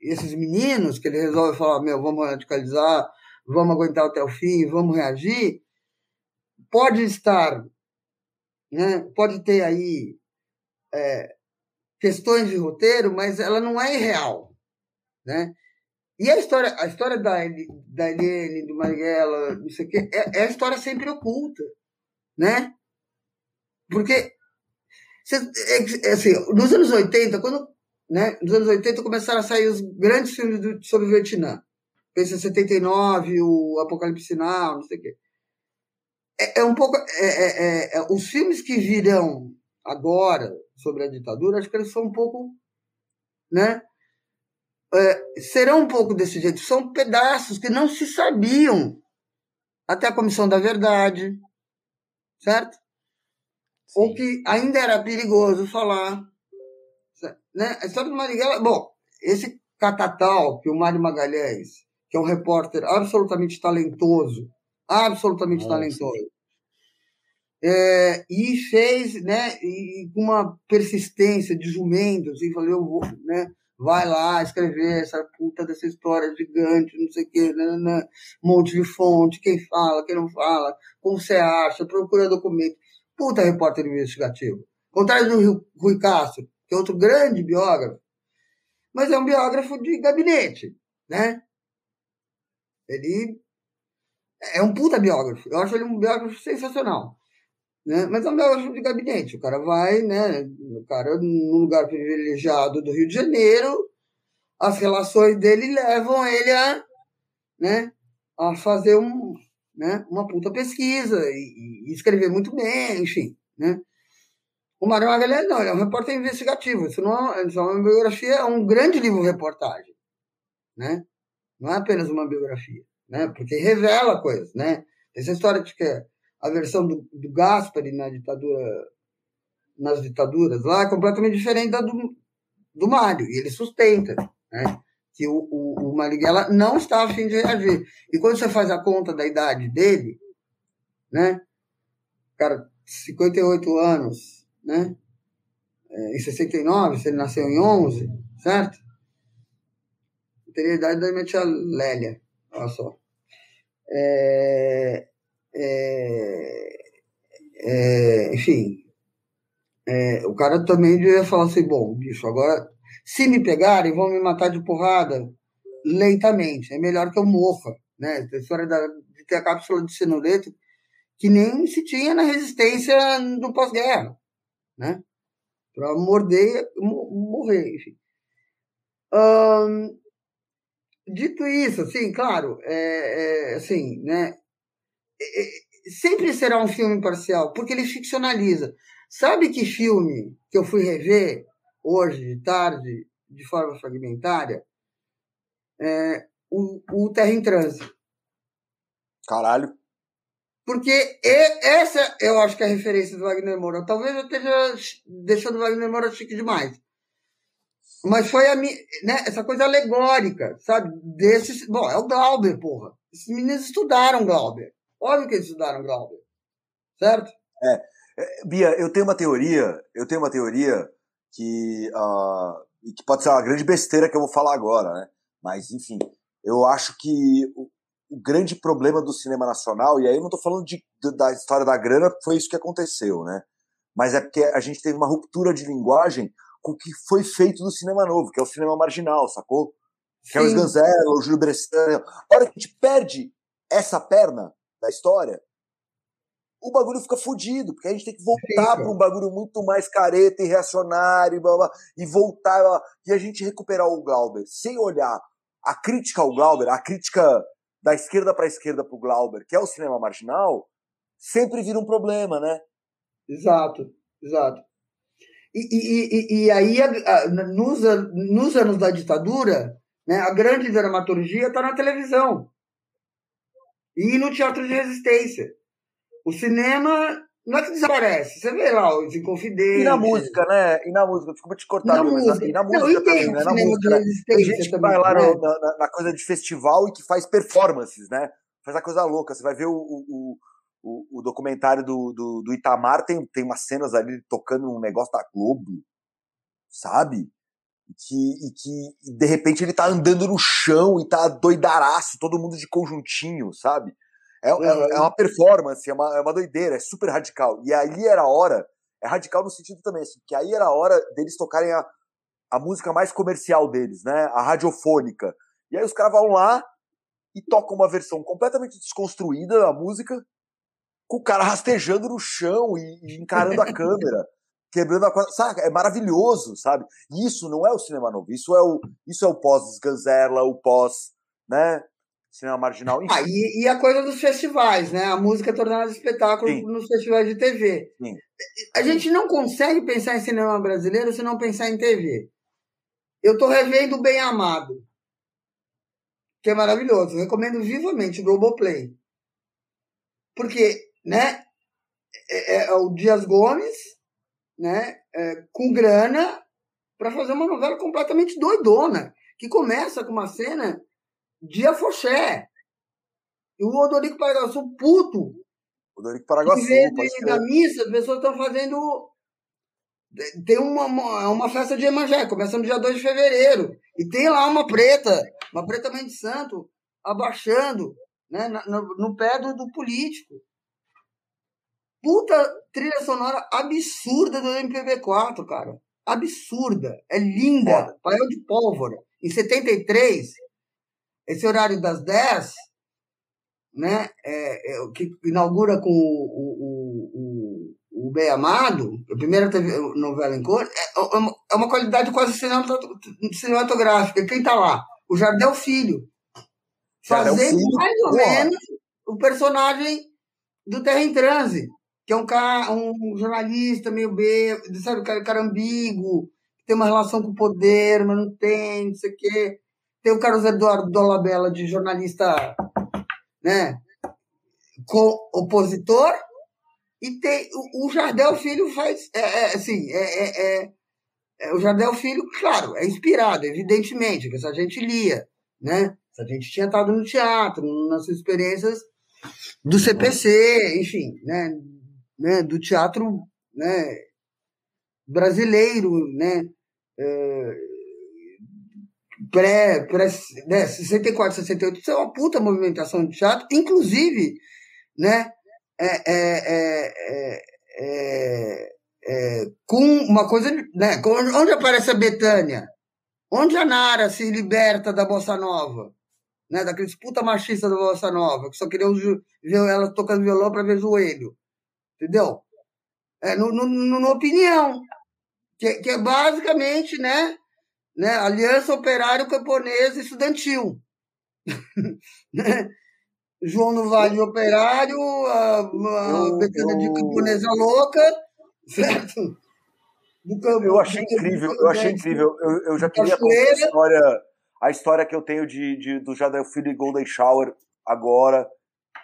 esses meninos, que ele resolve falar: meu, vamos radicalizar, vamos aguentar até o fim, vamos reagir pode estar, né, pode ter aí é, questões de roteiro, mas ela não é irreal. né? E a história, a história da, da Helene, do Marighella, não sei o quê, é, é a história sempre oculta, né? Porque, é, é, assim, nos anos 80, quando, né, nos anos 80 começaram a sair os grandes filmes do, sobre o Vietnã. Pensa 79, o Apocalipse Sinal, não sei o quê. É, é um pouco. É, é, é, os filmes que virão agora sobre a ditadura, acho que eles são um pouco. Né, é, serão um pouco desse jeito. São pedaços que não se sabiam até a Comissão da Verdade, certo? Sim. Ou que ainda era perigoso falar. Né? A história do Marighella, bom, esse catatal que o Mário Magalhães, que é um repórter absolutamente talentoso, absolutamente Nossa. talentoso, é, e fez, né, e com uma persistência de jumento, assim, falei, eu vou, né, vai lá escrever essa puta dessa história gigante, não sei o quê, né, né, né, um monte de fonte, quem fala, quem não fala, como você acha, procura documento. Puta repórter investigativo. Contrário do Rui Castro, que é outro grande biógrafo, mas é um biógrafo de gabinete, né? Ele é um puta biógrafo. Eu acho ele um biógrafo sensacional. Né? Mas é um biógrafo de gabinete. O cara vai, né? O cara, num lugar privilegiado do Rio de Janeiro, as relações dele levam ele a, né, a fazer um, né, uma puta pesquisa e, e escrever muito bem, enfim. Né? O Mário Magalhães não, ele é um repórter investigativo. Isso não é, é uma biografia, é um grande livro-reportagem. Né? Não é apenas uma biografia, né? porque revela coisas. Né? Essa história de que a versão do, do Gaspari na ditadura, nas ditaduras lá é completamente diferente da do, do Mário, e ele sustenta né, que o, o, o Marighella não está a fim de reagir. E quando você faz a conta da idade dele, né, cara, 58 anos, né, é, em 69, se ele nasceu em 11, certo? Teria a idade da minha tia Lélia, olha só. É, é, é, enfim, é, o cara também devia falar assim, bom, bicho, agora, se me pegarem, vão me matar de porrada lentamente. É melhor que eu morra, né? A história da, de ter a cápsula de cianureto que nem se tinha na resistência do pós-guerra, né? Para morder, morrer, enfim. Hum, dito isso, assim, claro, é, é, assim, né? sempre será um filme imparcial, porque ele ficcionaliza. Sabe que filme que eu fui rever hoje de tarde, de forma fragmentária? É, o, o Terra em Trânsito. Caralho. Porque essa eu acho que é a referência do Wagner Moura. Talvez eu esteja deixando o Wagner Moura chique demais. Mas foi a né, essa coisa alegórica, sabe? Desses, bom, é o Glauber, porra. Esses meninos estudaram Glauber. Óbvio que eles estudaram Glauber. Certo? É. é. Bia, eu tenho uma teoria, eu tenho uma teoria que, uh, que pode ser uma grande besteira que eu vou falar agora, né? Mas, enfim, eu acho que o, o grande problema do cinema nacional, e aí eu não estou falando de, da história da grana, foi isso que aconteceu, né? Mas é porque a gente teve uma ruptura de linguagem com o que foi feito do cinema novo, que é o cinema marginal, sacou? Que é o Sganzella, o Júlio Bressan. A hora que a gente perde essa perna, da história, o bagulho fica fodido, porque a gente tem que voltar para um bagulho muito mais careta e reacionário, blá, blá, e voltar blá, e a gente recuperar o Glauber sem olhar a crítica ao Glauber, a crítica da esquerda para a esquerda para o Glauber, que é o cinema marginal, sempre vira um problema, né? Exato, exato. E, e, e, e aí, nos, nos anos da ditadura, né, a grande dramaturgia está na televisão e no teatro de resistência. O cinema não é que desaparece. Você vê lá os Inconfidentes. E na música, né? E na música, desculpa te cortar, na mas música. Assim, na música não, também, né? Na música, né? Tem gente que vai lá né? na, na, coisa de festival e que faz performances, né? Faz a coisa louca. Você vai ver o, o, o, o documentário do, do, do, Itamar, tem, tem umas cenas ali tocando um negócio da Globo, sabe? E que, e que de repente ele tá andando no chão e tá doidaraço, todo mundo de conjuntinho, sabe? É, uhum. é, é, uma performance, é uma, é uma doideira, é super radical. E aí era a hora, é radical no sentido também, assim, que aí era a hora deles tocarem a, a música mais comercial deles, né? A radiofônica. E aí os caras vão lá e tocam uma versão completamente desconstruída da música, com o cara rastejando no chão e, e encarando a [laughs] câmera, quebrando a sabe? É maravilhoso, sabe? E isso não é o cinema novo, isso é o isso é o pós-Sganzerla, o pós, né? Cinema marginal. Ah, e, e, a coisa dos festivais, né? A música é tornada espetáculo Sim. nos festivais de TV. Sim. A gente não consegue pensar em cinema brasileiro se não pensar em TV. Eu tô revendo Bem Amado, que é maravilhoso. Eu recomendo vivamente o Globoplay. Porque, né? É, é, é o Dias Gomes, né? É, com grana para fazer uma novela completamente doidona, que começa com uma cena de afoxé. E o Odorico Paraguaçu, puto. Odorico Paraguaçu, em da missa, as pessoas estão fazendo tem uma, uma, uma, festa de Emanjé, começando dia 2 de fevereiro. E tem lá uma preta, uma preta mãe de santo, abaixando né, no, no pé do, do, político. Puta trilha sonora absurda do MPB4, cara. Absurda. É linda. Pael de pólvora. Em 73, esse horário das 10, né, é, é, que inaugura com o, o, o o Bem Amado, a primeira novela em cor, é, é, é uma qualidade quase cinematográfica. Quem está lá? O Jardel Filho. Fazendo Filho, mais ou menos o personagem do Terra em Transe, que é um, cara, um jornalista meio B, sabe, cara ambíguo, tem uma relação com o poder, mas não tem, não sei o quê. Tem o Carlos Eduardo Dolabella de jornalista, né, opositor, e tem o, o Jardel Filho faz. É, é, assim, é, é, é, é, o Jardel Filho, claro, é inspirado, evidentemente, que essa gente lia, né? Essa gente tinha estado no teatro, nas experiências do CPC, enfim, né? Né? Do teatro né? brasileiro, né? É, pré, pré né? 64, 68, isso é uma puta movimentação de teatro, inclusive, né? É é, é, é, é, com uma coisa, né? Onde aparece a Betânia? Onde a Nara se liberta da bossa nova? Né, daqueles puta machista da bossa nova, que só queriam ver ela tocando violão para ver joelho. Entendeu? É, no, opinião. Que, que é basicamente, né? né Aliança Operário Camponesa Estudantil. [laughs] né? João no Vale Operário, a, a Betânia de Camponesa Louca, [laughs] certo? Campo, eu achei incrível, eu achei incrível. Eu, eu já queria contar a história, a história que eu tenho de, de, do Jadel Filho e Golden Shower agora.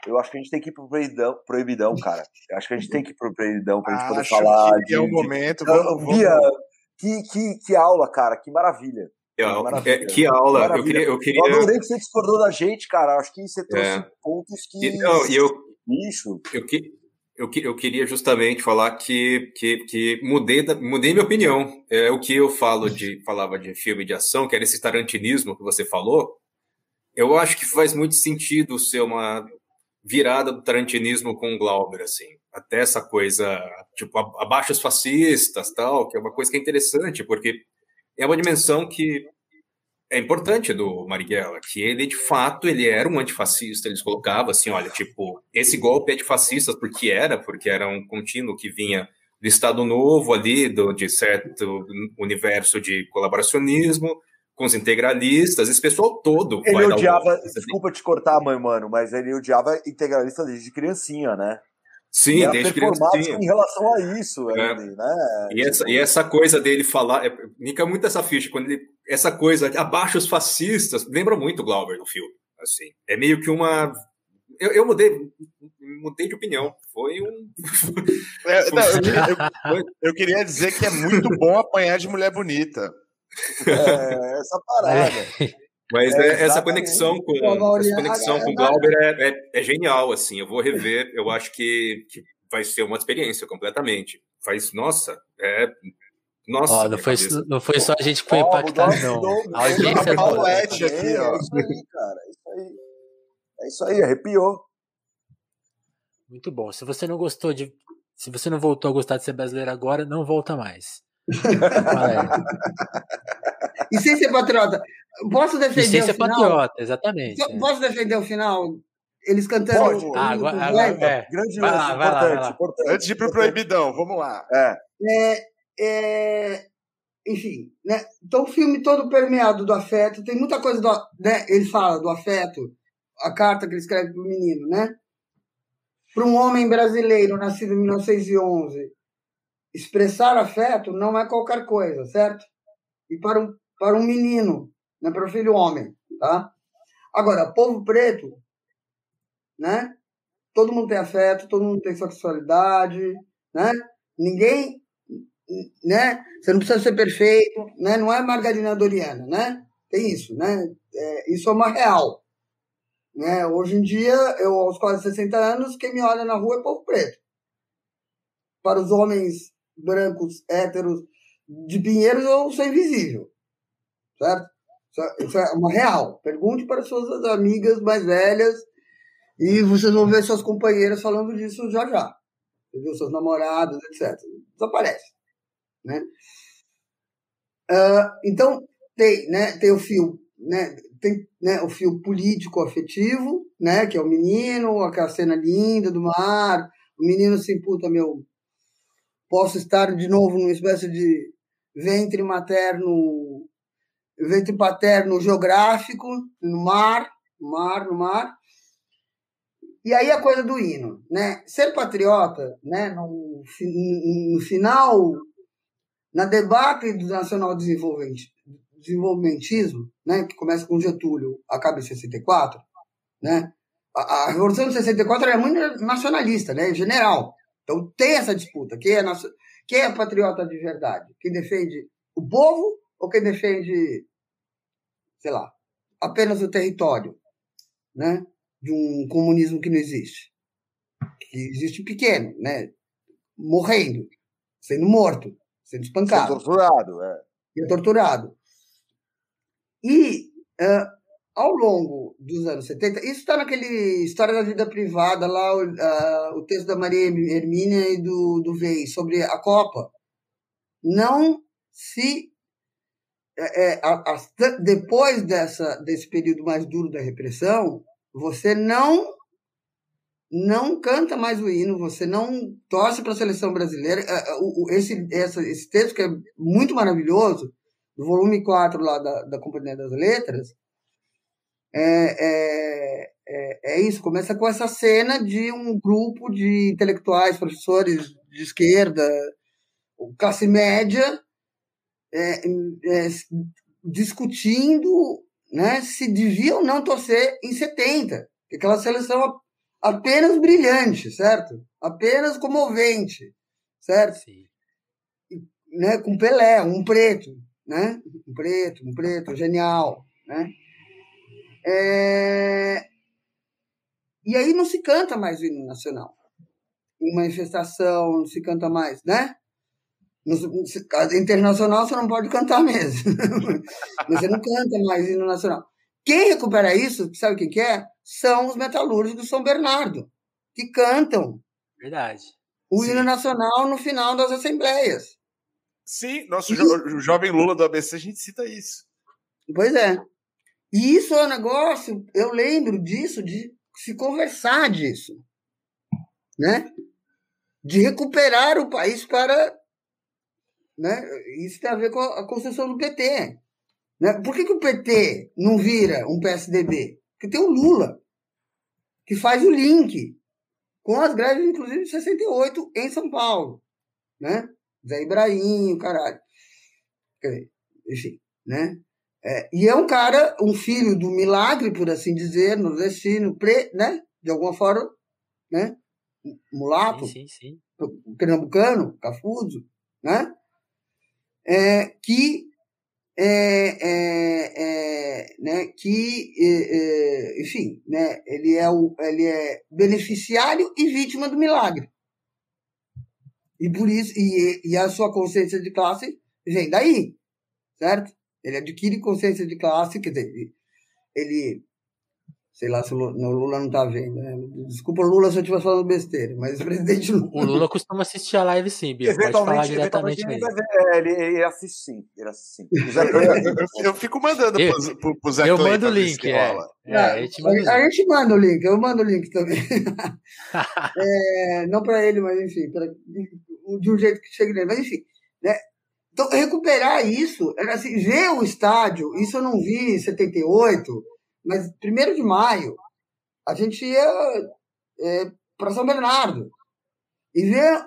Eu acho que a gente tem que ir pro proibidão, proibidão cara. Eu acho que a gente tem que ir pro proibidão pra gente poder falar. Que de, é o momento. De... Vamos, Bia, vamos. Que, que, que aula, cara. Que maravilha. É, que aula. Eu queria, eu queria. Eu adorei que você discordou da gente, cara. Acho que você trouxe é. pontos que. E, não, e eu. Bicho. Eu, que, eu, eu queria justamente falar que, que, que mudei, da, mudei minha opinião. É o que eu falo de falava de filme de ação, que era esse tarantinismo que você falou. Eu acho que faz muito sentido ser uma virada do tarantinismo com o Glauber, assim. Até essa coisa, tipo, abaixo os fascistas, tal, que é uma coisa que é interessante, porque é uma dimensão que é importante do Marighella, que ele, de fato, ele era um antifascista, eles colocavam assim, olha, tipo, esse golpe é de fascistas porque era, porque era um contínuo que vinha do Estado Novo ali, do, de certo universo de colaboracionismo, com os integralistas, esse pessoal todo. Ele odiava, desculpa te cortar, mãe, mano, mas ele odiava integralista desde criancinha, né? Sim, desde criança. em relação a isso, é. né? E essa, e essa coisa dele falar, é, fica muito essa ficha, quando ele, essa coisa, abaixo os fascistas, lembra muito o Glauber no filme, assim. É meio que uma eu, eu mudei, mudei de opinião. Foi um. É, [laughs] não, eu, queria, [laughs] eu, eu, queria, dizer que é muito bom apanhar de mulher bonita. É, essa parada. É. Mas é, essa conexão com essa conexão com o Glauber é, é, é, genial, assim. Eu vou rever, eu acho que, que vai ser uma experiência completamente. Faz, nossa, é nossa, ó, não, foi, não foi só a gente que foi oh, impactado, não. A audiência é. Aqui, ó. [laughs] É isso aí, cara. É isso aí. É isso aí, arrepiou. Muito bom. Se você não gostou de. Se você não voltou a gostar de ser brasileiro agora, não volta mais. E sem ser patriota. Posso defender e sem ser patriota, exatamente. É. Posso defender o final? Eles cantando. Pode. Ah, agora, agora é. Grande vai lá, vai importante, lá, importante, Antes de ir pro proibidão, vamos lá. É. é, é enfim, né? Então o filme todo permeado do afeto, tem muita coisa do, né? Ele fala do afeto, a carta que ele escreve pro menino, né? Para um homem brasileiro nascido em 1911, expressar afeto não é qualquer coisa, certo? E para um, para um menino, né, para o filho homem, tá? Agora, povo preto, né? Todo mundo tem afeto, todo mundo tem sexualidade, né? Ninguém, né? Você não precisa ser perfeito, né? Não é margarina doriana, né? Tem isso, né? É, isso é uma real. Né? Hoje em dia, eu aos quase 60 anos, quem me olha na rua é povo preto. Para os homens brancos, héteros, de Pinheiros, eu sou invisível. Certo? Isso é, é uma real. Pergunte para suas amigas mais velhas e vocês vão ver suas companheiras falando disso já já. Entendeu? Suas namoradas, etc. Desaparece. Né? Uh, então, tem, né, tem o fio né, tem né, o fio político afetivo, né, que é o menino, aquela cena linda do mar, o menino se imputa, meu, posso estar de novo numa espécie de ventre materno, ventre paterno geográfico, no mar, no mar, no mar. E aí a coisa do hino, né? Ser patriota, né, no, no final, na debate do nacional desenvolvimentismo, né, que começa com Getúlio, acaba em 64, né? A, a Revolução de 64 era muito nacionalista, né, general. Então tem essa disputa, quem é, nosso, quem é patriota de verdade? Quem defende o povo ou quem defende, sei lá, apenas o território, né, de um comunismo que não existe? Que existe pequeno, né, morrendo, sendo morto, sendo espancado. Sendo torturado, é. E torturado. E uh, ao longo dos anos 70, isso está naquele História da Vida Privada, lá o, texto da Maria Hermínia e do, do Vei sobre a Copa. Não se. É, é, a, a, depois dessa, desse período mais duro da repressão, você não não canta mais o hino, você não torce para a seleção brasileira. Esse, esse, esse texto que é muito maravilhoso, do volume 4 lá da, da Companhia das Letras, é, é, é, é, isso, começa com essa cena de um grupo de intelectuais, professores de esquerda, classe média, é, é, discutindo né, se devia ou não torcer em 70. Aquela seleção apenas brilhante, certo? Apenas comovente, certo? Sim. Né, com Pelé, um preto né? Um preto, um preto, genial, né? É... E aí não se canta mais o hino nacional. Em manifestação, não se canta mais, né? No, internacional você não pode cantar mesmo. [laughs] você não canta mais hino nacional. Quem recupera isso, sabe o que é? São os metalúrgicos de São Bernardo, que cantam. Verdade. O hino nacional no final das assembleias. Sim, nosso jo jovem Lula do ABC, a gente cita isso. Pois é. E isso é um negócio, eu lembro disso, de se conversar disso. Né? De recuperar o país para. Né? Isso tem a ver com a construção do PT. Né? Por que, que o PT não vira um PSDB? Porque tem o Lula, que faz o link com as greves, inclusive, de 68 em São Paulo. Né? Zé Ibrahim, caralho. Enfim, né? É, e é um cara, um filho do milagre, por assim dizer, nordestino, pre, né? De alguma forma, né? Mulato, sim, sim, sim. pernambucano, cafuso, né? É, que é, é, é, né, que, é, enfim, né, ele, é o, ele é beneficiário e vítima do milagre. E por isso, e, e a sua consciência de classe vem daí, certo? Ele adquire consciência de classe, quer dizer, ele, Sei lá se o Lula, não, o Lula não tá vendo. Né? Desculpa, Lula, se eu estiver falando besteira, mas o presidente Lula. O Lula costuma assistir a live sim, Bia. Pode falar diretamente ele, é, ele, ele assiste sim. Ele assiste sim. eu, eu, fico mandando eu, pro, pro, pro Zé Eu mando o link, é. é a, gente manda a, a, gente manda o link, eu mando o link também. [laughs] é, não para ele, mas enfim, pra, de um jeito que chegue nele. Mas enfim, né? Então, recuperar isso, assim, ver o estádio, isso eu não vi em 78, mas primeiro de maio, a gente ia é, para São Bernardo e ver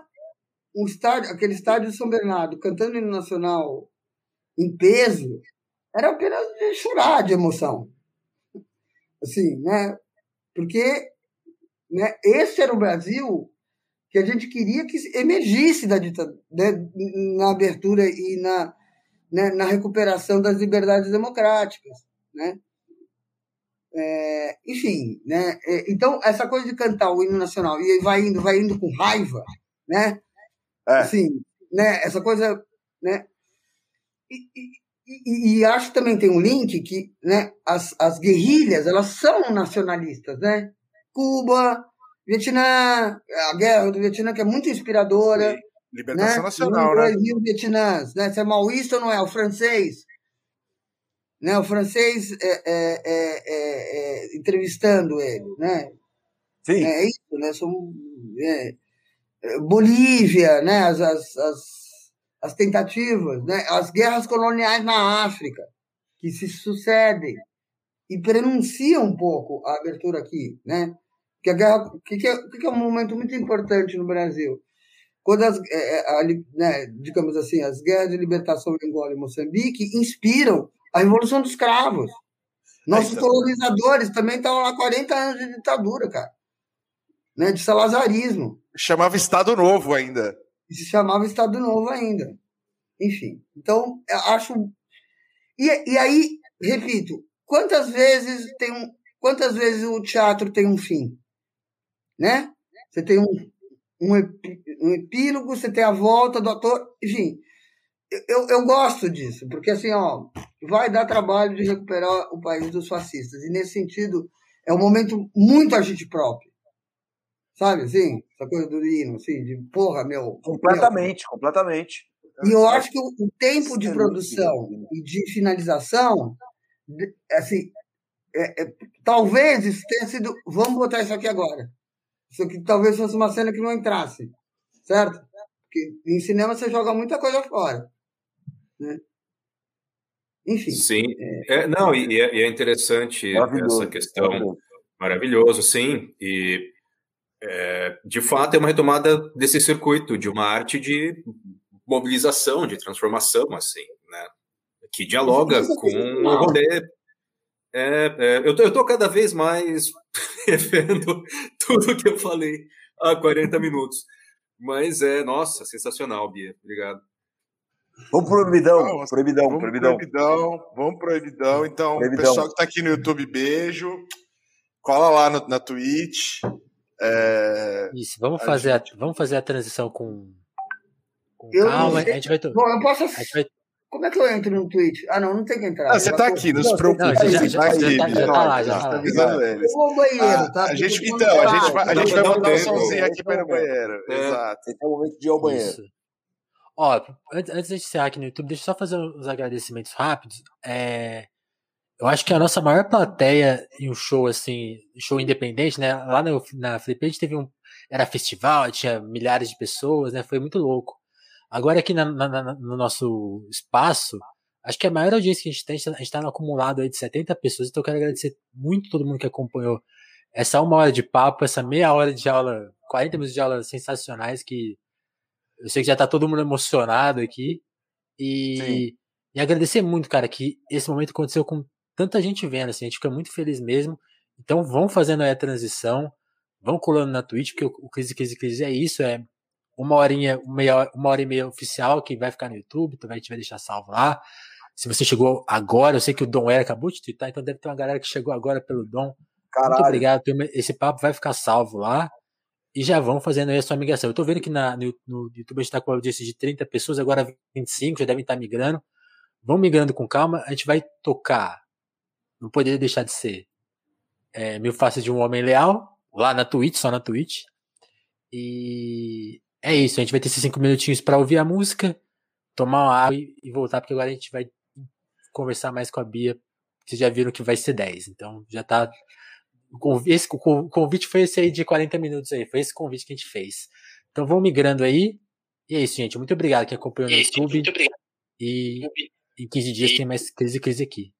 um estádio, aquele estádio de São Bernardo cantando hino nacional em peso, era apenas de chorar de emoção. Assim, né? Porque né, esse era o Brasil que a gente queria que emergisse da ditadura, né, na abertura e na, né, na recuperação das liberdades democráticas, né? É, enfim, né? É, então essa coisa de cantar o hino nacional e vai indo, vai indo com raiva, né? É. Assim, né? Essa coisa, né? E, e, e, acho que também tem um link que, né? As, as guerrilhas elas são nacionalistas, né? Cuba, Vietnã, a guerra do Vietnã, que é muito inspiradora. Libertação né? nacional, né? Mil Vietnãs, né? Se é maoísta ou não é? O francês. Né? O francês é, é, é, é entrevistando ele, né? Sim. É isso, né? São, Bolívia, né? As, as, as, as tentativas, né? As guerras coloniais na África, que se sucedem e prenunciam um pouco a abertura aqui, né? Que a guerra, que, que, é, que é um momento muito importante no Brasil. Quando as, é, é, a, né, digamos assim, as guerras de libertação em Angola e Moçambique inspiram a Revolução dos Cravos. Nossos colonizadores também estavam lá 40 anos de ditadura, cara. Né, de salazarismo. Chamava Estado Novo ainda. Se chamava Estado Novo ainda. Enfim. Então, acho. E, e aí, repito, quantas vezes tem um. Quantas vezes o teatro tem um fim? Né? Você tem um, um, epílogo, você tem a volta do ator, enfim. Eu, eu gosto disso, porque assim, ó, vai dar trabalho de recuperar o país dos fascistas. E nesse sentido, é um momento muito agente próprio. Sabe, assim? Essa coisa do hino, assim, de porra, meu. Completamente, meu. completamente. E eu acho que o, o tempo de produção e de finalização, assim, é, é, talvez isso tenha sido. Vamos botar isso aqui agora. Isso aqui talvez fosse uma cena que não entrasse, certo? Porque em cinema você joga muita coisa fora. Né? Enfim. Sim. É... É, não, e é, e é interessante essa questão. Maravilhoso. Maravilhoso, sim. E é, de fato é uma retomada desse circuito de uma arte de mobilização, de transformação, assim, né? Que dialoga com o rolê é, é, eu, tô, eu tô cada vez mais [laughs] revendo tudo que eu falei há 40 minutos. Mas é, nossa, sensacional, Bia. Obrigado. Vamos pro proibidão, vamos, proibidão, vamos proibidão. proibidão. Vamos proibidão. Então, proibidão. pessoal que tá aqui no YouTube, beijo. Cola lá no, na Twitch. É... Isso, vamos fazer, a, gente... a, vamos fazer a transição com, com calma. A gente vai... Bom, eu posso... A gente vai como é que eu entro no Twitch? Ah, não, não tem que entrar. Ah, você tá aqui, não se preocupe. Não, já, já, já, já, já tá lá, já tá lá. avisando eles. Eu vou ao banheiro, tá? A gente, então, a gente vai, a gente vai botar um somzinho aqui para o banheiro. Exato. Esse é o momento de ir ao banheiro. Ó, antes de encerrar aqui no YouTube, deixa eu só fazer uns agradecimentos rápidos. É, eu acho que a nossa maior plateia em um show, assim, show independente, né? Lá no, na Flip, a gente teve um. Era festival, tinha milhares de pessoas, né? Foi muito louco. Agora aqui na, na, no nosso espaço, acho que a maior audiência que a gente tem, a gente está no acumulado aí de 70 pessoas, então eu quero agradecer muito todo mundo que acompanhou essa uma hora de papo, essa meia hora de aula, 40 minutos de aula sensacionais que eu sei que já está todo mundo emocionado aqui. E, e agradecer muito, cara, que esse momento aconteceu com tanta gente vendo, assim, a gente fica muito feliz mesmo. Então vão fazendo aí a transição, vão colando na Twitch, porque o, o Crise, Crise, Crise é isso, é uma horinha, uma, uma hora e meia oficial que vai ficar no YouTube, tu vai, te vai deixar salvo lá. Se você chegou agora, eu sei que o Dom era acabou de twittar, então deve ter uma galera que chegou agora pelo Dom. Caralho. Muito obrigado, esse papo vai ficar salvo lá. E já vão fazendo aí a sua migração. Eu tô vendo que na, no, no YouTube a gente tá com a audiência de 30 pessoas, agora 25, já devem estar migrando. Vão migrando com calma, a gente vai tocar. Não poderia deixar de ser. é, Mil Faces de um Homem Leal, lá na Twitch, só na Twitch. E é isso, a gente vai ter esses cinco minutinhos para ouvir a música, tomar uma água e voltar, porque agora a gente vai conversar mais com a Bia. Vocês já viram que vai ser 10, então já tá. Esse, o convite foi esse aí de 40 minutos aí, foi esse convite que a gente fez. Então vamos migrando aí. E é isso, gente. Muito obrigado que acompanhou no YouTube. Muito obrigado. E em 15 dias tem mais crise crise aqui.